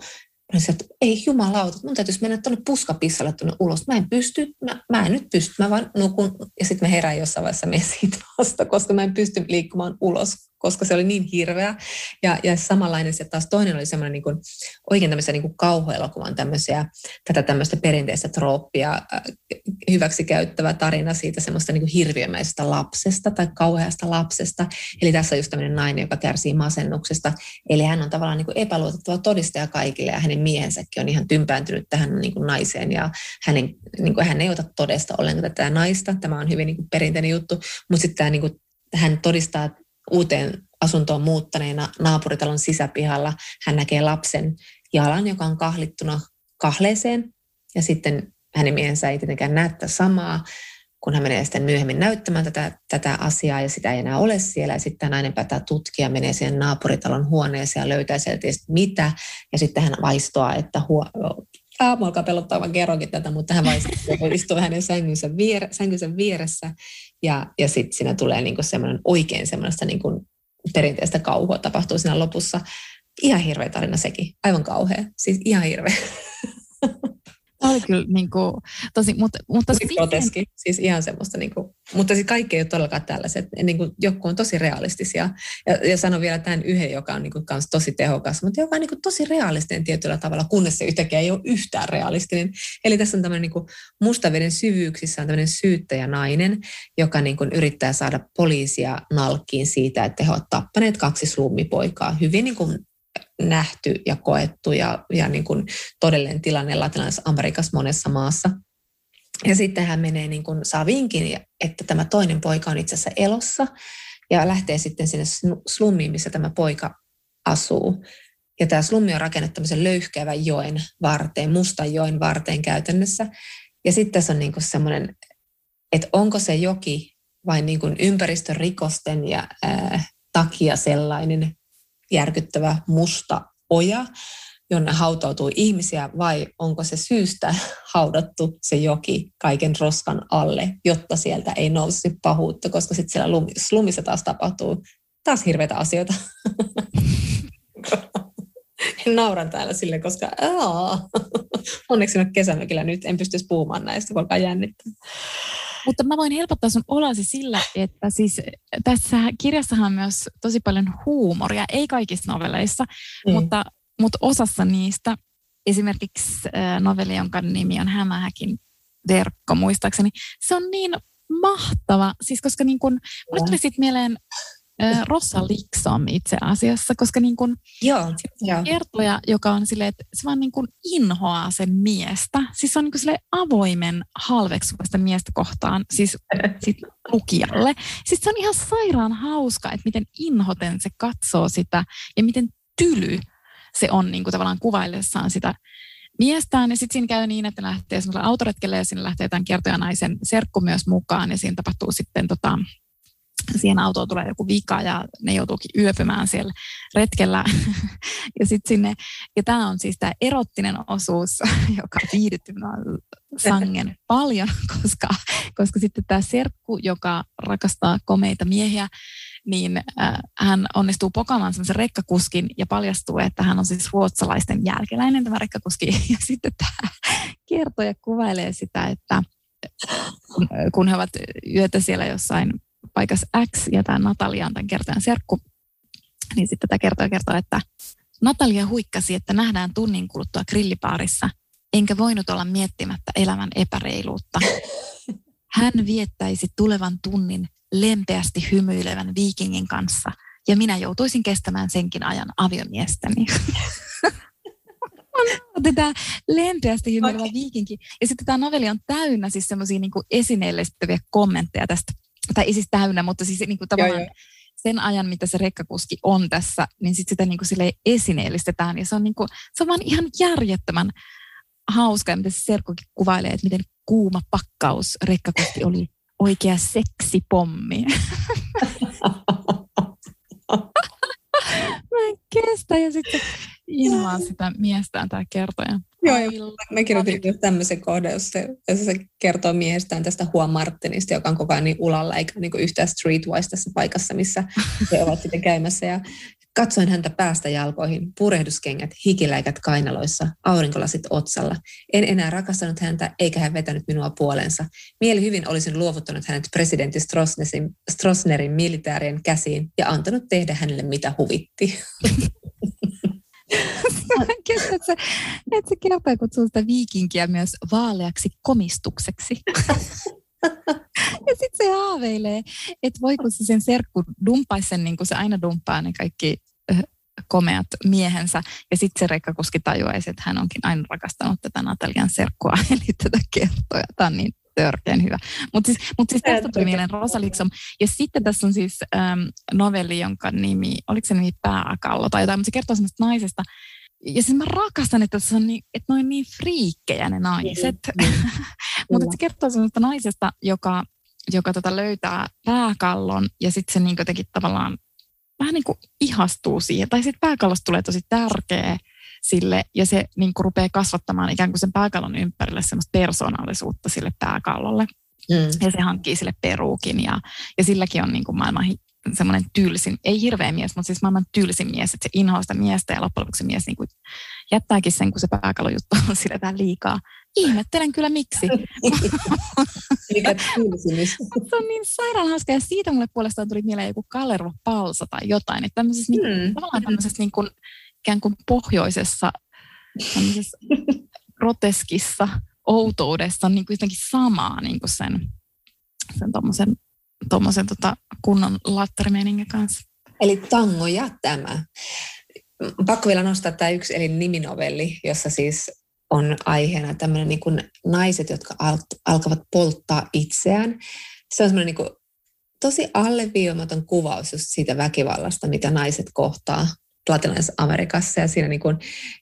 mä sanoin, että ei jumalauta, mun täytyisi mennä tuonne puskapissalle tuonne ulos. Mä en pysty, mä, mä en nyt pysty, mä vaan nukun ja sitten mä herään jossain vaiheessa siitä vasta, koska mä en pysty liikkumaan ulos koska se oli niin hirveä. Ja, ja samanlainen se taas toinen oli semmoinen niin kuin, oikein tämmöisiä niin kuin kauhuelokuvan tämmöisiä, tätä tämmöistä perinteistä trooppia äh, hyväksi käyttävä tarina siitä semmoista niin kuin hirviömäisestä lapsesta tai kauheasta lapsesta. Eli tässä on just tämmöinen nainen, joka kärsii masennuksesta. Eli hän on tavallaan niin kuin epäluotettava todistaja kaikille ja hänen miehensäkin on ihan tympääntynyt tähän niin kuin naiseen ja hänen, niin kuin, hän ei ota todesta ollenkaan tätä naista. Tämä on hyvin niin kuin perinteinen juttu, mutta sitten tämä niin kuin, hän todistaa uuteen asuntoon muuttaneena naapuritalon sisäpihalla hän näkee lapsen jalan, joka on kahlittuna kahleeseen. Ja sitten hänen miehensä ei tietenkään näe tätä samaa, kun hän menee sitten myöhemmin näyttämään tätä, tätä asiaa ja sitä ei enää ole siellä. Ja sitten nainen päättää tutkia, menee siihen naapuritalon huoneeseen ja löytää sieltä mitä. Ja sitten hän vaistoaa, että huo, Aamu alkaa pelottaa, vaan kerronkin tätä, mutta hän vaan istuu hänen sängynsä, viere, sängynsä vieressä ja, ja sitten siinä tulee niinku semmoinen oikein semmoista niinku perinteistä kauhua tapahtuu siinä lopussa. Ihan hirveä tarina sekin, aivan kauhea, siis ihan hirveä. Oli kyllä niin kuin, tosi, mutta, mutta tosi groteski, siis ihan semmoista, niin kuin, mutta siis kaikki ei ole todellakaan tällaiset, niin kuin, joku on tosi realistisia. Ja, ja sanon vielä tämän yhden, joka on niin kuin, kans tosi tehokas, mutta joka on niin kuin, tosi realistinen tietyllä tavalla, kunnes se yhtäkkiä ei ole yhtään realistinen. Eli tässä on tämmöinen niin kuin, mustaveden syvyyksissä on tämmöinen syyttäjänainen, joka niin kuin, yrittää saada poliisia nalkkiin siitä, että he ovat tappaneet kaksi slummipoikaa hyvin niin kuin, nähty ja koettu ja, ja niin kuin todellinen tilanne Latinalaisessa Amerikassa monessa maassa. Ja sitten hän menee, niin kuin, saa vinkin, että tämä toinen poika on itse asiassa elossa ja lähtee sitten sinne slummiin, missä tämä poika asuu. Ja tämä slummi on rakennettu tämmöisen löyhkeävän joen varteen, mustan joen varteen käytännössä. Ja sitten tässä on niin kuin semmoinen, että onko se joki vain niin kuin ympäristörikosten ja ää, takia sellainen, järkyttävä musta oja, jonne hautautuu ihmisiä, vai onko se syystä haudattu se joki kaiken roskan alle, jotta sieltä ei nousisi pahuutta, koska sitten siellä slumissa taas tapahtuu taas hirveitä asioita. Nauran täällä sille, koska aa, onneksi nyt kesämökillä nyt en pystyisi puhumaan näistä, kun alkaa jännittää. Mutta mä voin helpottaa sun olasi sillä, että siis tässä kirjassahan on myös tosi paljon huumoria, ei kaikissa novelleissa, mm. mutta, mutta osassa niistä, esimerkiksi novelli, jonka nimi on Hämähäkin verkko muistaakseni, se on niin mahtava, siis koska niin kun, mulle tuli sitten mieleen Rossa Liksom itse asiassa, koska niin kun Joo, jo. kertoja, joka on silleen, että se vaan niin kun inhoaa sen miestä. Siis se on niin sille avoimen halveksuvasta miestä kohtaan, siis sit lukijalle. Siis se on ihan sairaan hauska, että miten inhoten se katsoo sitä ja miten tyly se on niin kuin tavallaan kuvaillessaan sitä miestään. Ja sitten siinä käy niin, että lähtee semmoiselle autoretkelle ja sinne lähtee tämän kertojanaisen serkku myös mukaan ja siinä tapahtuu sitten tota, siihen autoon tulee joku vika ja ne joutuukin yöpymään siellä retkellä. ja sitten sinne, ja tämä on siis tämä erottinen osuus, joka viihdytti sangen paljon, koska, koska sitten tämä serkku, joka rakastaa komeita miehiä, niin äh, hän onnistuu pokamaan semmoisen rekkakuskin ja paljastuu, että hän on siis ruotsalaisten jälkeläinen tämä rekkakuski. Ja sitten tämä kertoja kuvailee sitä, että kun he ovat yötä siellä jossain paikassa X ja tämä Natalia on tämän kertojan serkku, niin sitten tämä kertoja kertoo, että Natalia huikkasi, että nähdään tunnin kuluttua grillipaarissa, enkä voinut olla miettimättä elämän epäreiluutta. Hän viettäisi tulevan tunnin lempeästi hymyilevän viikingin kanssa, ja minä joutuisin kestämään senkin ajan aviomiestäni. Tämä lempeästi hymyilevä okay. viikinki. Ja sitten tämä novelli on täynnä siis semmoisia niin esineellistäviä kommentteja tästä tai ei siis täynnä, mutta siis niin kuin tavallaan joo, joo. sen ajan, mitä se rekkakuski on tässä, niin sit sitä niin kuin esineellistetään. Ja se on, niin kuin, se on vaan ihan järjettömän hauska, ja miten se Serkkukin kuvailee, että miten kuuma pakkaus rekkakuski oli oikea seksipommi. Mä en kestä. Ja sitten inhoaa sitä miestään tämä kertoja. Joo, mä kirjoitin just tämmöisen kohdan, jossa jossa se kertoo miehestään tästä Juan Martinista, joka on koko ajan niin ulalla, eikä niin yhtään streetwise tässä paikassa, missä he ovat sitten käymässä. Ja katsoin häntä päästä jalkoihin, purehduskengät, hikiläikät kainaloissa, aurinkolasit otsalla. En enää rakastanut häntä, eikä hän vetänyt minua puolensa. Mieli hyvin olisin luovuttanut hänet presidentti Strossnerin militaarien käsiin ja antanut tehdä hänelle mitä huvitti. että se, että se kertoo kutsuu sitä viikinkiä myös vaaleaksi komistukseksi. ja sitten se haaveilee, että voi kun se sen serkku dumpaisi sen, niin kuin se aina dumppaa ne kaikki komeat miehensä. Ja sitten se rekkakuski tajuaisi, että hän onkin aina rakastanut tätä Natalian serkkua, eli tätä kertoja. Tämä on niin törkeän hyvä. Mutta siis, mut siis tästä tuli mieleen Rosa Liksom. Ja sitten tässä on siis ähm, novelli, jonka nimi, oliko se nimi Pääkallo tai jotain, mutta se kertoo semmoista naisesta, ja siis mä rakastan, että, se on niin, että ne on niin friikkejä ne naiset. Mm, mm. Mutta se kertoo semmoista naisesta, joka, joka tota löytää pääkallon ja sitten se niin jotenkin tavallaan vähän niin kuin ihastuu siihen. Tai sitten pääkallosta tulee tosi tärkeä sille, ja se niin kuin rupeaa kasvattamaan ikään kuin sen pääkallon ympärille semmoista persoonallisuutta sille pääkallolle. Mm. Ja se hankkii sille peruukin ja, ja silläkin on niin kuin maailman semmoinen tylsin, ei hirveä mies, mutta siis maailman tylsin mies, että se inhoaa sitä miestä ja loppujen lopuksi mies niin kuin jättääkin sen, kun se pääkalojuttu on sille vähän liikaa. Ihmettelen kyllä miksi. Mikä se on niin sairaan hauska ja siitä mulle puolestaan tuli mieleen joku Kalervo Palsa tai jotain. Että tämmöisessä, niin, hmm. tavallaan tämmöisessä niin kuin, ikään kuin pohjoisessa groteskissa outoudessa niin kuin jotenkin samaa niin kuin sen, sen tommosen, tommosen tota kunnon lattarimeiningin kanssa. Eli tango ja tämä. Pakko vielä nostaa tämä yksi, eli niminovelli, jossa siis on aiheena tämmöinen niin kuin naiset, jotka al- alkavat polttaa itseään. Se on semmoinen niin kuin tosi alleviimaton kuvaus just siitä väkivallasta, mitä naiset kohtaa latinalais-Amerikassa ja siinä niin kuin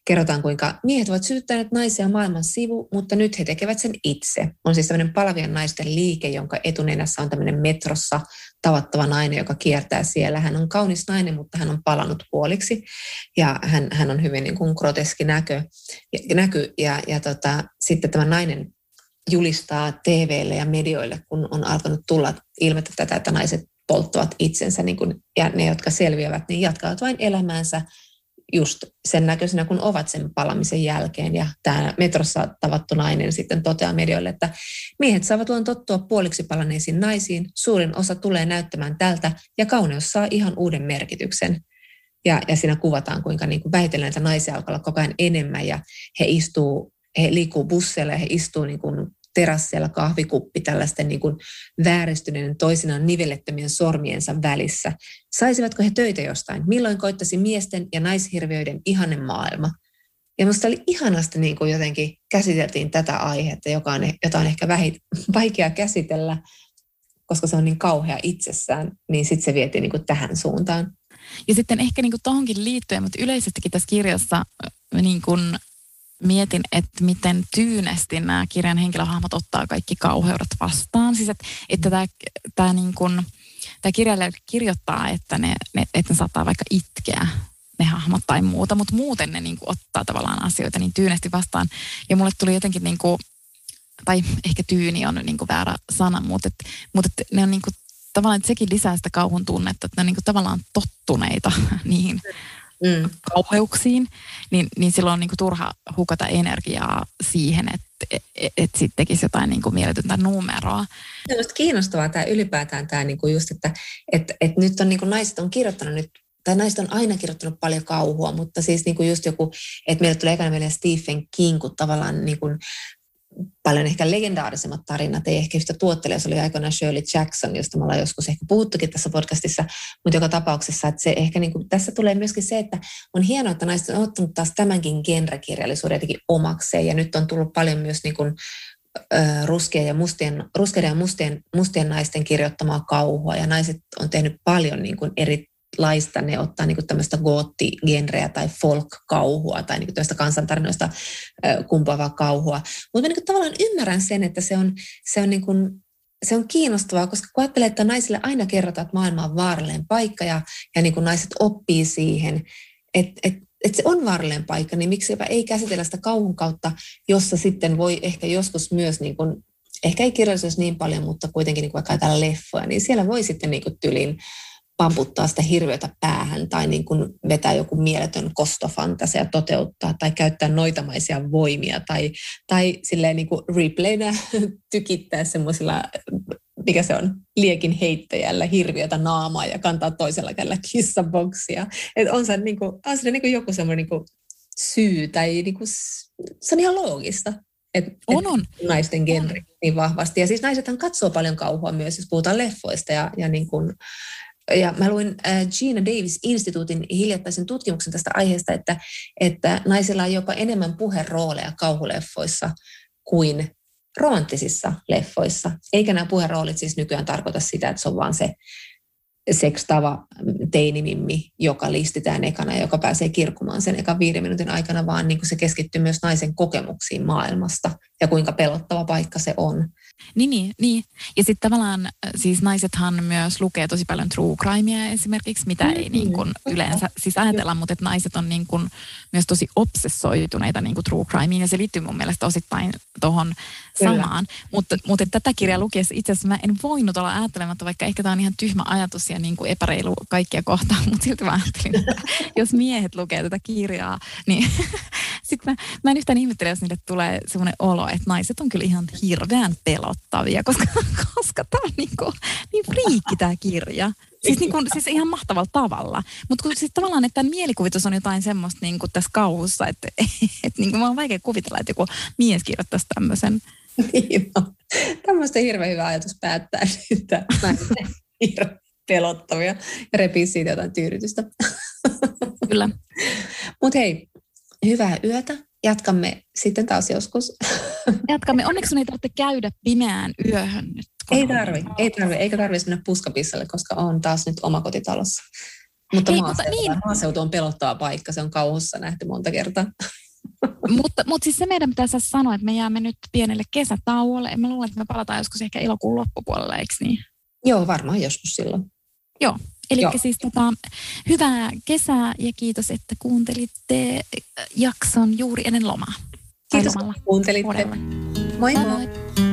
kerrotaan, kuinka miehet ovat syyttäneet naisia maailman sivu, mutta nyt he tekevät sen itse. On siis tämmöinen palavien naisten liike, jonka etunenässä on tämmöinen metrossa tavattava nainen, joka kiertää siellä. Hän on kaunis nainen, mutta hän on palannut puoliksi ja hän, hän on hyvin niin kuin groteski näkö, näky. Ja, ja tota, sitten tämä nainen julistaa TVlle ja medioille, kun on alkanut tulla ilmettä tätä, että naiset polttavat itsensä niin kuin, ja ne, jotka selviävät, niin jatkavat vain elämäänsä just sen näköisenä, kun ovat sen palamisen jälkeen. Ja tämä metrossa tavattu nainen sitten toteaa medioille, että miehet saavat luon tottua puoliksi palaneisiin naisiin, suurin osa tulee näyttämään tältä ja kauneus saa ihan uuden merkityksen. Ja, ja siinä kuvataan, kuinka niin kuin vähitellen näitä naisia alkaa olla koko ajan enemmän ja he istuu, he liikkuu busseilla ja he istuu niin kuin terassilla kahvikuppi tällaisten niin kuin vääristyneiden toisinaan nivellettömien sormiensa välissä. Saisivatko he töitä jostain? Milloin koittaisi miesten ja naishirviöiden ihanne maailma? Ja minusta oli ihanasti niin kuin jotenkin käsiteltiin tätä aihetta, joka on, jota on ehkä vähit, vaikea käsitellä, koska se on niin kauhea itsessään, niin sitten se vietiin niin kuin tähän suuntaan. Ja sitten ehkä niin kuin tuohonkin liittyen, mutta yleisestikin tässä kirjassa niin kuin mietin, että miten tyynesti nämä kirjan henkilöhahmot ottaa kaikki kauheudet vastaan. Siis että, että tämä, tämä, niin kuin, tämä kirjailija kirjoittaa, että ne, ne, että ne saattaa vaikka itkeä ne hahmot tai muuta, mutta muuten ne niin kuin ottaa tavallaan asioita niin tyynesti vastaan. Ja mulle tuli jotenkin, niin kuin, tai ehkä tyyni on niin kuin väärä sana, mutta, että, mutta että ne on niin kuin, tavallaan, että sekin lisää sitä kauhun tunnetta, että ne on niin kuin tavallaan tottuneita niihin mm. kauheuksiin, niin, niin silloin on niin kuin turha hukata energiaa siihen, että et, et, sitten tekisi jotain niin kuin mieletöntä numeroa. Se on kiinnostavaa tämä ylipäätään tämä niin kuin just, että et, et nyt on niin kuin naiset on kirjoittanut nyt tai naiset on aina kirjoittanut paljon kauhua, mutta siis niin kuin just joku, että meille tulee ekana mieleen Stephen King, kun tavallaan niin kuin paljon ehkä legendaarisemmat tarinat, ei ehkä yhtä tuottelija, se oli aikoinaan Shirley Jackson, josta me ollaan joskus ehkä puhuttukin tässä podcastissa, mutta joka tapauksessa, että se ehkä niin kuin, tässä tulee myöskin se, että on hienoa, että naiset on ottanut taas tämänkin genrekirjallisuuden jotenkin omakseen, ja nyt on tullut paljon myös niin kuin, ruskeiden ja mustien, ruskeiden ja mustien, mustien naisten kirjoittamaa kauhua, ja naiset on tehnyt paljon niin kuin eri laista ne ottaa niin tämmöistä goottigenreä tai folk-kauhua tai niin tämmöistä kansantarinoista kumpuavaa kauhua. Mutta niin tavallaan ymmärrän sen, että se on, se on niin kuin, se on kiinnostavaa, koska kun ajattelee, että naisille aina kerrotaan, että maailma on vaarallinen paikka ja, ja niin kuin naiset oppii siihen, että et, et se on vaarallinen paikka, niin miksi ei käsitellä sitä kauhun kautta, jossa sitten voi ehkä joskus myös, niin kuin, ehkä ei kirjallisuus niin paljon, mutta kuitenkin niin kuin vaikka leffoja, niin siellä voi sitten niin kuin tylin pamputtaa sitä hirviötä päähän tai niin kuin vetää joku mieletön kostofantasia toteuttaa tai käyttää noitamaisia voimia tai, tai silleen niin kuin replaynä tykittää semmoisilla, mikä se on, liekin heittäjällä hirviötä naamaa ja kantaa toisella kädellä kissaboksia. Et on se, niin kuin, on se niin kuin joku semmoinen niin kuin syy tai niin kuin, se on ihan loogista. Et, on, on. naisten genre niin vahvasti. Ja siis naisethan katsoo paljon kauhua myös, jos puhutaan leffoista ja, ja niin kuin, ja mä luin äh, Gina Davis-instituutin hiljattaisen tutkimuksen tästä aiheesta, että, että naisilla on jopa enemmän puherooleja kauhuleffoissa kuin romanttisissa leffoissa. Eikä nämä puheroolit siis nykyään tarkoita sitä, että se on vaan se sekstava teinimimmi, joka listitään ekana ja joka pääsee kirkumaan sen ekan viiden minuutin aikana, vaan niin kuin se keskittyy myös naisen kokemuksiin maailmasta ja kuinka pelottava paikka se on. Niin, niin, niin. ja sitten tavallaan siis naisethan myös lukee tosi paljon true crimea esimerkiksi, mitä mm-hmm. ei niin kuin yleensä siis ajatella, mutta että naiset on niin kuin myös tosi obsessoituneita niin kuin true crimeen ja se liittyy mun mielestä osittain tuohon samaan. Mutta, mutta tätä kirjaa lukiessa itse asiassa mä en voinut olla ajattelematta, vaikka ehkä tämä on ihan tyhmä ajatus ja niin kuin epäreilu kaikkia kohtaan, mutta silti mä ajattelin, että jos miehet lukee tätä kirjaa, niin sitten mä, mä en yhtään ihmettele, jos niille tulee semmoinen olo, että naiset on kyllä ihan hirveän pelottavia, koska, koska tämä on niin, kuin, niin friikki tämä kirja. Siis, niin kuin, siis ihan mahtavalla tavalla. Mutta siis tavallaan, että mielikuvitus on jotain semmoista niin kuin tässä kauhussa, että, että niin kuin, mä on vaikea kuvitella, että joku mies kirjoittaisi tämmöisen. Niin no. Tämmöistä hirveän hyvä ajatus päättää, hirveän pelottavia ja repii siitä jotain tyydytystä. Kyllä. Mutta hei, hyvää yötä. Jatkamme sitten taas joskus. Jatkamme. Onneksi sun ei tarvitse käydä pimeään yöhön nyt. Ei tarvi, ei tarvi, eikä tarvitse mennä puskapissalle, koska on taas nyt omakotitalossa. Mutta, Hei, maaseutu, mutta niin. maaseutu on pelottava paikka, se on kauhussa nähty monta kertaa. mutta, mutta siis se meidän pitäisi sanoa, että me jäämme nyt pienelle kesätauolle. En mä luule, että me palataan joskus ehkä elokuun loppupuolella, eikö niin? Joo, varmaan joskus silloin. Joo, Eli siis tota, hyvää kesää ja kiitos, että kuuntelitte jakson juuri ennen lomaa. Kiitos, että kuuntelitte. Moi moi. moi.